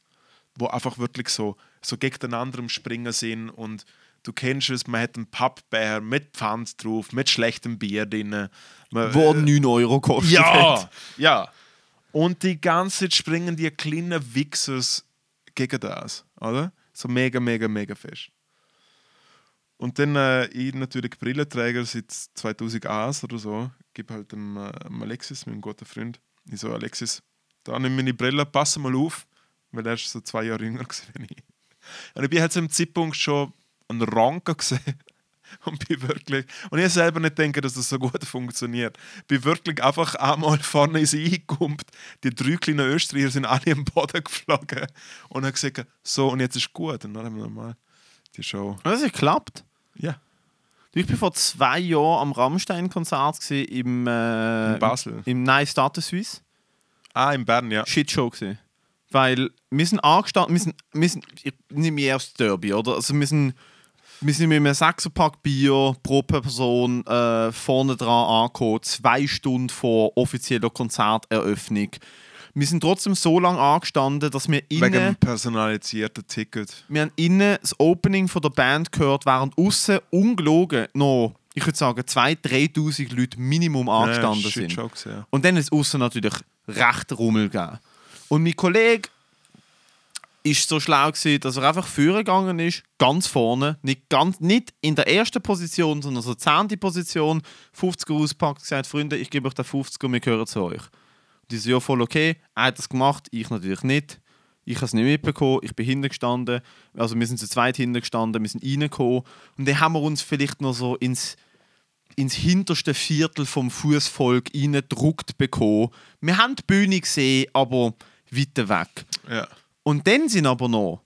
wo einfach wirklich so, so gegeneinander am Springen sind und du kennst es, man hat einen Pappbär mit Pfand drauf, mit schlechtem Bier drin. Man, Wo 9 Euro kostet. ja, hat. ja. Und die ganze Zeit springen die kleinen Wichsers gegen das, oder? So mega, mega, mega fest. Und dann, äh, ich natürlich Brillenträger seit 2001 oder so, gebe halt dem, äh, dem Alexis, meinem guten Freund, ich so, Alexis, da nimm meine Brille, pass mal auf, weil er ist so zwei Jahre jünger gewesen. Und ich bin halt zu dem Zeitpunkt schon einen Ranker gesehen und bin wirklich, und ich selber nicht denke, dass das so gut funktioniert, bin wirklich einfach einmal vorne in sie eingekumpt. Die drei kleinen Österreicher sind alle am Boden geflogen und haben gesagt, so und jetzt ist gut. Und dann haben wir nochmal die Show. Das hat geklappt. Ja, Ich war vor zwei Jahren am Rammstein-Konzert im, äh, in Basel. im Neue Status Suisse. Ah, in Bern, ja. Shitshow gewesen. Weil wir sind angestanden, wir sind, wir sind ich nehme aufs Derby, oder? Also wir sind, wir sind mit einem Sechserpack Bier pro Person äh, vorne dran angekommen, zwei Stunden vor offizieller Konzerteröffnung. Wir sind trotzdem so lange angestanden, dass wir Wegen dem innen, personalisierten Ticket. wir haben innen das Opening von der Band gehört, während außen ungelogen noch, ich würde sagen, 2'000, 3'000 Leute Minimum angestanden ja, sind. Shitshow gesehen. Und dann ist es außen natürlich recht Rummel gegeben. Und mein Kollege ist so schlau gewesen, dass er einfach vorgegangen ist, ganz vorne, nicht, ganz, nicht in der ersten Position, sondern so 10. Position, 50 auspackt, gesagt, Freunde, ich gebe euch den 50 und wir gehören zu euch. Und die so, ja, voll okay, er hat das gemacht, ich natürlich nicht. Ich habe es nicht mitbekommen, ich bin hinten gestanden, also wir sind zu zweit hinten gestanden, wir sind reingekommen und dann haben wir uns vielleicht noch so ins ins hinterste Viertel vom Fußvolk reingedruckt bekommen. Wir haben die Bühne gesehen, aber weiter weg. Ja. Und dann sind aber noch,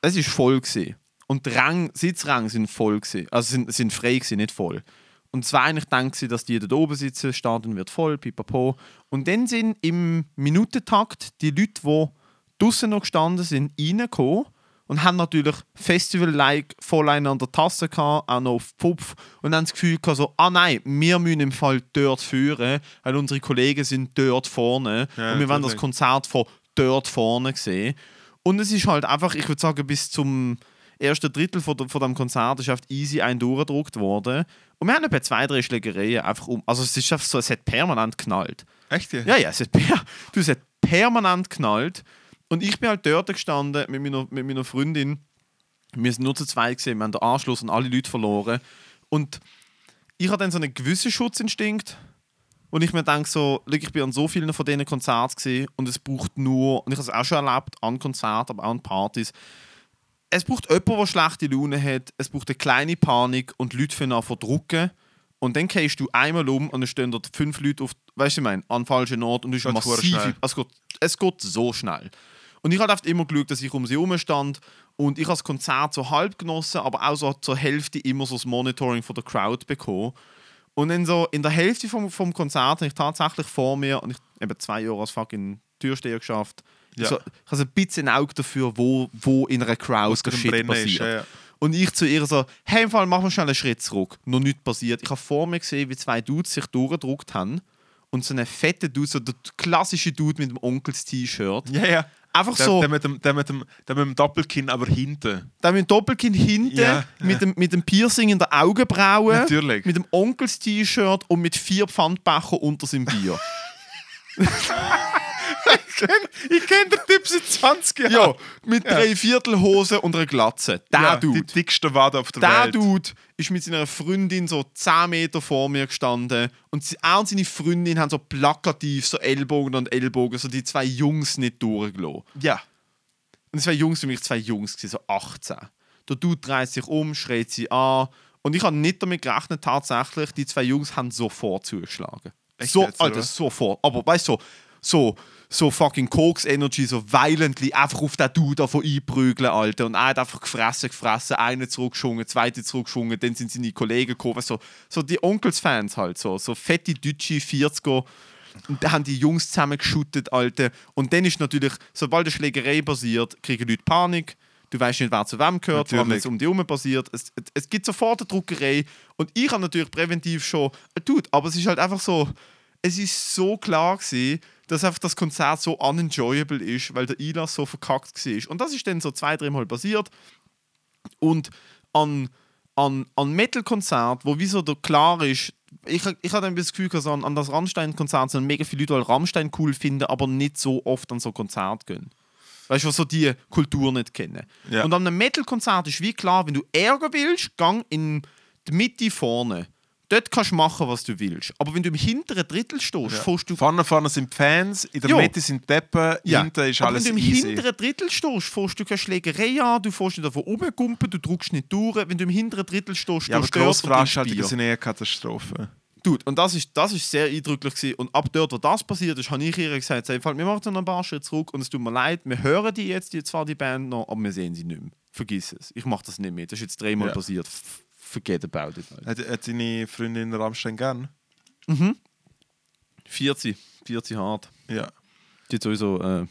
es ist voll gewesen. Und die Rang, Sitzränge sind voll gewesen. Also sind, sind frei gewesen, nicht voll. Und es war eigentlich dann, gewesen, dass die dort oben sitzen, Stadion wird voll, pipapo. Und dann sind im Minutentakt die Leute, die draußen noch gestanden sind, reingekommen und haben natürlich Festival-like voll einen an der Tasse gehabt, auch noch auf Pfupf und haben das Gefühl gehabt, so, ah nein, wir müssen im Fall dort führen, weil unsere Kollegen sind dort vorne Ja, und wir wollen das. Konzert von dort vorne sehen. Und es ist halt einfach, ich würde sagen, bis zum ersten Drittel von, der, von dem Konzert ist einfach easy ein durchgedruckt worden. Und wir haben etwa zwei, drei Schlägereien einfach um. Also es ist einfach so, es hat permanent geknallt. Echt? Ja. Ja, ja, es hat, per, du, es hat permanent geknallt. Und ich bin halt dort gestanden mit meiner, mit meiner Freundin. Wir sind nur zu zweit gesehen, wir haben den Anschluss und alle Leute verloren. Und ich habe dann so einen gewissen Schutzinstinkt. Und ich mir denke so, ich bin an so vielen von diesen Konzerten gesehen und es braucht nur, und ich habe es auch schon erlebt, an Konzerten, aber auch an Partys, es braucht jemanden, der schlechte Laune hat, es braucht eine kleine Panik und Leute fangen an zu drucken. Und dann gehst du einmal um und dann stehen dort fünf Leute auf, weißt du, ich meine, an falschen Ort und es ist Geht massiv. Es geht, es geht so schnell. Und ich habe oft immer geschaut, dass ich um sie herum stand und ich habe das Konzert so halb genossen, aber auch so zur Hälfte immer so das Monitoring von der Crowd bekommen. Und dann so in der Hälfte vom, vom Konzert habe ich tatsächlich vor mir, und ich habe zwei Jahre als fucking Türsteher geschafft, Ja. so, ich habe so ein bisschen ein Auge dafür, wo, wo in einer Crowd Was der Shit Brennen ist, passiert. ja, ja. Und ich zu ihr so, hey, im Fall, mach mal schnell einen Schritt zurück. Noch nichts passiert. Ich habe vor mir gesehen, wie zwei Dudes sich durchgedruckt haben. Und so einen fetten Dude, so der klassische Dude mit dem Onkels-T-Shirt. Ja, ja. Einfach Der, so, der, mit dem, der, mit dem, der mit dem Doppelkinn, aber hinten. der mit dem Doppelkinn hinten, Ja, mit, dem, mit dem Piercing in der Augenbraue, Natürlich. mit dem Onkels-T-Shirt und mit vier Pfandbecher unter seinem Bier. Ich kenne den Typ seit 20 Jahren. ja, mit drei Viertelhose und einer Glatze. Der ja, Dude. Die dickste Wade auf der Der Welt. Dude ist mit seiner Freundin so 10 Meter vor mir gestanden und er und seine Freundin haben so plakativ so Ellbogen an Ellbogen, so die zwei Jungs nicht durchgelassen. Ja. Und die zwei Jungs für mich zwei Jungs, so 18. Der Dude dreht sich um, schreit sie an und ich habe nicht damit gerechnet, tatsächlich, die zwei Jungs haben sofort zugeschlagen. Echt so, Alter, sofort. Aber weißt du, so, so, so fucking Koks Energy, so violently einfach auf den Dude davon einprügeln, Alter. Und er hat einfach gefressen, gefressen, einen zurückgeschwungen, zweite zurückgeschwungen, dann sind seine Kollegen gekommen. So, so die Onkels-Fans halt, so, so fette deutsche 40er. Und dann haben die Jungs zusammengeschüttet, Alter. Und dann ist natürlich, sobald eine Schlägerei passiert, kriegen Leute Panik. Du weißt nicht, wer zu wem gehört, Natürlich. es um die herum passiert. Es, es, es gibt sofort eine Druckerei. Und ich habe natürlich präventiv schon, Dude, aber es ist halt einfach so, es ist so klar gewesen, dass einfach das Konzert so unenjoyable ist, weil der Einlass so verkackt war. Und das ist dann so zwei, dreimal passiert. Und an, an, an Metal-Konzert, wo wieso da klar ist, ich, ich hatte ein bisschen das Gefühl, dass an, an das Rammstein-Konzert sind mega viele Leute, die Rammstein cool finden, aber nicht so oft an so Konzert gehen. Weißt du, was so die Kultur nicht kennen. Ja. Und an einem Metal-Konzert ist wie klar, wenn du Ärger willst, gang in die Mitte vorne. Dort kannst du machen, was du willst. Aber wenn du im hinteren Drittel stehst, Ja. fährst du Vorne, vorne sind Fans, in der Jo. Mitte sind Deppen, hinten ist aber alles wenn du im easy. hinteren Drittel stehst, fährst du keine Schlägerei an, du fährst nicht davon rumgumpen, du drückst nicht durch. Wenn du im hinteren Drittel stehst, Ja, du Grossveranstaltungen Bier. sind eher Katastrophe. Dude, und das ist, das ist sehr eindrücklich gewesen. Und ab dort, wo das passiert ist, habe ich ihr gesagt, «Sei, wir machen noch ein paar Schritte zurück und es tut mir leid, wir hören die jetzt, die zwar die Band noch, aber wir sehen sie nicht mehr. Vergiss es. Ich mache das nicht mehr. Das ist jetzt dreimal Ja. passiert. Forget about it. Hat, hat deine Freundin Rammstein gern? 40, 40 hart. Ja. Die hat sowieso, äh,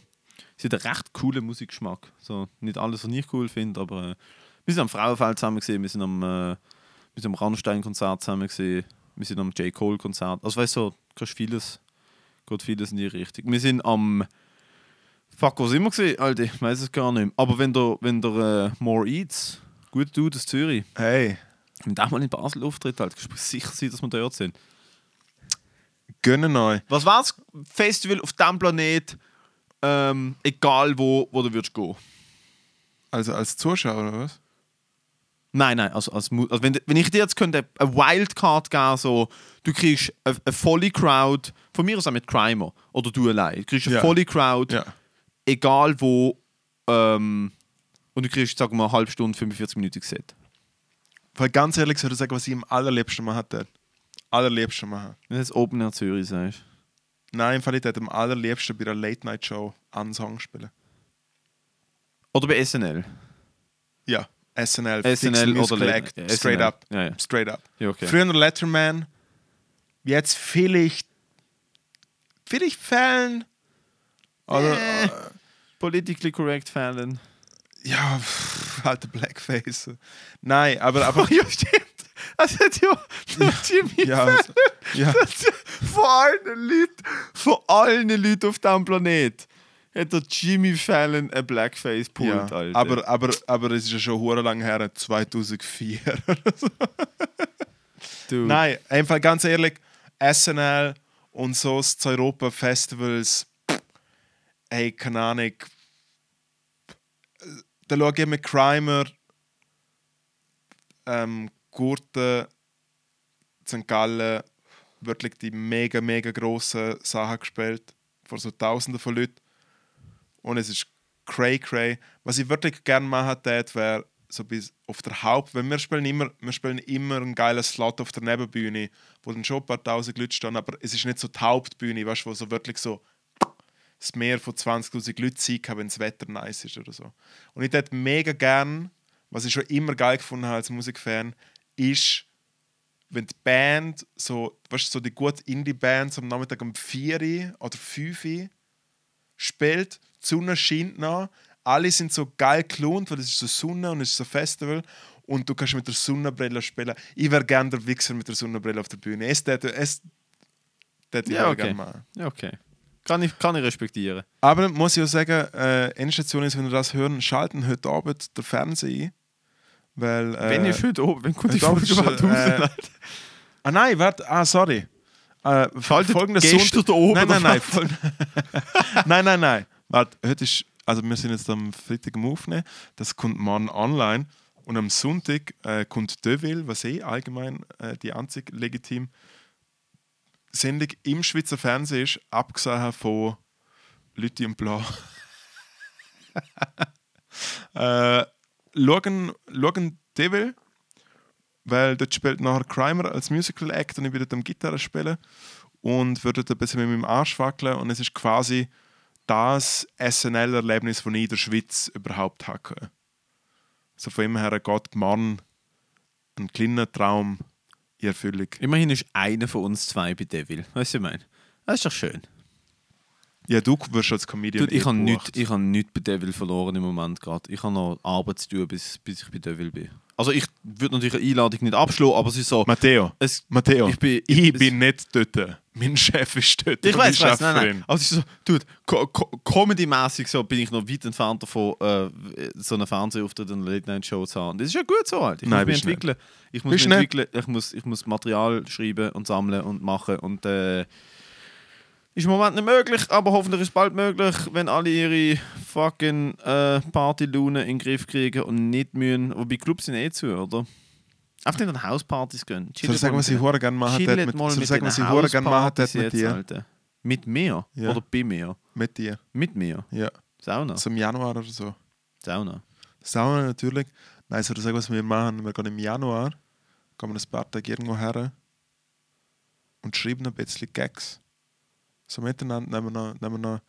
sie hat einen recht coolen Musikgeschmack. So, nicht alles, was ich cool finde, aber äh, wir sind am Frauenfeld zusammen gesehen, wir sind am, äh, wir sind am Rammstein-Konzert zusammen gesehen, wir sind am J. Cole-Konzert. Also weißt du, so, kannst vieles, geht vieles in die Richtung. Wir sind am Fuck, was immer gesehen, Alter, ich weiß es gar nicht mehr. Aber wenn der, wenn der äh, More Eats, gut du aus Zürich, Hey, wenn der mal in Basel auftritt, halt, kannst du sicher sein, dass wir dort sind. gönnen euch. Was war das Festival auf diesem Planet, ähm, egal wo, wo du würdest gehen? Also als Zuschauer, oder was? Nein, nein, also, als, also wenn, wenn ich dir jetzt könnte eine Wildcard geben, so, du kriegst eine, eine volle Crowd, von mir aus auch mit Crimer oder du allein, du kriegst eine Ja. volle Crowd, Ja. egal wo, ähm, und du kriegst, sagen wir, eine halbe Stunde, 45 Minuten Set. Weil ganz ehrlich soll ich sagen, was ich am allerliebsten mache. dort. Allerliebsten machen. Wenn du Open Air Zürich sagst. Nein, im Fall ich dort am allerliebsten bei einer Late-Night-Show einen Song spielen. Oder bei SNL. Ja. SNL, SNL oder Late- Act. Straight SNL. up. Ja, ja. Straight up. Ja, okay. Früher Letterman. Jetzt vielleicht. Vielleicht Fällen. Oder. Äh, Politically correct Fallon. ja, pff, der Blackface. Nein, aber. aber ja, stimmt. Hat ja Jimmy ja, Fallon. also, ja. Das hat ja von allen Leuten, von allen Leuten auf diesem Planet, hat der Jimmy Fallon ein Blackface pult, ja. Alter. Aber, aber, aber es ist ja schon hure lang her, 2004. du, Nein, einfach ganz ehrlich, SNL und so das Europa-Festivals, ey, keine Ahnung. Da schaue ich mit Crimer, ähm, Gurten, St. Gallen, wirklich die mega, mega grossen Sachen gespielt, vor so Tausenden von Leuten. Und es ist cray cray. Was ich wirklich gerne machen würde, wäre so bis auf der Haupt, weil wir spielen immer, wir spielen immer einen geilen Slot auf der Nebenbühne, wo dann schon ein paar tausend Leute stehen, aber es ist nicht so die Hauptbühne, weißt du, wo so wirklich so das Meer von 20.000 Leuten sein kann, wenn das Wetter nice ist oder so. Und ich hätte mega gern, was ich schon immer geil gefunden habe als Musikfan, ist, wenn die Band, so, weißt so die gute Indie-Bands am Nachmittag um 4 oder 5 Uhr spielt, die Sonne scheint noch, alle sind so geil gelohnt, weil es ist so Sonne und es ist so Festival und du kannst mit der Sonnenbrille spielen. Ich wäre gerne der Wichser mit der Sonnenbrille auf der Bühne. Es hätte es ich Ja, auch okay. gerne machen. Ja, okay. Kann ich, kann ich respektieren. Aber muss ich auch sagen, äh, Endstation ist, wenn wir das hören, schalten heute Abend der Fernseher ein. Weil, äh, wenn ich heute oben, wenn kommt die Folge überhaupt raus? äh, Ah nein, warte, ah sorry. Äh, Schaltet folgender da oben, Nein, nein, nein. Nein, nein, nein. Warte, heute ist, also wir sind jetzt am Freitag am Aufnehmen, das kommt morgen online und am Sonntag äh, kommt Deville, was eh allgemein äh, die einzige legitim Sendung im Schweizer Fernsehen ist, abgesehen von Lütti und Blau. äh, schauen, schauen Devil, weil dort spielt nachher Crimer als Musical Act und ich dort am Gitarre spielen und würde ein bisschen mit meinem Arsch wackeln und es ist quasi das SNL-Erlebnis, das ich in der Schweiz überhaupt hatte. Also von ihm her geht morgen ein kleiner Traum in Erfüllung. Immerhin ist einer von uns zwei bei Devil. Weißt du, was ich meine? Das ist doch schön. Ja, du wirst als Comedian Dude, ich habe nichts hab nicht bei Devil verloren im Moment gerade. Ich habe noch Arbeit zu tun, bis, bis ich bei Devil bin. Also ich würde natürlich eine Einladung nicht abschlagen, aber es ist so... Matteo, Es, Matteo, ich bin- ich es- bin nicht dort. Mein Chef ist dort. ich und weiß, ich weiß, nein, nein. Also ist so, dude, co co Comedy-mäßig so bin ich noch weit entfernt davon, äh, so einen Fernsehauftritt in einer Late-Night-Show zu haben. Das ist ja gut so halt. Ich Nein, muss mich nicht. entwickeln. Ich muss Bist mich entwickeln. Ich muss, ich muss Material schreiben und sammeln und machen und äh, ist im Moment nicht möglich, aber hoffentlich ist es bald möglich, wenn alle ihre fucking äh, Party-Laune in den Griff kriegen und nicht müssen. Wobei Clubs sind eh zu, oder? Einfach nicht an Hauspartys gehen. Soll ich sagen, was ich hure gerne machen hätte mit, mal soll ich mit sagen, was ich gerne machen hätte mit dir? Alter. Mit mir? Ja. Oder bei mir? Mit dir, Mit mir? ja. Sauna? Im Januar oder so. Sauna. Sauna natürlich. Nein, soll ich sagen, was wir machen? Wir gehen im Januar, gehen wir ein paar Tage irgendwo her und schreiben ein bisschen Gags. So miteinander nehmen wir noch, nehmen wir noch,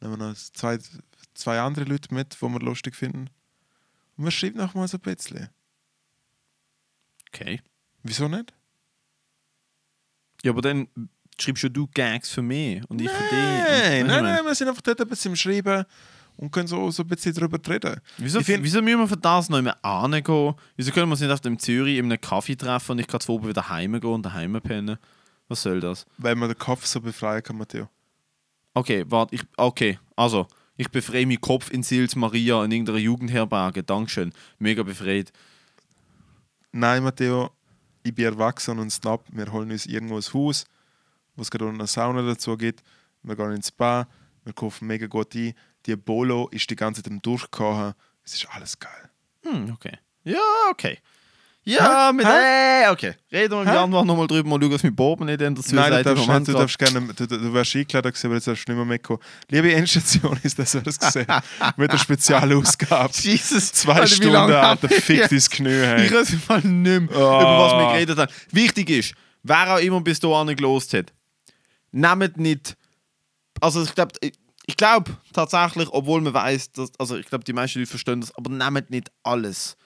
nehmen wir noch zwei, zwei andere Leute mit, die wir lustig finden. Und wir schreiben noch mal so ein bisschen. Okay. Wieso nicht? Ja, aber dann schreibst ja du Gags für mich und ich für dich. Nein, nein, nein, wir sind einfach dort ein bisschen am Schreiben und können so, so ein bisschen darüber reden. Wieso, find- wieso müssen wir für das noch immer angehen? Wieso können wir uns nicht auf dem Zürich in einem Kaffee treffen und ich kann oben wieder heimgehen und daheim pennen? Was soll das? Weil man den Kopf so befreien kann, Matteo. Okay, warte, ich. Okay, also, ich befreie meinen Kopf in Sils Maria in irgendeiner Jugendherberge. Dankeschön. Mega befreit. Nein, Matteo, ich bin erwachsen und Snap. Wir holen uns irgendwo ein Haus, wo es gerade eine Sauna dazu gibt. Wir gehen ins Spa, wir kaufen mega gut ein. Die Bolo ist die ganze Zeit Durchkochen. Es ist alles geil. Hm, okay. Ja, okay. Ja, mit. Hey, okay. Reden wir im? Januar nochmal drüber und schauen, was mit Boben nicht in der Nein, du darfst, im nicht, du, darfst gerne, du, du, du wärst eingeladen gewesen, aber jetzt darfst du nicht mehr mitkommen. Liebe Endstation ist das, was gesehen Mit der Spezialausgabe. Jesus. Zwei Alter, Stunden, Alter, fick dein Knie. Hey. Ich weiß mal nicht mehr, Ah. über was wir geredet haben. Wichtig ist, wer auch immer bis dahin gelost hat, nehmt nicht. Also ich glaube, ich, ich glaube tatsächlich, obwohl man weiß, dass, also ich glaube, die meisten Leute verstehen das, aber nehmt nicht alles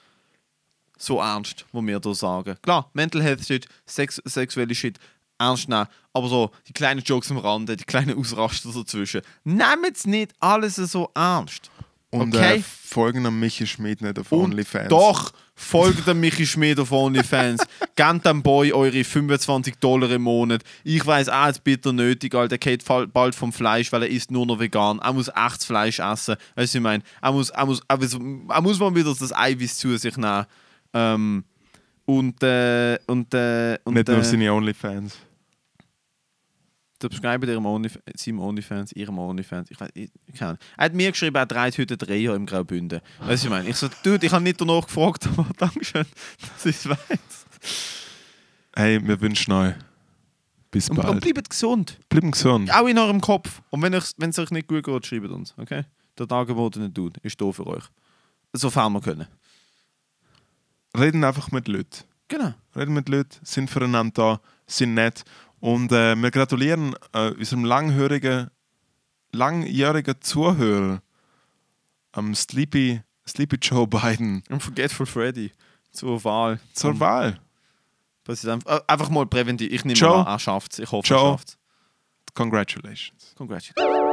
so ernst, was wir hier sagen. Klar, Mental Health Shit, Sex, sexuelle Shit, ernst nehmen, aber so die kleinen Jokes am Rande, die kleinen Ausraster dazwischen, nehmt es nicht alles so ernst. Und okay. äh, folgen an Michi Schmid nicht auf Und OnlyFans. Doch, folgt dem Michi Schmid auf OnlyFans. Gebt dem Boy eure 25 Dollar im Monat. Ich weiß auch jetzt bitter nötig, Alter. Der geht bald vom Fleisch, weil er isst nur noch vegan. Er muss echtes Fleisch essen. Weißt du, ich meine? Er muss, er, muss, er, muss, er muss mal wieder das Eiweiß zu sich nehmen. Ähm, und, äh, und, äh, und Nicht nur äh, seine OnlyFans. subscribe ihrem Onlyf seinem Onlyfans, ihrem Onlyfans. Ich weiß, ich, keine Ahnung. Er hat mir geschrieben, er dreht heute drei Jahre im Graubünden. Weißt du, ich meine? Ich so, Dude, ich habe nicht danach gefragt, aber Dankeschön, dass ich es weiß. Hey, wir wünschen euch bis Und, und bald. bleibt gesund. Bleiben gesund. Auch in eurem Kopf. Und wenn es euch nicht gut geht, schreibt uns, okay? der dargebotene Dude ist da für euch. Sofern wir können. Reden einfach mit Leuten. Genau. Reden mit Leuten, sind füreinander da, sind nett. Und äh, wir gratulieren äh, unserem langhörigen, langjährigen Zuhörer, am Sleepy, Sleepy Joe Biden, Und Forgetful Freddy zur Wahl. zur Wahl. Präsident. Äh, einfach mal präventiv. Ich nehme Joe. an, er schafft es. Ich hoffe, Joe. er schafft es. Congratulations. Congratulations.